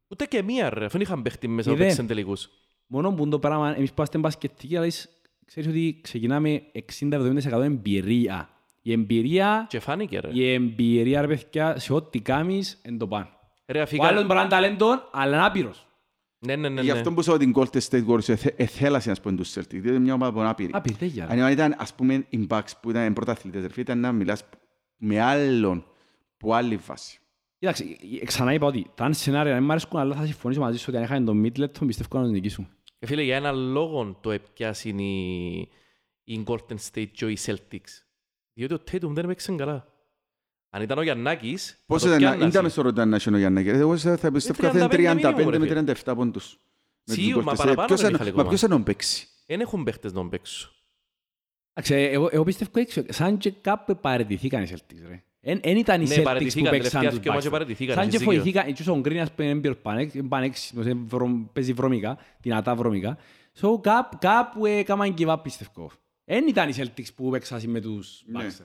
Ούτε και μία ρε, αφού είχαν παίχτη μέσα που Είδε. παίξαν τελικούς. Μόνο που το πράγμα, εμείς που είμαστε μπασκετικοί, αλλά είσαι- ξέρεις ότι ξεκινάμε 60-70% εμπειρία. Η εμπειρία, Και φάνηκε ρε. η εμπειρία ρε παιδιά, σε ό,τι κάνεις, εν το πάνε. Ρε Ο αφήκα... άλλος μπορεί να είναι ταλέντο, αλλά είναι άπειρος. Ναι, ναι, ναι. Γι' ναι. αυτό που είπα ότι η Golden State Warriors εθε- εθέλασε να σπούν τους Celtics, διότι είναι μια ομάδα που είναι άπειρη. Άπειρη, τέτοια. ρε. Αν ήταν, ας πούμε, οι Bucks που ήταν πρωταθλητές, ρε φίλε, ήταν να μιλάς με άλλον που άλλη βάση. Κοίταξε, ξανά είπα ότι τα αν σενάρια δεν μ' αρέσκουν, αλλά θα συμφωνήσω μαζί σου ότι αν είχαν τον Middleton, πιστεύω να τους νικήσουν. Ε, φίλε, για έναν λόγο το έπιασαν οι, οι Golden State και οι Celtics. Διότι ο Tatum δεν έπαιξε καλά. Αν ήταν ο Γιαννάκης, Πώς θα το ήταν, πιάννασε. ήταν στο ρωτάν να είναι ο Γιάννακη. Εγώ θα πιστεύω 35 ότι είναι 35 μήνυμο, ρε με φίλε. 37 πόντους. Με τους Σίγουρα, μα Golden State. παραπάνω Ποιος είναι, θα- Μιχάλη, Μα ακόμα. ποιος θα τον παίξει; Δεν έχουν παίχτες να παίξουν. Εντάξει, εγώ, εγώ πιστεύω έξω, σαν και κάπου παραιτηθήκαν οι Celtics, ρε. Εν, εν ήταν οι Ναι, Celtics που παραιτηθήκαν, παίξαν τελευταία τους δύο μάτια Bucks. παραιτηθήκαν, Σαν και έχεις δίκιο. φοηθήκαν, και ο Γκρίνας που είναι έμπειρος πανέξ- πανέξυπνος, είναι βρωμ- παίζει βρωμικά, δυνατά βρωμικά. So, κάπου, κάπου έκαναν give up, πιστεύω. Εν ήταν οι Celtics που παίξαν με τους Ναι. Bucks, ρε.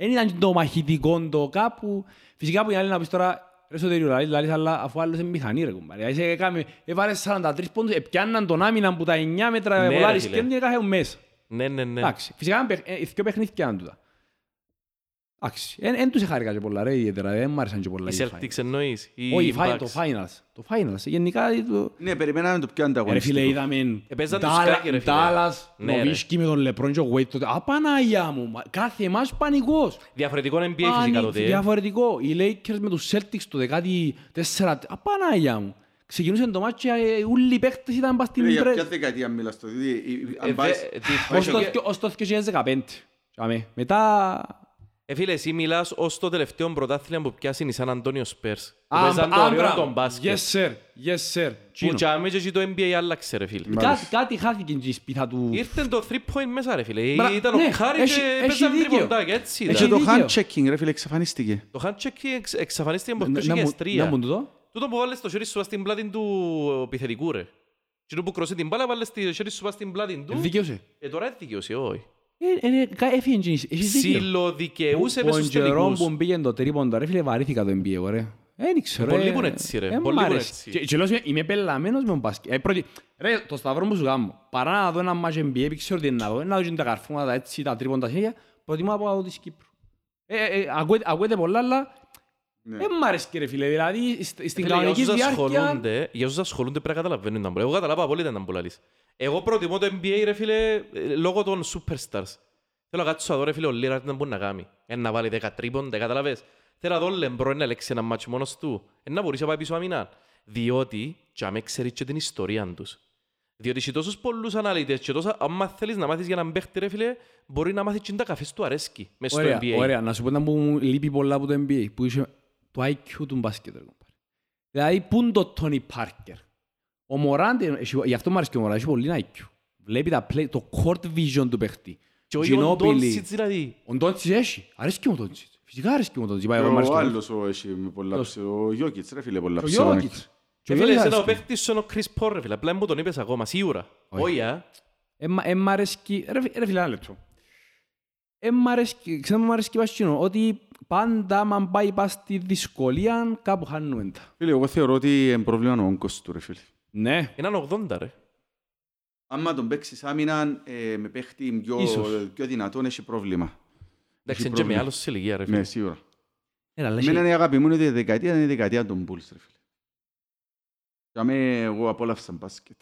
Εν ήταν το μαχητικό το κάπου. Φυσικά που οι άλλοι να πεις τώρα, ρε Σωτήριο, λαλείς, λαλείς, αλλά αφού άλλος είναι μηχανή ρε κουμπάρε. Είσαι έκαμε, έβαλες 43 πόντους, επιάνναν τον άμυνα που τα 9 μέτρα Ναι, ρε, βολάρις φίλε. και δεν έκαμε μέσα. Ναι, ναι, ναι. Εντάξει, φυσικά είναι παιχ- ε, δύο παιχνίδια ήταν τούτα. Εντάξει, εν τους εχάρηκα και πολλά ρε ιδιαίτερα, δεν μ' άρεσαν και πολλά Οι οι Celtics εννοείς. ή Όχι, οι οι fi- Bucks; το finals. Το finals. Γενικά, το... Ναι, περιμέναμε το πιο ρε ανταγωνιστικό. φίλε, είδαμε Επέζαν τους Ντάλα- κράκοι, ρε φίλε. Ντάλλας, Ναι, ρε. Νοβίσκι με τον Λεπρόν και ο Wade τότε. Α, Παναγιά μου, μα- κάθε μάτς πανικός. Διαφορετικό NBA φυσικά Πανι- τότε. ε. Διαφορετικό. Οι Lakers με τους Celtics το 14. Α, Παναγιά μου. Ξεκινούσε το μάτς και ε, όλοι οι παίχτες ήταν πας στην Ρε, Για πρέ- ποια δεκαετία μιλάς το, δηλαδή, η- η- αν Ε, πάεις- δε- τι- Ως το- όχι, ως το 2015. Αμέ. Μετά... Ε, φίλε, εσύ μιλάς ως το τελευταίο πρωτάθλημα που πιάσουν οι Σαν Αντώνιο Σπέρς. Που Α, παίζαν το α, ωραίο μπράβο. τον μπάσκετ. Yes, sir. Yes, sir. Που Τσίνο. τζάμε και εκεί το NBA άλλαξε ρε φίλε. Μάλιστα. Κάτι, κάτι χάθηκε και η σπίθα του. Ήρθε το 3 point μέσα ρε φίλε. Μπρα- Ήταν ο ναι, Χάρη έχει- και έχει έπαιζαν δίκιο. τριποντάκια, έτσι Έχει Και ήταν. το δίκιο. hand checking, ρε φίλε, εξαφανίστηκε. Το hand check εξ- εξαφανίστηκε από Να- το να μου- 2003. Να μου το δω. Τούτο που βάλες το χέρι σου στην πλάτη του επιθετικού ρε. Και το που κροσεί την μπάλα βάλες το χέρι σου στην πλάτη του. Δίκαιωσε. Ε, τώρα δικαιώσει, όχι. Ε, ε, ε, κα- έφυγε και η- έχεις δίκιο. Συλλοδικαιούσε μες Τον στους καιρό τελικούς. που μπήκε το τρίποντο, ρε φίλε, βαρύθηκα το NBA, εγώ, ρε. Δεν ξέρω, Πολλοί ε, που είναι έτσι, ρε. ε, μ' Πολλοί που είναι αρέσει. έτσι. Και- και λέω σου, είμαι πελαμένος με τον μπάσκετ. Ε, πρώτη- Ρε, το σταυρό που σου κάνω, παρά να δω ένα μάτς NBA, επειδή ξέρω τι είναι να δω, να δω και τα καρφώματα έτσι, τα τρίποντα χέρια, προτιμώ να πάω της Κύπρου. Ε, ε, ε, ακούεται- Ακούεται πολλά, αλλά Ναι. Δεν μ' αρέσει και ρε φίλε, δηλαδή σ- στην Φίλε, κανονική για όσους διάρκεια... ασχολούνται, για όσους ασχολούνται πρέπει να καταλαβαίνουν τα πολλά. Εγώ καταλάβα απόλυτα να πολλά λύσεις. Εγώ προτιμώ το NBA ρε φίλε ε, λόγω των superstars. Θέλω να κάτσω εδώ ρε φίλε ο Λίραρτ να μπορεί να κάνει. Ε, να βάλει 10 τρίποντα, καταλαβες. Θέλω να δω Λεμπρό να λέξει ένα μάτσο μόνος του. Ε, να μπορείς να πάει πίσω αμυνά. Διότι και αμέ ξέρεις και την ιστορία τους. Διότι έχει τόσους πολλούς αναλυτές και τόσα, άμα θέλεις να μάθεις για έναν παίχτη ρε φίλε, μπορεί να μάθεις και τα καφές του αρέσκει μες στο Ωραία, NBA. ωραία. Να σου πω να μου λείπει πολλά από το NBA, που είσαι το IQ του μπάσκετ. ρε κομπάρε. Δηλαδή, πού είναι το Tony Parker. Ο Μωράντ, έχει- γι' αυτό μου αρέσει και ο Μωράντ, έχει πολύ IQ. Βλέπει τα play, το court vision του παίχτη. Και ο Ginobili. Ιον Ντόνσιτς δηλαδή. Ο Ντόντσιτς έχει. Αρέσει και μου ο Ντόντσιτς. Φυσικά αρέσει και μου ο Ντόντσιτς. Είπα, εγώ μου Και αρέσει Ο και ο άλλος ο έχει με πολλά Ποιος; ψηλό. Ο Γιώκητς, ρε φίλε, πολλά Ο ψηλό. Γιώκητς. Και Ε, ο φίλε, Γιώκητς εσένα ο αρέσει. παίχτης σου είναι ο Chris Paul ρε φίλε. Απλά μου τον είπες ακόμα, σίγουρα. Όχι. Όχι, α. Ε, μα- ε, μ' αρέσκει- Ρε φι- ρε φίλε, ένα λεπτό. Ε, μ' αρέσκει- Ξέρω μου αρέσκει πας κοινό, ότι πάντα άμα πάει πας στη δυσκολία, κάπου χάνουμε τα. Φίλε, εγώ θεωρώ ότι είναι πρόβλημα ο όγκος του, ρε φίλε. Ναι. Έναν 80 ρε. Άμα τον παίξεις άμυνα ε, με παίχτη πιο, Ίσως. πιο δυνατόν, έχει πρόβλημα. Εντάξει, είναι και με πρόβλημα. άλλος σε ηλικία ρε φίλε. Ναι, σίγουρα. Ε, αλλά έχει- Εμένα η αγάπη μου είναι ότι η δεκαετία είναι η δεκαετία των Bulls, ρε φίλε. Για μένα εγώ απόλαυσα μπάσκετ.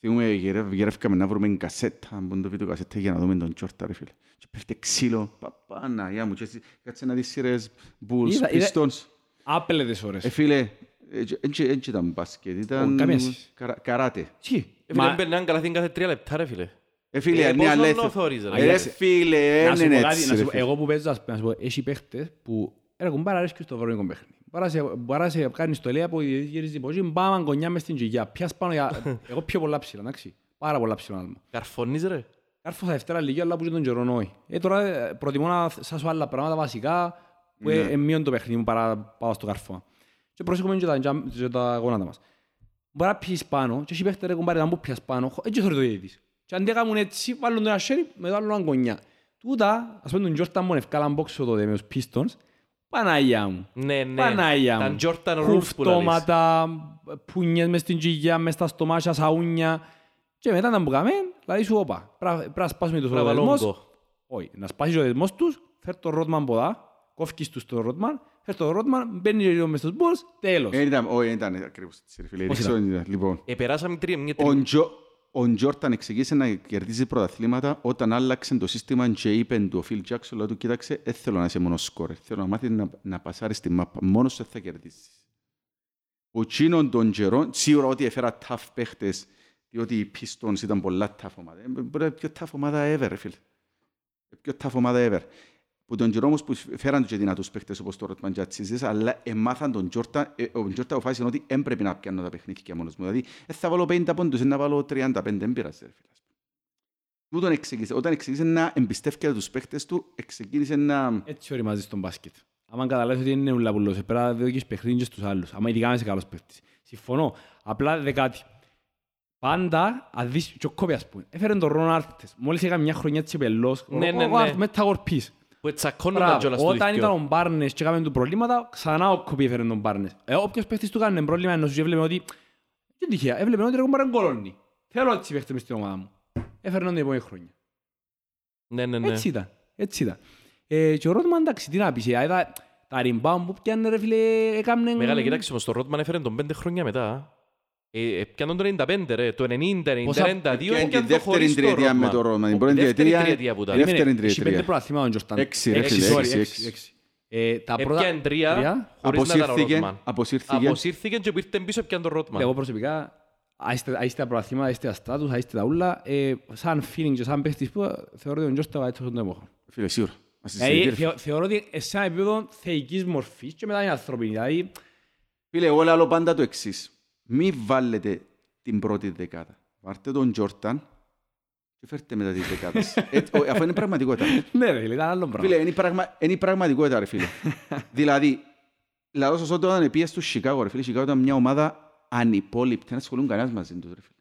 Θυμούμε, γυρεύ- γυρεύκαμε να βρούμε κασέτα, από το βίντεο κασέτα για να δούμε τον Τζόρτα, ρε φίλε. Και πέφτει ξύλο, παπάνα, μου, και έτσι κάτσε να δεις σειρές Bulls, Είδα- είδα- Pistons. Άπελετες ώρες. Ε, φίλε, έτσι ήταν μπάσκετ, ήταν καμία σχέση. καρα- καράτε. Τι; Ε, φίλε, Μα- μπαινε καλά κάθε τρία λεπτά ρε φίλε. Ε, φίλε, Ε, ναι, πόσο αλλά... να θωρείς, ρε. Ε, ρε φίλε, Να σου είναι πω κάτι, έτσι, να σου ρε πω, φίλε. Εγώ που παίζω, ας πούμε, να σου πω, έχει παίχτες που ρε κουμπάρα αρέσκει στο βρώμικο παιχνίδι. Μπορεί να σε- Μπορεί να σε κάνει στολέα που γυρίζει πως είναι πάμε γωνιά μες στην τζιγιά. Πιάς πάνω για... Εγώ πιο πολλά ψηλά, εντάξει. Πάρα πολλά ψηλά άλμα. Καρφώνεις ρε. Κάρφω στα δευτέρα λίγη, αλλά που και τον καιρό νόη. Ε, τώρα ε, προτιμώ να σάσω άλλα πράγματα βασικά που Ναι. ε, μείον το παιχνίδι μου παρά πάω στο καρφό. Και προσέχουμε και τα, τζαμ- και τα γόνατα μας. Μπορεί να πιείς πάνω και έχει παίχτε ρε κουμπάρε να μου πιάς πάνω, χω- έτσι θωρεί το διαιτητής. Και αν δεν κάνουν έτσι, βάλουν το ένα χέρι με το άλλο αγκονιά. Τούτα, ας πούμε τον Jordan μου ευκάλαν μπόξο τότε με τους Pistons, Παναγιά μου. Ναι, ναι. Παναγιά Τα μου. Jordan Rules που λαλείς. Κουφτώματα, πούνιες μες στην τζιγιά, μες στα στομάχια, σαούνια. Και μετά να μπουκάμε, δηλαδή σου όπα. Πρέπει να σπάσουμε τους Πρέπει να βάλω ροδεσμός. όγκο. Όχι, να σπάσεις ο δεσμός τους φέρ το Ρότμαν ποδά, κόφκεις τους στο Ρότμαν, φέρ το Ρότμαν, μπαίνει και λίγο μες στους Bulls, τέλος. Δεν ήταν, όχι, δεν ήταν ακριβώς έτσι, ρε φίλε. Πώς Ρίξω, ήταν; Λοιπόν, Επεράσαμε τρία, μια ο τρία. Τζο- ο Τζόρταν εξηγήσε να κερδίζει πρωταθλήματα όταν άλλαξε το σύστημα και είπε του ο Φιλ Τζάξον, λέει του κοίταξε, δεν θέλω να είσαι μόνος σκόρερ, θέλω να μάθεις να, να πασάρεις τη μάπα, μόνος σου δεν θα κερδίσεις. Ο Τσίνον των καιρών, σίγουρα ότι έφερα tough παίχτες, διότι οι Pistons ήταν πολλά tough ομάδα. Ε, Μπορεί να είναι πιο tough ομάδα ever, ρε φίλε. Ε, Πιο tough ομάδα ever. Που τον καιρό όμως που φέραν και δυνατούς παίχτες όπως το Ροτμαν και Ατσίζες, αλλά εμάθαν τον Τζόρταν, ε, ο Τζόρταν αποφάσισε ότι δεν πρέπει να πιάνω τα παιχνίδια μόνος μου. Δηλαδή, δεν θα βάλω 50 πόντους, να βάλω 35, δεν πειράζει, ρε φίλε. Τούτον εξήγησε. Όταν εξήγησε να εμπιστεύεται τους παίχτες του, εξεκίνησε να... Έτσι οριμάζεις στον μπάσκετ. Άμα καταλάβεις ότι είναι ούλα πουλός, πρέπει να δώσεις παιχνίδι και στους άλλους. Άμα ειδικά να είσαι καλός παίχτης. Συμφωνώ. Απλά δε κάτι. Πάντα, αν δεις και ο Κόπη ας πούμε, έφερε τον Ρον Άρτες. Μόλις έκανε μια χρονιά της επελός, Ναι, ναι, ο ναι. Άρτ με τα κορπής. Που τσακώνονταν κιόλας Μπράβο. το Όταν δίκτυο. ήταν ο Μπάρνες και έκαμε του προβλήματα, ξανά ο Κόπη έφερε τον Μπάρνες. Ε, όποιος παίχτης του έκανε πρόβλημα, ενώ σου έβλεπε ότι... Δεν τυχαία, έβλεπε ότι ρε κομπάρεν κολόνι. Θέλω έτσι παίχτες μες στην ομάδα μου. Έφερε τον την επόμενη χρόνια. Ναι, ναι, ναι. Έτσι ήταν. Έτσι ήταν. Ε, και ο Ρότμαν, εντάξει, τι να πεις, ε, είδα τα ριμπάουν που πιάνε ρε φίλε, έκαμνε... Μεγάλε, κοιτάξτε όμως, το Ρότμαν έφερε τον πέντε χρόνια μετά. Ε, πιάνον το 95 ρε, το 90, 90, Πόσα- 92 Πιάνε τη έπιαν το δεύτερη χωρίς το τριετία με Ρότμαν. το Ρότμαν. Την Ο- πρώτη δεύτερη τριετία- τριετία που ήταν. Δεύτερη Περίμενε, έχει τριετία. πέντε προαθλήματα ο Τζορτάν. Έξι, ρε Έξι, φίλε, sorry, έξι, έξι, έξι. έξι. Ε, τα πρώτα... Έπιαν τρία, τρία; χωρίς να ήταν ο Αποσύρθηκε, Ρότμαν. αποσύρθηκε. Αποσύρθηκε και που ήρθε πίσω πιάν τον Ρότμαν. Εγώ προσωπικά, άιστε άιστε τα προαθλήματα, άιστε τα στάτους, άιστε τα ούλα, ε, σαν feeling και σαν παίχτης που θεωρώ ότι ο Τζόρταν έτσι στον εποχό. Φίλε, σίγουρα. Ας Δηλαδή, συζητήρε, φίλε. θεω- θεωρώ ότι σε ένα επίπεδο θεϊκής μορφής και μετά είναι ανθρωπίνη. Δηλαδή, Φίλε, εγώ λέω πάντα το εξής. Μη βάλετε την πρώτη δεκάδα. Βάρτε τον Τζόρταν και φέρτε μετά τη δεκάδα. Ε, ο- Αφού είναι πραγματικότητα. ναι ρε φίλε, ήταν άλλο πράγμα. Φίλε, είναι, η πραγμα... είναι η πραγματικότητα, ρε φίλε. δηλαδή, λαό σας όταν πήγες στο Σικάγο, ρε φίλε, η Σικάγο ήταν μια ομάδα ανυπόλοιπτη, δεν ασχολούν κανένας μαζί τους, ρε φίλε.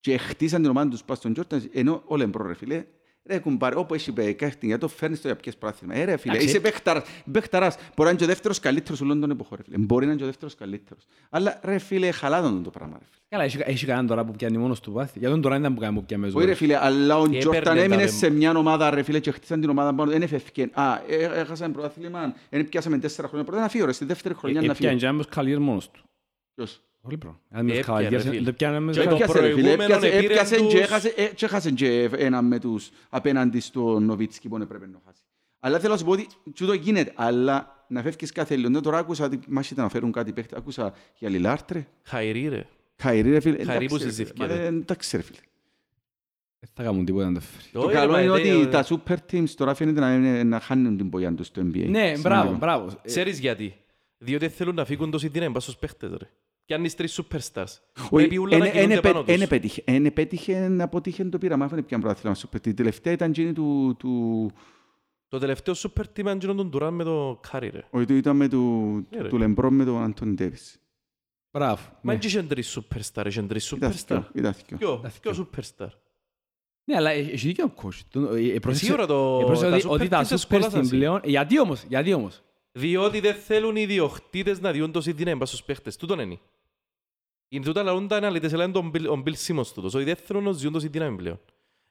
Και χτίσαν την ομάδα τους πας στον Τζόρταν, ενώ όλα εμπρό, ρε φίλε. Ρε κουμπάρε, όπου έχει παίκτη, για το φέρνεις το για πιες πράθυμα. Ε, ρε φίλε, Εντάξει. είσαι παίχταρας, παίχταρας. Μπορεί να είναι και ο δεύτερος καλύτερος όλων των εποχών, ρε φίλε. Μπορεί να είναι και ο δεύτερος καλύτερος. Αλλά, ρε φίλε, χαλάδον το πράγμα, ρε φίλε. Καλά, έχει, έχει κανέναν τώρα που πιάνει μόνος του βάθη. Για τον τώρα ήταν που κάνει που πιάνει Όχι ρε μέσω. φίλε, αλλά ο Και Τζόρταν έπαιρνε τα έμεινε ρε. σε μια ομάδα ρε φίλε και χτίσαν την ομάδα πάνω, δεν έφευκε. Α, ε, έχασαμε πρωτάθλημα, δεν πιάσαμε τέσσερα χρόνια πρώτα, να φύγω ρε, στη δεύτερη χρονιά να Ε, Πιάνει φύγω. και ένας καλλιέρ μόνος του. Ποιος; Πολύ πράγμα. Αν με τους Έπιανε, καβαλιέρες, φίλε. δεν πιάνε με Και τους το Έπιασε, ρε, φίλε, προηγούμενο έπιασε- επήρε έπιασε τους- και έχασε- ε, και έχασε και ένα με τους απέναντι στον Νοβίτσκι που έπρεπε να χάσει. Αλλά θέλω να σου πω ότι τούτο γίνεται, αλλά να φεύγεις κάθε λίγο. Ναι, Τώρα άκουσα ότι μας ήταν να φέρουν κάτι παίχτη, άκουσα για Λιλάρτρε, Χαϊρή ρε. Χαϊρή ρε φίλε. Χαϊρή που Εντάξει, ρε, συζητήθηκε, μα, ρε. ε, Εντάξει ρε φίλε. Δεν θα κάνουν τίποτα να το φέρει. Το Όχι, καλό ρε, είναι μα, ότι ε, τα super teams τώρα φαίνεται να, είναι- να χάνουν την πορεία τους στο NBA. Ναι, Σημαντικό. μπράβο, μπράβο. Ε, Ξέρεις γιατί; Διότι θέλουν να φύγουν τόση δύναμη πας στους παίχτες ρε. Πιάνεις τρεις superstars. Όχι, Πρέπει ούλα να εν- εν κινούνται επέ- πάνω εν τους. επέτυχε- εν επέτυχε να αποτύχει το πείραμα. Αυτό είναι πια πρωτάθλημα super. Την τελευταία ήταν εκείνη του... του... Το τελευταίο super team ήταν γίνον τον Durant με το Curry ρε. Όχι, το ήταν με του, Ναι, ρε. του Λεμπρό με τον Αντώνη Ντέβις. Μπράβο. Μα ναι. έτσι είχαν τρεις superstar, είχαν τρεις Ήταν superstar. θκυο, ήταν θκυο. Ποιο, Τα ποιο θκυο. superstar; Ναι, αλλά έχει δίκιο ο coach. Τον- ε, ε, πρόσεξε- Σίγουρα το- ε, πρόσεξε τα ότι- super Ότι τα teams super εσκολάσαν team εσύ. πλέον... Γιατί όμως, γιατί όμως; Διότι δεν θέλουν οι ιδιοκτήτες να διούν τόση δύναμη πας στους παίχτες. Τούτον είναι. Είναι τούτα λαούν τα αναλυτές, αλλά είναι τον Bill- ο Bill Simmons τούτος. Όχι δεν θέλουν να διούν τόση δύναμη πλέον.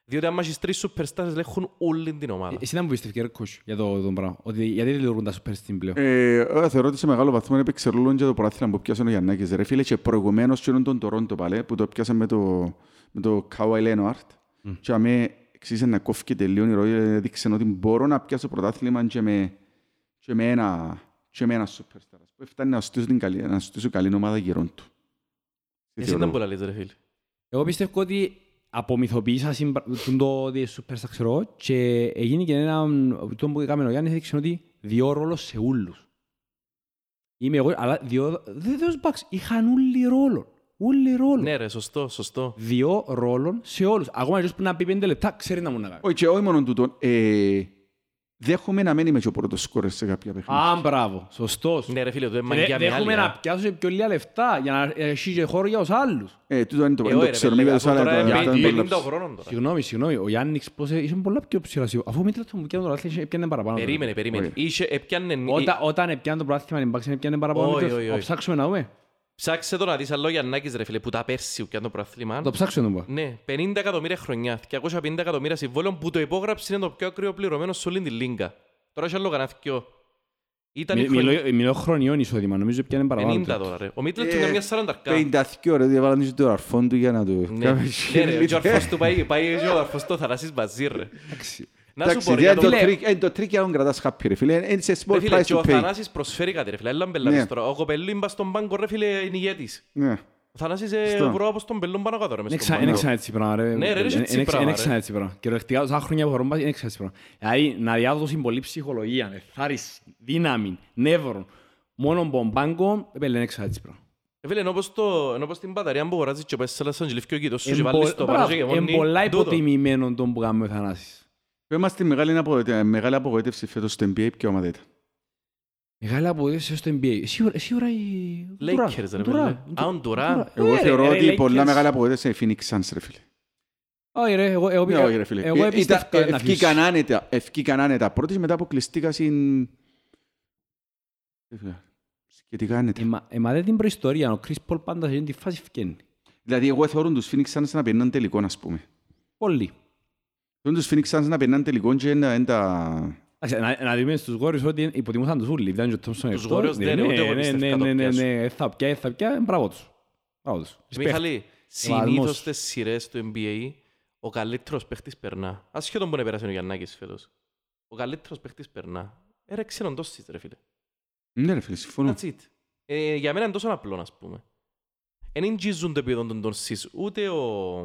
Διότι άμα έχεις τρεις superstars ελέγχουν όλη την ομάδα. Εσύ δεν μου πιστεύει, ρε coach, για το τον πράγμα. Ότι γιατί δεν λειτουργούν τα super team πλέον; Ε, εγώ θεωρώ ότι σε μεγάλο βαθμό έπαιξε ρόλο και το πρωτάθλημα που πιάσε ο Γιαννάκης. Ρε φίλε, και προηγουμένως και τον Τορόντο πάλι, που το πιάσε με το, με το Kawhi Leonard. Και αμέ εξήγησε να κόφηκε τελείω η ροή, έδειξε ότι μπορώ να πιάσω πρωτάθλημα και με, και με ένα, και με ένα superstar. Που φτάνει να στήσω, την καλή, να στήσω καλή ομάδα γύρω του. Τι Εσύ θεωρώ. δεν μπορεί να λες ρε φίλε. Εγώ πιστεύω ότι απομυθοποίησα συμπρα- τον το ότι super star, ξέρω εγώ, και έγινε και ένα το που έκαμε ο Γιάννης έδειξε ότι δύο ρόλο σε ούλους. Είμαι εγώ, αλλά δύο, δεν δεν μπαξ, είχαν όλοι ρόλο. Όλοι ρόλο. Ναι ρε, σωστό, σωστό. Δύο ρόλων σε όλους. Ακόμα και που να πει πέντε λεπτά, ξέρει να μου να κάνει. Όχι, και όχι μόνο τούτο. Ε, δέχομαι να μένει με και ο πρώτος σκόρερ σε κάποια παιχνίδια. Α, μπράβο, σωστός. Ναι ρε φίλε, το είναι Και μαγιά δε- Δέχομαι μεγάλη. να πιάσω σε πιο λίγα λεφτά για να έχει και χώρο για τους άλλους. Ε, τούτο είναι το Ε, δεν το όχι, ρε, ξέρω, φίλε, μην αφού πέτω άλλα, τώρα το- είναι αυτό είναι 50 πολύ λάθος. χρόνων τώρα. Συγγνώμη, συγγνώμη, ο Γιάννης πώς είσαι πολλά πιο ψηλά. Αφού μην τρέχεις μου πιάνε το λάθος, έπιανε παραπάνω. Περίμενε, περίμενε. Όχι. Είχε, έπιανε... Όταν, όταν έπιανε το πράθυμα, την μπάξε, έπιανε παραπάνω. Όχι, λεπτός. όχι, Ο όχι. ψάξουμε να δούμε. Ψάξε το να δεις άλλο Γιαννάκης ρε φίλε, που τα πέρσι που πιάνε το προαθλήμα. Το ψάξουμε να δούμε. Ναι, 50 εκατομμύρια χρονιά, 250 εκατομμύρια συμβόλαιο που το υπόγραψε είναι το πιο ακραίο πληρωμένο σε όλη την λίγκα. Τώρα έχει άλλο κανένα δυο. Ήταν η Μι- χρονιά- μιλώ- Μιλώ χρονιών εισόδημα, νομίζω πιάνε παραπάνω. 50 τούτο. τώρα ρε. Ο Μίτλετον Ε, είναι μια 40 52 ρε, διαβάλαν και τον αρφόν του για να του Ναι, κάνει ναι, ρε, ο χίλι. αρφός του πάει, πάει και ο αρφός του Θανάσης μαζί ρε. Εντάξει. Να σου Εντάξει, πω ρε, είναι για το το- τρίκ- είναι το τρίκ για να τον κρατάς happy ρε φίλε. Είναι σε small Ρε φίλε, price και to ο pay. Θανάσης προσφέρει κάτι ρε φίλε. Έλα μπελάρεις Ναι. τώρα. Ο κοπελού μπας στον πάγκο ρε φίλε είναι ηγέτης. Ναι. Ο Θανάσης ε, Στο. βρω από στον πελόν πάνω κάτω ρε. μες Είναι στον ξα- είναι πάγκο. ξανά έτσι πράγμα, ρε. Ναι, ρε, είναι Είναι- έτσι είναι- πράγμα, Είναι ρε. ξανά έτσι πράγμα. Κυριολεκτικά, τόσα χρόνια που χωρώ μπάσκετ, είναι ξανά έτσι πράγμα. Δηλαδή, να διάδοσει πολύ ψυχολογία, εθάρρυνση, δύναμη, νεύρων, μόνο από τον πάγκο, ε, πέλε, είναι ξανά έτσι πράγμα. Ε, Φίλε, ενώ όπως το- ενώ πως την μπαταρία που αγοράζεις και πες σε λασσαν και λήφκει ο κοίτος σου και Εν βάλεις πο- το πάνω μπράβο, και εν γεμώνει πολλά τούτο. υποτιμημένο τον που κάνουμε ο Θανάσης. Πες μας τη μεγάλη απογοήτε- μεγάλη απογοήτευση φέτος στο NBA ποια ομάδα ήταν; Μεγάλη αποδείξη στο NBA. Σίγουρα, σίγουρα η... Lakers, ρε φίλε. Α, ο Durant. Εγώ Ε, θεωρώ ρε, ότι η Lakers. πολλά μεγάλη απογοήτευση είναι η Phoenix Suns ρε φίλε. Όχι ρε, εγώ, εγώ, Ναι, όχι ρε φίλε. εγώ Ε, ήταν- επίστευκα ε, να ευκήκαν φύγεις. άνετα- Ευκήκαν άνετα πρώτης μετά αποκλειστήκα συν... Σχετικά άνετα. Εμα, εμα δεν την προϊστορία, ο Chris Paul πάντα σε αυτή τη φάση φκένει. Δηλαδή εγώ θεωρώ τους Phoenix Suns να περνάνε τελικό ας πούμε. Πολύ. Θεωρώ τους Phoenix Suns να περνάνε τελικό και να είναι τα... Εντάξει, Να, να δούμε στους Warriors ότι υποτιμούσαν τους ούλοι. Ήταν και ο Thompson Τους εκτός. Warriors δεν, ούτε εγώ ναι, πιστεύω ναι, να το ναι, ναι, πιάσουν. ναι, θα πια, θα πια, μπράβο τους. Μπράβο τους. Respect. Μιχαλή, Βαλμός. συνήθως στις σειρές του NBA ο καλύτερος παίχτης περνά. Ασχέτον που να περάσει ο Γιαννάκης φέτος. Ο καλύτερος παίχτης περνά. Ε, ρε, ξέρω τόσες ρε φίλε. Ναι ρε φίλε, συμφωνώ. That's it. Ε, για μένα είναι τόσο απλό, ας πούμε. Εν εγγίζουν το επίπεδο των Τονσίς, ούτε ο...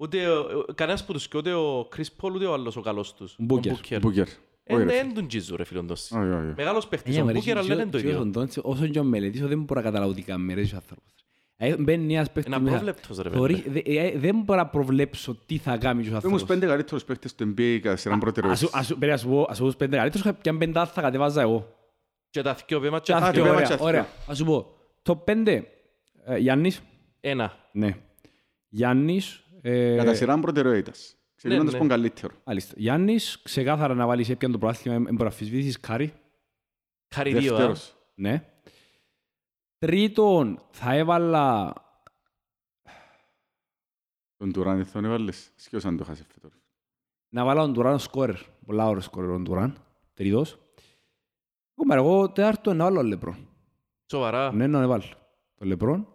Ούτε ο, κανένας που τους και ούτε ο Chris Paul, ούτε ο άλλος ο καλός τους. Ο Booker. Booker. Όχι, ρε Εν τον γίζουν ρε φίλον Τονσίς. Όχι, όχι. Μεγάλος παίχτης, Ε, ο μα ρε, Booker, αλλά και ο- δεν είναι το και ο ίδιο. Ντόντσι, Όσο και ο μελετήσω δεν μπορώ να καταλάβω τι κάνει ρε, ο άνθρωπος. Ε, Μπαίνει ένας παίχτης Είναι μέσα. απρόβλεπτος ρε Θωρεί- φίλε. δε- ε, Δεν μπορώ να προβλέψω τι θα κάνει ο Πες μου άνθρωπος. τους πέντε καλύτερους παίκτες του NBA κατά σειράν Ας σου- προτεραιότητες. ας σου- περίμενε, ας σου πω- ας σου πω τους πέντε καλύτερους, και αν πεντά θα κατεβάζα εγώ. Και τα δυο βήμα και Και τα αυτό, το πέμα ωραία, και αυτό. ωραία. Ας σου πω, το πέντε, ε, Γιάννης, Ένα. ναι. Γιάννης, ε, Κατά σειράν προτεραιότητας. Ξεκινώντας ναι. από τον καλύτερο. μάλιστα. Γιάννης, ξεκάθαρα να βάλεις έπιαν το προάθλημα, δεν μπορεί να αμφισβητήσεις, Κάρι, Χάρη δύο, α. Δεύτερος. ναι. Τρίτον, θα έβαλα, Τον Τουράν δεν τον έβαλες. Σκιος αν το χάσε φέτος. να βάλω τον Τουράν σκόρερ, πολλά ώρα σκόρερ τον Τουράν, τρίτος. Εγώ, εγώ τέταρτο να βάλω τον Λεπρόν. Σοβαρά. Ναι, να βάλω τον Λεπρόν.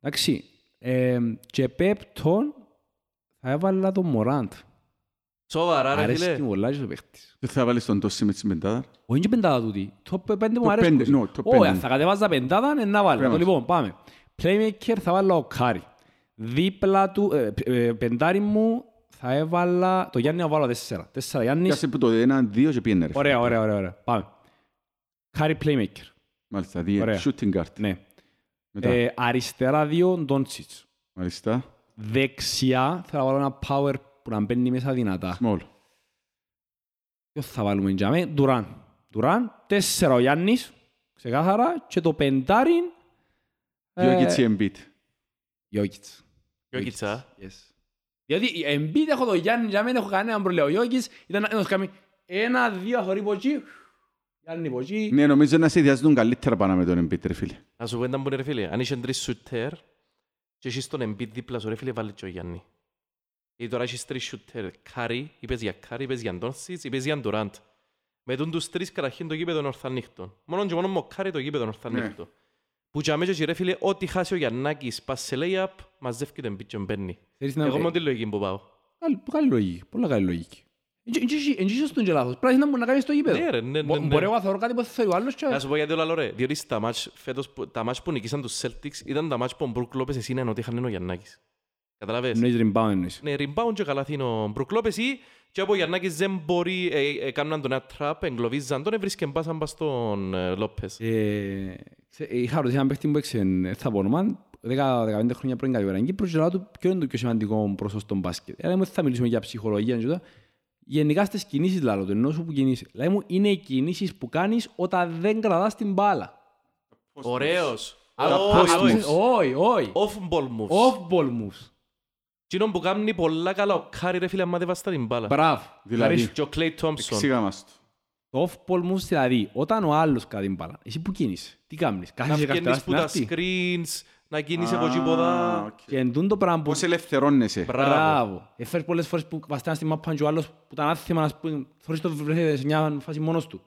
Εντάξει, ε, και πέπτον θα έβαλα τον Μωράντ. Σοβαρά ρε Αρέσκει φίλε. μου πολλά και ο παίχτης. Δεν θα βάλεις τον Τόσι με την πεντάδα. Όχι και πεντάδα τούτη. Το πέντε μου Το αρέσκουν. πέντε, ναι, το Όχι, πέντε. αν θα κατεβάζα πεντάδα, ναι, να βάλω. Πρέπει Το να Λοιπόν, πάμε. Playmaker θα βάλω ο Κάρι. Δίπλα του, ε, ε, πεντάρι μου θα έβαλα, το Γιάννη να βάλω τέσσερα. Τέσσερα Γιάννης. Πιάσε που το ένα, δύο και πήγαινε ρε. φίλε. Ωραία, ωραία, ωραία, ωραία. Πάμε. Κάρι Playmaker. Μάλιστα, δύο. Ωραία. Shooting guard. Ναι. Μετά. Ε, αριστερά δύο, Ντόντσιτς. Μάλιστα. Δεξιά θα βάλω ένα power που να μπαίνει μέσα δυνατά. Small. Ποιο θα βάλουμε για μέ, Ντουράντ. Ντουράν, τέσσερα ο Γιάννης, ξεκάθαρα, και το πεντάρι... Δύο ε, και τζι Embiid. Γιόκιτς. Γιόκιτς α. Yes. Διότι η Embiid έχω το Γιάννη, για μένα έχω κανέναν πρόβλημα. Ο Γιόκιτς ήταν να τους κάνει ένα, δύο, θωρεί από εκεί, Γιάννη από εκεί. Ναι, νομίζω να σε ιδιάζουν καλύτερα πάνω με τον Embiid ρε φίλε. Να σου πω ήταν που είναι ρε φίλε. Αν είσαι τρεις σουτέρ και έχεις τον Embiid δίπλα σου ρε φίλε βάλε και ο Γιάννη. Ή τώρα έχεις τρεις σουτέρ. Κάρι, είπες για Κάρι, είπες για Ντόντσιτς, είπες για Ντουράντ. Με τον τους τρεις καταρχήν το γήπεδο είναι ορθανύχτο. Μόνο και μόνο με ο Κάρι το γήπεδο είναι ορθανύχτο. Που και αμέσως ρε φίλε, ό,τι χάσει ο Γιαννάκης πας σε lay-up, μαζεύει τον Embiid και μπαίνει. Θέλεις να... Εγώ με τη λογική που πάω. Καλή- Καλή λογική, πολλά καλή λογική. Εν είσαι στον και λάθος, πρέπει να μπορεί να κάνεις το γήπεδο. Ναι ρε, ναι, ναι, Μπο- ναι. Μπορεί εγώ να θεωρώ κάτι που θέλει ο άλλος και... Να σου πω γιατί όλα ρε. Διότι στα μάτς φέτος, που- τα μάτς που νικήσαν τους Celtics ήταν τα μάτς που ο Μπρουκ Λόπες εσύ είναι ότι είχαν ο Γιαννάκης. Καταλαβες. Εννοείς rebound εννοείς. Ναι, rebound και καλά είναι ο Μπρουκ Λόπες ή και από ο Γιαννάκης δεν μπορεί, ε, ε, κάνουν τον ένα τραπ, εγκλωβίζαν τον, έβρισκε μπάσαν πας στον ε, Λόπες. Ε, ξέ- Είχα ρωτήσει έναν παίχτη που έξε, ε, θα πω όνομα, 10-15 χρόνια πριν κατηγορά στην Κύπρο και λέω του ποιο είναι το πιο σημαντικό προς στον μπάσκετ; Ε, Λέει μου θα μιλήσουμε για ψυχολογία και τούτα. Γενικά στις κινήσεις λάλο του, ενώ σου που κινήσεις. Λέει μου είναι οι κινήσεις που κάνεις όταν δεν κρατάς την μπάλα. Ωραίος. Αλλά Όχι, post όχι. moves. Όχι, όχι. Off-ball moves. Off-ball moves. Εκείνο που κάνει πολλά καλά ο Κάρι ρε φίλε, άμα δεν βάστα την μπάλα. Μπράβο. Δηλαδή. Ευχαριστώ. Και ο Κλέι Τόμψον. Εξήγα μας το. Το off-ball moves δηλαδή, όταν ο άλλος κρατεί την μπάλα, εσύ που κινείσαι, τι κάνεις, Να κάθεσαι βγαίνεις καρτερά που στην τα άκρη; screens, να κινείσαι από εκεί ποδά. Α, οκ. Και εντούν το πράγμα που... Πώς ελευθερώνεσαι. Μπράβο. Μπράβο. Έφερες πολλές φορές που βαστάνε τη μάππα και ο άλλος που ήταν άθιμα να πούμε, θωρείς το βρέθηκε σε μια φάση μόνος του.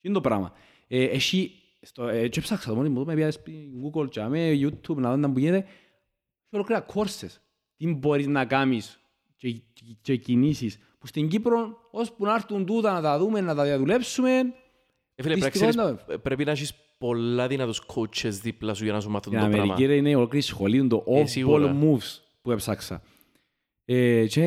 Τι είναι το πράγμα. Ε, Έχει, στο, ε, και ψάξα το μόνοι μου, με πιάσεις στη Google και με YouTube να δω τι γίνεται. Έχει ολόκληρα courses. Τι μπορείς να κάνεις και, και, και κινήσεις. Που στην Κύπρο, ώσπου να έρθουν τούτα να τα δούμε, να τα διαδουλέψουμε, Ε, φίλε, πρέπει να Δυστυχώς, ξέρεις, ναι. πρέπει να έχεις πολλά δυνατούς coaches δίπλα σου για να σου μάθουν Στην το πράγμα. Αμερική ρε, είναι ολόκληρη σχολή το Ε, off-ball σίγουρα. moves που έψαξα. Ε, και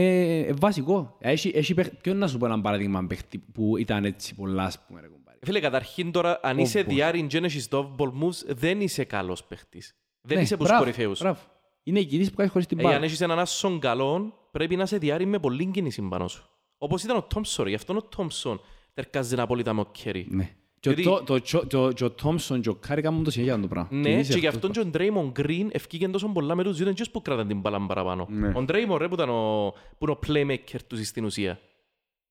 ε, βασικό. Έχει, έχει παίχ- Ποιο να σου πω ένα παράδειγμα παίχτη που ήταν έτσι πολλά, ας πούμε, ρε κομπάρε. Ε, Φίλε, καταρχήν τώρα, αν είσαι Off-ball. διάρρην και έχεις το off-ball moves, δεν είσαι καλός παίχτης. Δεν Ναι, είσαι από τους μπράβο, κορυφαίους. Μπράβο. Είναι οι κινήσεις που κάνεις χωρίς την Ε, μπάλα. αν έχεις έναν άσον καλό, πρέπει να είσαι διάρρην με πολλή κίνηση πάνω σου. Όπως ήταν ο Τόμσον, γι' αυτό ο Τόμσον τερκάζει απόλυτα με ο Κέρι. Ναι. Και ο Γιατί- Το- το- το- το- και ο Τόμσον και ο Κάρι κάνουν το συνέχεια το πράγμα. Ναι, Κινήσεις και γι' αυτός αυτόν και ο Ντρέιμον Γκριν ευκήγεν τόσο πολλά με τους δύο, δεν που κράταν την μπάλα παραπάνω. Ναι. Ο Ντρέιμον ρε που ήταν ο, που είναι ο playmaker του στην ουσία.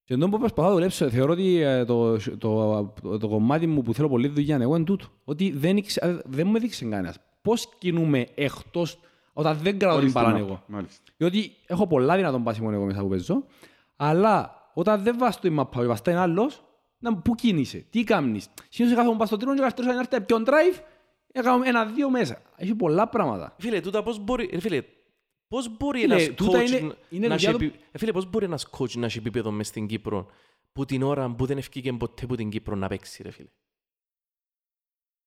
Και εντός που προσπαθώ να δουλέψω, θεωρώ ότι ε, το, το, το, το κομμάτι μου που θέλω πολύ δουλειά εγώ είναι τούτο. Ότι δεν, ήξε- ε, δεν μου έδειξε κανένας. Πώς κινούμε εκτός όταν δεν κρατώ την Χωρίς μπάλα την εγώ. μάπα. Μάλιστα. Διότι έχω πολλά δυνατόν πάσιμο εγώ μέσα που παίζω, αλλά όταν δεν βάζω το map, βαστά ένα άλλος, να πού κίνησε, τι κάνεις. Συνήθως κάθομαι πας στο τρίτο και καθώς να έρθει ποιον drive, έκανα ένα-δύο μέσα. Έχει πολλά πράγματα. Φίλε, τούτα πώς μπορεί, ρε φίλε, πώς μπορεί Φίλε, ένας τούτα coach είναι- να- είναι να έχει δουλειά του- επι- ε, φίλε, πώς μπορεί ένας coach να έχει επίπεδο μες στην Κύπρο που την ώρα που δεν ευκήγε ποτέ που την Κύπρο να παίξει, ρε φίλε.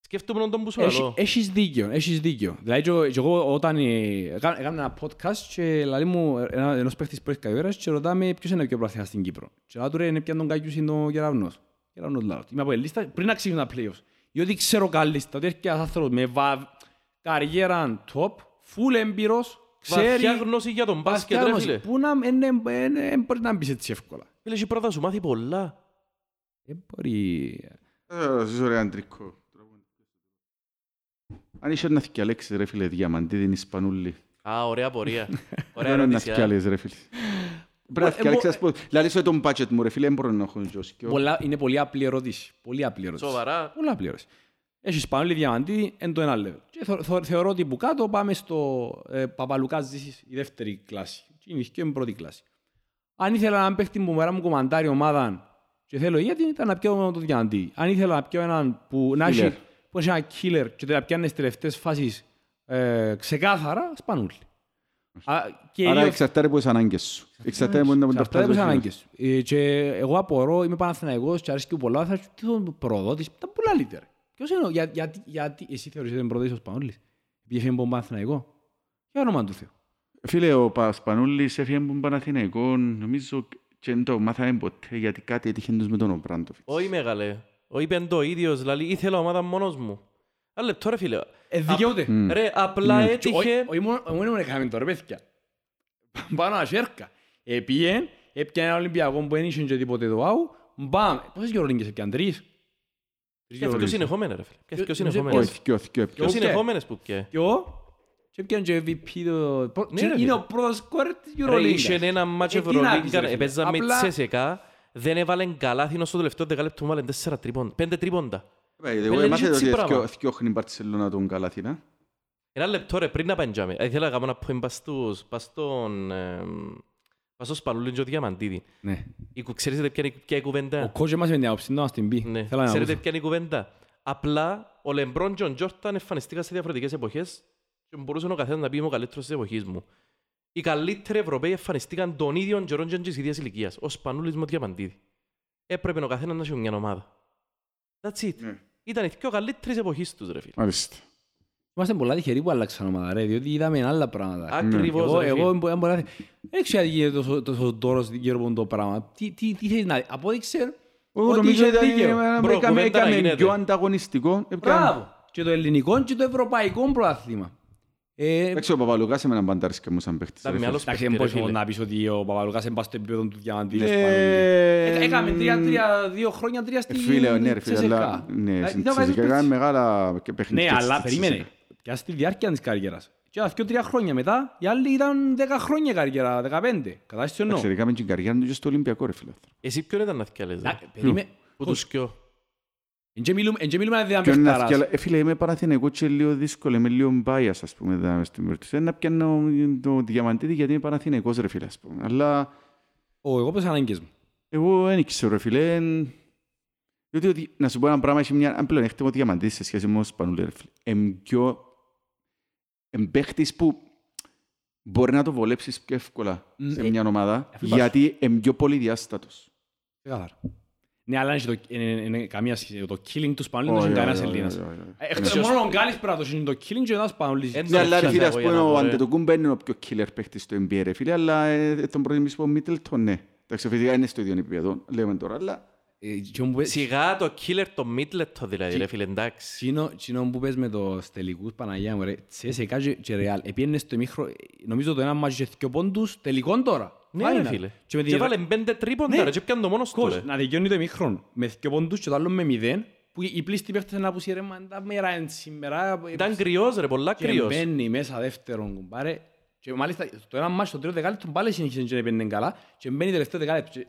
Σκέφτομαι τον που σου Έχει- λέω. Έχεις δίκιο, έχεις δίκιο. Δηλαδή και εγώ- και εγώ όταν ε, έκανα έκανα ένα podcast και λέει μου ένα- ένας παίχτης που έχει καριέρας και ρωτάμε ποιος είναι ο πιο πραθυνάς στην Κύπρο. Και λέω του ρε είναι πιαν τον Κάκιους είναι ο Γεραβνός. Γεραβνός λέω. Είμαι από η λίστα πριν να ξεκινούν τα playoffs. Διότι ξέρω κάλλιστα ότι έρχεται ένας άνθρωπος με βα... καριέρα top, full έμπειρος, ξέρει... Βαθιά γνώση για τον μπάσκετ, ρε φίλε. Πού να εν- εν- εν- εν μπορεί να μπεις έτσι εύκολα. Φίλε, έχει πρώτα σου μάθει πολλά. Δεν μπορεί... Ε, ζεις ωραία τρίκο. Αν είσαι να θυκιαλέξεις ρε φίλε διαμαντίδη είναι Ισπανούλη. Α, ωραία πορεία. Ωραία Δεν είναι να ερώτηση. α. θυκιαλέσεις ρε φίλε. Πρέπει να Ε, θυκιαλέξεις ε, ας πω. Δηλαδή σε τον budget μου ρε φίλε δεν μπορώ να έχω ζώσει. Πολλά, είναι πολύ απλή ερώτηση. Πολύ απλή ερώτηση. Σοβαρά. Πολύ απλή ερώτηση. Έχεις Σπανούλη Διαμαντίδη εν το ένα level. Και θω- θω- θεωρώ ότι που κάτω πάμε στο ε, Παπαλουκάς Ζήσης, η δεύτερη κλάση. Και είναι και η πρώτη κλάση. Αν ήθελα να παίχτη που μέρα μου κομμαντάρει ομάδα και θέλω γιατί ήταν να πιω το Διαμαντίδη. Αν ήθελα να πιω έναν που να έχει, Killer. Που έχει ένα killer και να πιάνεις στις τελευταίες φάσεις ε, ξεκάθαρα, Σπανούλη. Α, και Άρα οι- εξαρτάται από τις ανάγκες σου. Εξαρτάται από τα Εξαρτάται από τις αυτά. ανάγκες. Ε, Και εγώ απορώ, είμαι Παναθηναϊκός και αρέσκει μου πολλά, θα σου τι τον προδότης, ήταν πολλά λύτερα. Ποιος είναι, ο- για- γιατί, γιατί εσύ θεωρείς ότι είναι προδότης ο Σπανούλης, επειδή έφυγε από τον Παναθηναϊκό. Για όνομα του Θεού. Φίλε, ο Πασπανούλης έφυγε από τον Παναθηναϊκό, νομίζω και δεν το μάθαμε ποτέ γιατί κάτι έτυχε τους με τον Ομπράντοφιτς. Όχι μεγάλε. Ο είπε το ίδιος, δηλαδή ήθελα ομάδα μόνος μου. Ένα λεπτό ρε φίλε. Ε, δικαιούται. Μμ. Ρε, απλά Ναι. Και έτυχε... όχι- Όχι μόνο όχι μόνο έκαμε τώρα, παιδιά. Πάνω να σέρκα. Επίεν, έπιανε ένα Ολυμπιακό που δεν είχε και τίποτε το άου, μπαμ. Πόσες γερολίνγκες έπιαν, τρεις; Τρεις Και γερολίνγκες. ποιος συνεχόμενες ρε φίλε. Και ποιος Ποιος- συνεχόμενες. Όχι, θκυο, θκυο, θκυο. Ποιος Ποιος- συνεχόμενες που και. Και εγώ, και έπιανε και MVP το... προ- Ναι, και ρε, Είναι φίλε. ο πρώτος σκόρ της Ρε, Euroligas. είχε ένα μάτσο Ε, τι να πεις, Ευρωλίγκα, ρε, φίλε. έπαιζα με Απλά- Τσέσεκα, δεν έβαλε καλάθι στο τελευταίο δεκάλεπτο μου βάλε τέσσερα τρίποντα, πέντε τρίποντα. Ε, Φίλε, Εγώ έμαθα έτσι ότι πράγμα. θκυόχνει η Μπαρτσελώνα τον Καλάθινα. Ένα λεπτό ρε, πριν να παντζάμε. Ήθελα να κάνω ένα point πας στους- πας στον... εμ, πας στο Σπανούλιν και ο Διαμαντίδη. Ναι. Η κου- Ξέρετε ποια είναι ποια είναι η Ο κουβέντα. coach μας με την άποψη, να μας την πει. Ναι. Θέλω να Ξέρετε ακούσω. ποια είναι η κουβέντα; Απλά ο Λεμπρόν και ο Τζόρταν εμφανιστήκαν σε διαφορετικές εποχές και μπορούσε ο καθένας να πει είμαι ο καλύτερος της εποχής μου. Οι καλύτεροι Ευρωπαίοι εμφανιστήκαν τον ίδιο καιρό και της ίδιας ηλικίας. Ο Σπανούλης με ο Διαμαντίδη. Έπρεπε ο καθένας να έχει μια ομάδα. That's it. Ναι. Ήταν οι πιο καλύτερες εποχής τους ρε φίλε. Μάλιστα. Είμαστε πολλά τυχεροί που άλλαξαν ομάδα, ρε, διότι είδαμε άλλα πράγματα. Ακριβώς Εγώ, ρε εγώ φίλε. μπο- μπορώ να- δεν ξέρω γιατί γίνεται τόσο- τόσο τόρος γύρω από το πράγμα. Τι, τι, τι θέλεις να δει. Απόδειξε Εγώ ότι νομίζω είχε ότι δίκαιο. έκαμε- Μπρο, έκαμε- κουβέντα να έκαμε γίνεται. πιο ανταγωνιστικό. Μπράβο. Και το ελληνικό και το ευρωπαϊκό πρωτάθλημα. Ε, Εντάξει, ο Παπαλουκάς εμένα μπαντάρισκε μου σαν παίχτης. Ήταν ρε με φίλε. άλλος Εντάξει, παίχτη, δεν ρε μπορείς φίλε. να πεις ότι ο Παπαλουκάς είναι στο επίπεδο του Διαμαντίδη. Ε, Σπανούλη. Ε, Έκαμε τρία, τρία, δύο χρόνια, τρία ε, στη Φίλε, ναι ρε φίλε, CSKA. αλλά ναι, Ε, στην ήταν Τσεσικά παίκτης. έκαμε μεγάλα και παιχνίδια Ναι, στη αλλά Τσεσικά. περίμενε. Και στη διάρκεια της καριέρας. Και τα δύο-τρία χρόνια μετά, οι άλλοι ήταν δέκα χρόνια καριέρα, δεκαπέντε. Κατάσταση εννοώ. Εντάξει, έκαμε και την καριέρα του και στο Ολυμπιακό ρε φίλε. Εσύ ποιον ήταν να θυκιάλες, ρε; Να, περίμενε. Που τους κοιό. Εν και μιλούμε- εν και μιλούμε αν δεν Ποιον να παιχταράς. θυκιαλα- Ε, φίλε, είμαι Παναθηναϊκό και λίγο δύσκολο, είμαι λίγο bias, ας πούμε, δάμε στην περίπτωση. Να πιάνω το διαμαντίδι γιατί είμαι Παναθηναϊκός, ρε φίλε, ας πούμε. Αλλά Ω, εγώ πες ανάγκες μου. εγώ δεν ξέρω, ρε φίλε. εν- Διότι, ότι- να σου πω ένα πράγμα, έχει μια ένα πλεονέκτημα ο διαμαντίδης σε σχέση με ο Σπανούλη, ρε φίλε. Εμ πιο... Εμ παίχτης που μπορεί να το βολέψεις πιο εύκολα Μ, σε ε, μια ομάδα, αφού υπάρχει- γιατί εμ πιο πολυδιάστατος. Ξεκάθαρα. Ναι, αλλά είναι το- είναι- είναι καμία σχέση. Το killing τους Σπανούλη δεν Όχι, είναι κανένας όχι, όχι, Ελλήνας. όχι, όχι. Ε, εκτός- Μόνο ο Γκάλης πρέπει να το είναι το killing και ο Σπανούλης. Εν- Ναι, αλλά ρε φίλε, ας πιάσα πούμε, εγώ για ο να δω, ρε. Αντετοκούμπα είναι ο πιο killer παίχτης στο NBA, ρε φίλε, αλλά ε, τον προτιμήσω ο Μίτλτον, ναι. Εντάξει, φυσικά είναι στο ίδιο επίπεδο, λέμε τώρα, αλλά... Ε, και όμως που πες- Σιγά το killer το Μίτλετο δηλαδή, ρε φίλε, εντάξει. Τσίνο, τσίνο που πες με το τελικούς Παναγιά μου ρε, CSKA και- και Real, επίενε στο ημίχρο, νομίζω το ένα μάτσι και δυο πόντους, τελικόν τώρα. Ναι ρε Final. φίλε. Και με Και την- βάλε πέντε τρίποντα Ναι. ρε και πιάνε το μόνος του Κος, ρε. να δικαιώνει το ημίχρον με δυο πόντους και το άλλο με μηδέν, που οι πλήστοι παίχτες να πούσουν ρε, μα τα μέρα είναι σήμερα. Ήταν κρυός ρε, πολλά και κρυός. μπαίνει μέσα δεύτερον κουμπάρε. Και μάλιστα το ένα μάτσο, το τρίτο δεκάλεπτο πάλι συνεχίζει και μπαίνει καλά και μπαίνει τελευταίο δεκάλεπτο.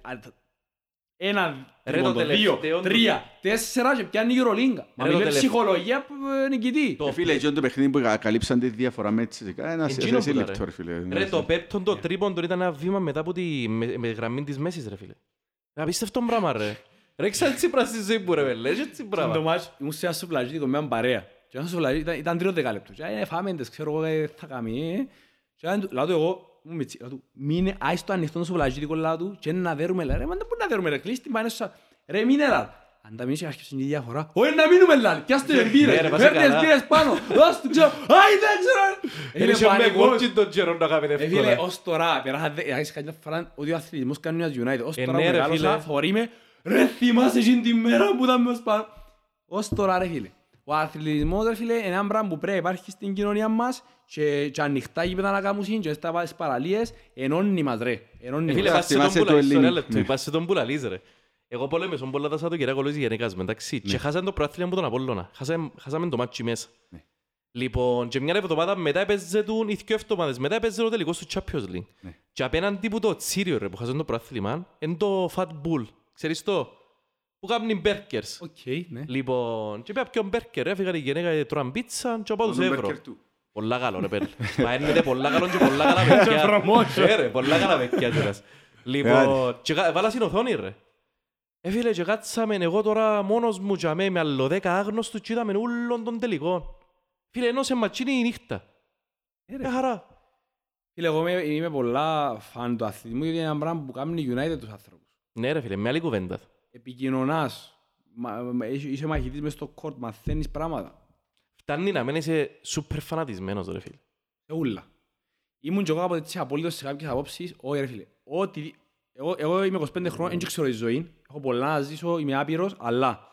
Και- α, τα- Ένα, Ρε, το τρίποντο, δύο, τελευταίο του- τρία, τέσσερα και πιάνει η Ευρωλίγκα. Μα Ρε, το μιλάει τελευ- ψυχολογία που, ε, νικητή. Το- Ε, Φίλε, εκείνο το παιχνίδι που καλύψαν τη διαφορά με τις ΣΚΑ, ένα σε Εκείνο σε που τα, λεπτό, ρε φίλε. Ρε το πέπτον το τρίποντο ήταν ένα βήμα μετά από τη με, με γραμμή της μέσης ρε φίλε. Ρε, Απίστευτο πράγμα ρε. Ρε ξα τσίπρα στη ζωή μου ρε βέλε, έτσι Στον το πράγμα. μάτς ήμουν σε ένα σουβλατζίδικο με έναν παρέα. Και ένα σουβλατζίδικο ήταν, ήταν τρίτο δεκάλεπτο. Και «Ε, φάμε εντες, ξέρω εγώ, ε, θα κάνει. ε». Και λάδω του- λάδω του εγώ, μου μητσί, λάδω του, μείνε, άις το ανοιχτό το σουβλατζίδικο λάδω του και να δέρουμε, λέει, ρε, μα δεν μπορεί να δέρουμε, ρε, κλείς την πάνε στο Ρε, μείνε, λάδω. Αν τα μείνεις και άρχισε η διαφορά, όχι να μείνουμε, λάδω, πιάστε Ναι, εμπειρες, ρε, πας φέρτε καλά. εμπειρες πάνω, δώσ' του, ξέρω, άιντε, ξέρω. Είναι Είναι και με πανικός. γόρτσι τον καιρό να κάνουμε Ε, φίλε, εύκολα. ως τώρα, πέρασα δε- έχεις καμιά φορά ότι ο αθλητισμός κάνει μια United. Ως Ε, τώρα ναι, που ρε, μεγάλωσα, φίλε. θωρεί με, ρε, θυμάσαι εκείνη τη μέρα που ήταν μες πάνω. Ως τώρα, ρε, φίλε. Ο αθλητισμός, ρε, φίλε, είναι ένα πράγμα που πρέπει να υπάρχει στην κοινωνία μας και, και ανοιχτά γήπεδα να κάνουν και στα στις παραλίες, ενώνει μας, ρε. Ε, Ενώνει Φίλε, μας. πας σε τον θυμάσαι το πουλαλής, Ελληνικό. ωραία λεπτό, Ναι. πας σε τον πουλαλής ρε. Εγώ πολέμησαν πολλά τα Σαββατοκυριακά λόγω της γενικάς μου, εντάξει. Και χάσαν το προάθλημα από τον Απόλλωνα. Χάσαμε- Χάσαμε το μάτσι μέσα. Ναι. Λοιπόν, και μια εβδομάδα μετά έπαιζε του, ή δυο εβδομάδες μετά έπαιζε το τελικός στο Champions League. Ναι. Και απέναντι που το Τσίριο ρε, που χάσαν το προάθλημα, είναι το Fat Bull. Ξέρεις το, που κάνουν μπέρκερς. Οκ, ναι. Λοιπόν, και πια ποιον μπέρκερ, έφυγαν η γυναίκα, τρώαν πίτσα και πάω τους ευρώ. Πολλά καλό ρε πέλ. Μα είναι πολλά καλό και πολλά καλά παιδιά. Ε, ρε, πολλά καλά παιδιά κιόλας. Λοιπόν, και κα- βάλα στην οθόνη ρε. Ε, φίλε, και κάτσαμε εγώ τώρα μόνος μου και αμέ με άλλο δέκα άγνωστους και είδαμε όλων των τελικών. Φίλε, ενώσε ματσίνη η νύχτα. Ε, ρε. Ε, χαρά. Φίλε, εγώ είμαι, είμαι πολλά φαν του αθλητισμού γιατί είναι ένα πράγμα που κάνει United τους άνθρωπους. Ναι ρε φίλε, με άλλη κουβέντα. Επικοινωνάς, μα- μα- είσαι είσαι μαχητής μες στο κόρτ, μαθαίνεις πράγματα. Φτάνει να μένεις σούπερ φανατισμένος ρε φίλε. Σε ούλα. Ήμουν και εγώ από έτσι απολύτως σε κάποιες απόψεις, όχι ρε φίλε. Ό,τι... Εγώ, εγώ είμαι 25 χρόνια, δεν ξέρω τη ζωή, έχω πολλά να ζήσω, είμαι άπειρος, αλλά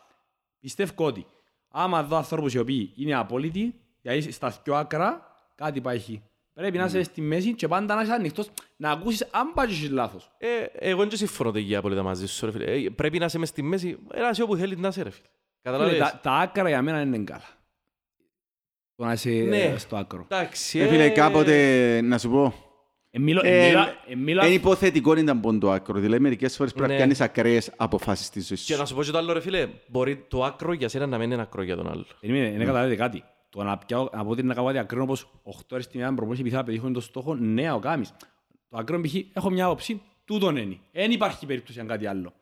πιστεύω ότι άμα δω ανθρώπους οι οποίοι είναι απόλυτοι, δηλαδή στα δυο άκρα, κάτι πάει εκεί. Πρέπει να είσαι στη μέση και πάντα να είσαι ανοιχτός, να ακούσεις αν πάει και έχεις λάθος. Ε, εγώ δεν συμφωνώ τελικά απόλυτα μαζί σου ρε φίλε. Ε, πρέπει να είσαι μες στη μέση, ένα είσαι όπου θέλεις να είσαι ρε φίλε. Φίλε, Καταλάβες. τα, τα άκρα για μένα είναι καλά. Το να είσαι Ναι. ε, στο άκρο. Εντάξει, Ε, φίλε, κάποτε, να σου πω, Ε, μιλώ, Ε, ε, μιλά, ε, μιλά, είναι υποθετικό ήταν πόν το άκρο. Δηλαδή, μερικές φορές πρέπει να Ναι. πιάνεις ακραίες αποφάσεις στη ζωή Και να σου. σου πω και το άλλο ρε φίλε, μπορεί το άκρο για σένα να μην είναι άκρο για τον άλλο. Περίμενε, είναι καταλάβετε κάτι. Το να πιάω, να πω ότι να κάνω κάτι ακραίο όπως 8 ώρες τη μέρα προπόνηση επειδή θα πετύχω το στόχο, ναι, ο κάμεις. Το ακραίο π.χ. έχω μια άποψη, τούτον είναι. Δεν υπάρχει περίπτωση αν κάτι άλλο.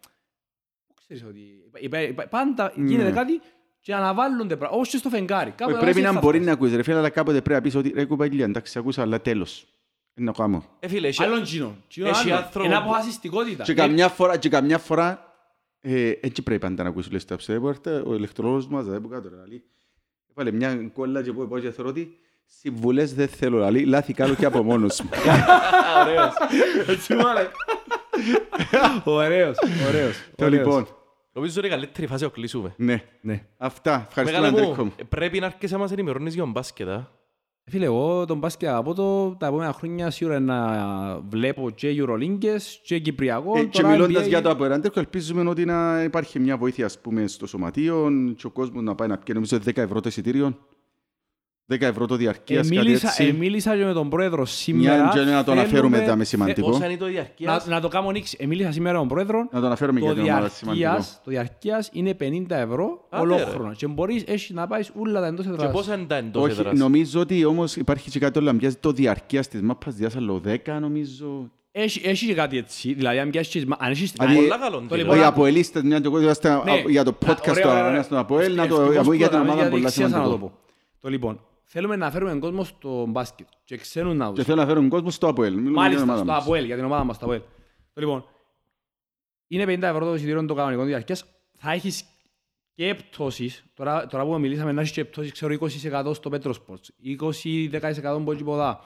Πού ξέρεις ότι υπά- υπά- πάντα γίνεται Ναι. κάτι και αναβάλλονται πράγματα, όπως και στο φεγγάρι. Κάποτε Όχι, Πρέπει ένας να θα μπορεί φτάσει. να ακούεις ρε φίλε, αλλά κάποτε πρέπει να πεις ότι ρε κουπαγιλιά, εντάξει, ακούσα, αλλά τέλος. Είναι να κάνω. Ε, φίλε, έχει- Άλλον κοινό. κοινό Έχει άλλο. άνθρωπο Είναι που- αποφασιστικότητα. Και Ε, καμιά φορά, και καμιά φορά, ε, έτσι πρέπει πάντα να ακούσεις, λες, τα ψεύδια, ο ηλεκτρολόγος μας, δεν κάτω, ρε, λέει. Έβαλε μια κόλλα και πω, πω και θεωρώ ότι συμβουλές δεν θέλω, λέει, λάθη κάνω και από μόνος μου. Ωραίος. Έτσι μου λέει. Ωραίος, ωραίος. Το ωραίος. λοιπόν, Νομίζω είναι η καλύτερη φάση να κλείσουμε. ναι. Ναι. Αυτά, ευχαριστούμε Μεγάλε Αντρίκο μου, μου. πρέπει να έρχεσαι να μας ενημερώνεις για τον μπάσκετ, α. Φίλε, εγώ τον μπάσκετ από το, τα επόμενα χρόνια σίγουρα να βλέπω και Euroliγκες και Κυπριακό. Ε, Και τώρα μιλώντας NBA. για το Αποεραντέρκο, ελπίζουμε ότι να υπάρχει μια βοήθεια ας πούμε, στο σωματείο και ο κόσμος να πάει να πιει νομίζω 10 ευρώ το εισιτήριο. 10 ευρώ το διαρκείας, κάτι Εμίλησα, έτσι. εμίλησα και με τον πρόεδρο σήμερα. Μια και να το αναφέρουμε θέλουμε- τα με σημαντικό. Πόσα είναι το Να, διαρκείας. να το κάνω νίξη. Εμίλησα σήμερα με τον πρόεδρο. Να το αναφέρουμε Το για την ομάδα σημαντικό. διαρκείας, το διαρκείας είναι 50 ευρώ Άντε, ολόχρονα. Και μπορείς έχεις να πάεις όλα τα εντός Και έδρας. πόσα είναι τα εντός Όχι, έδρας; νομίζω ότι όμως υπάρχει και κάτι άλλο, μοιάζει το διαρκείας της μάπας διάσαλο 10 νομίζω. Έχει, έχεις και κάτι έτσι. Δηλαδή, αν πιάσεις, μα- αν έχεις... Δηλαδή, Πολλά καλό το είναι. λοιπόν- Όχι, από ελίστες, μια και εγώ είμαστε Ναι. για το podcast Ωραία, το ωραία, ωραία. ένα στον Αποέλ, να το Ευτυχώς από- για που την το ομάδα γιατί πολλά εξίασα να το σημαντικό. πω. Το λοιπόν, θέλουμε να φέρουμε τον κόσμο στο μπάσκετ και ξέρουν να Και τους. θέλω να φέρω τον κόσμο στο Αποέλ. Μιλούμε για την Μάλιστα, ομάδα στο μας. ΑΠΟΕΛ, για την ομάδα μας, στο ΑΠΟΕΛ. Το λοιπόν, είναι 50 ευρώ το εισιτήριο των κανονικών διαρκείας. Θα έχεις και πτώσεις. Τώρα, τώρα που μιλήσαμε να έχεις και πτώσεις, ξέρω 20% στο Petro Sports, 20-10% από εκεί ποδά.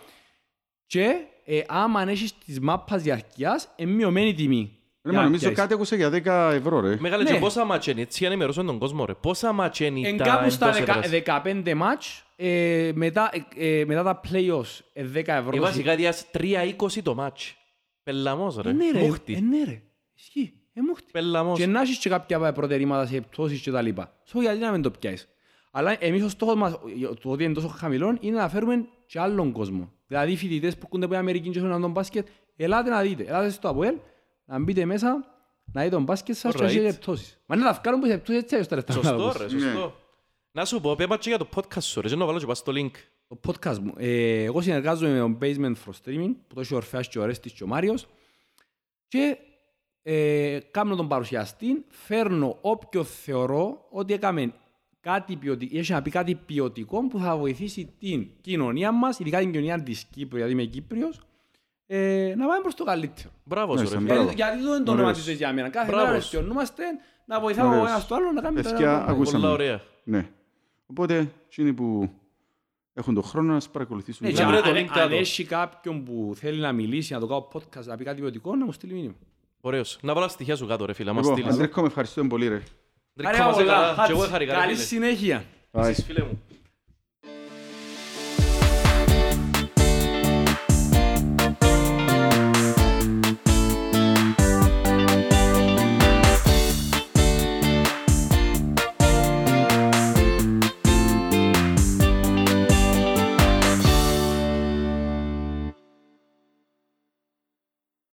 Και ε, άμα αν έχεις τις μάπας διαρκείας, είναι μειωμένη τιμή. Ρε, Για μα να νομίζω πιάσεις. κάτι έκουσε για 10 ευρώ ρε. Μεγάλε Ναι. και πόσα μάτς είναι, έτσι για να ενημερώσουμε τον κόσμο ρε. Πόσα μάτς είναι Εν τα κάπου στα εντός δεκα- έδρας; 15 μάτς, ε, μετά, ε, ε, μετά τα play-offs, ε, 10 ευρώ. Ε, το βασικά διάς 3-20 το μάτς. Πελαμός ρε. Ε, ναι, ρε, Μούχτης. ε, ναι, ρε. Ισχύει. Ε, μούχτης. Πελαμός. Και να έχεις και κάποια προτερήματα σε πτώσεις και τα λοιπά. So, γιατί να μην το πιάσεις. Αλλά εμείς ο στόχος μας, το ότι είναι τόσο χαμηλό, είναι να φέρουμε και άλλον κόσμο. Δηλαδή οι φοιτητές που έρχονται από την Αμερική και έχουν να δουν μπάσκετ, ελάτε να δείτε. Ελάτε στο ΑΠΟΕΛ, να μπείτε μέσα, να δείτε τον μπάσκετ σας και να Alright. έχετε πτώσεις. Μα να τα βγάλουν που σε πτώσεις έτσι αλλιώς τα λεφτά. Σωστό να ρε, δώσεις. σωστό. Να σου πω, πέμπα και για το podcast σου ρε, και να βάλω και πας στο link. Το podcast μου. Ε, εγώ συνεργάζομαι με τον Basement for Streaming, που το έχει ο Ορφέας και ο Ρέστης και ο Μάριος. Και ε, κάνω τον παρουσιαστή, φέρνω όποιο θεωρώ ότι έκαμε κάτι ποιοτικό, έχει να πει κάτι ποιοτικό που θα βοηθήσει την κοινωνία μας, ειδικά την κοινωνία της Κύπρου, γιατί είμαι Κύπριος, ε, να πάμε προς το καλύτερο. Μπράβο σου Μάλιστα, ρε. μπράβο. φίλε. Γιατί, γιατί δεν είναι το όνομα Ωραίος. της ζωής για μένα. Κάθε Μπράβο μέρα σου. ρεστιονούμαστε, να βοηθάμε ο Ωραίος. ένας το άλλο να κάνουμε τα Παιδιά, πράγματα. ακούσαμε. Πολλά ωραία. Ναι. Οπότε, εκείνοι που έχουν τον χρόνο να σας παρακολουθήσουν. Ναι, Να και βρω αν- το αν- link αν κάτω. έχει κάποιον που θέλει να μιλήσει, να το κάνω podcast, να πει κάτι ποιοτικό, να μου στείλει μήνυμα. Ωραίος. Να βάλω στοιχεία σου κάτω ρε φίλε, μας Λοιπόν, στείλεις. Αντρέκο, με ευχαριστούμε πολύ ρε. Ντρίκο, μας πολλά. έκανα. Και εγώ Χάτς. χαρικά ρε Καλή φίλε. συνέχεια. Bye. Εσείς, φίλε μου.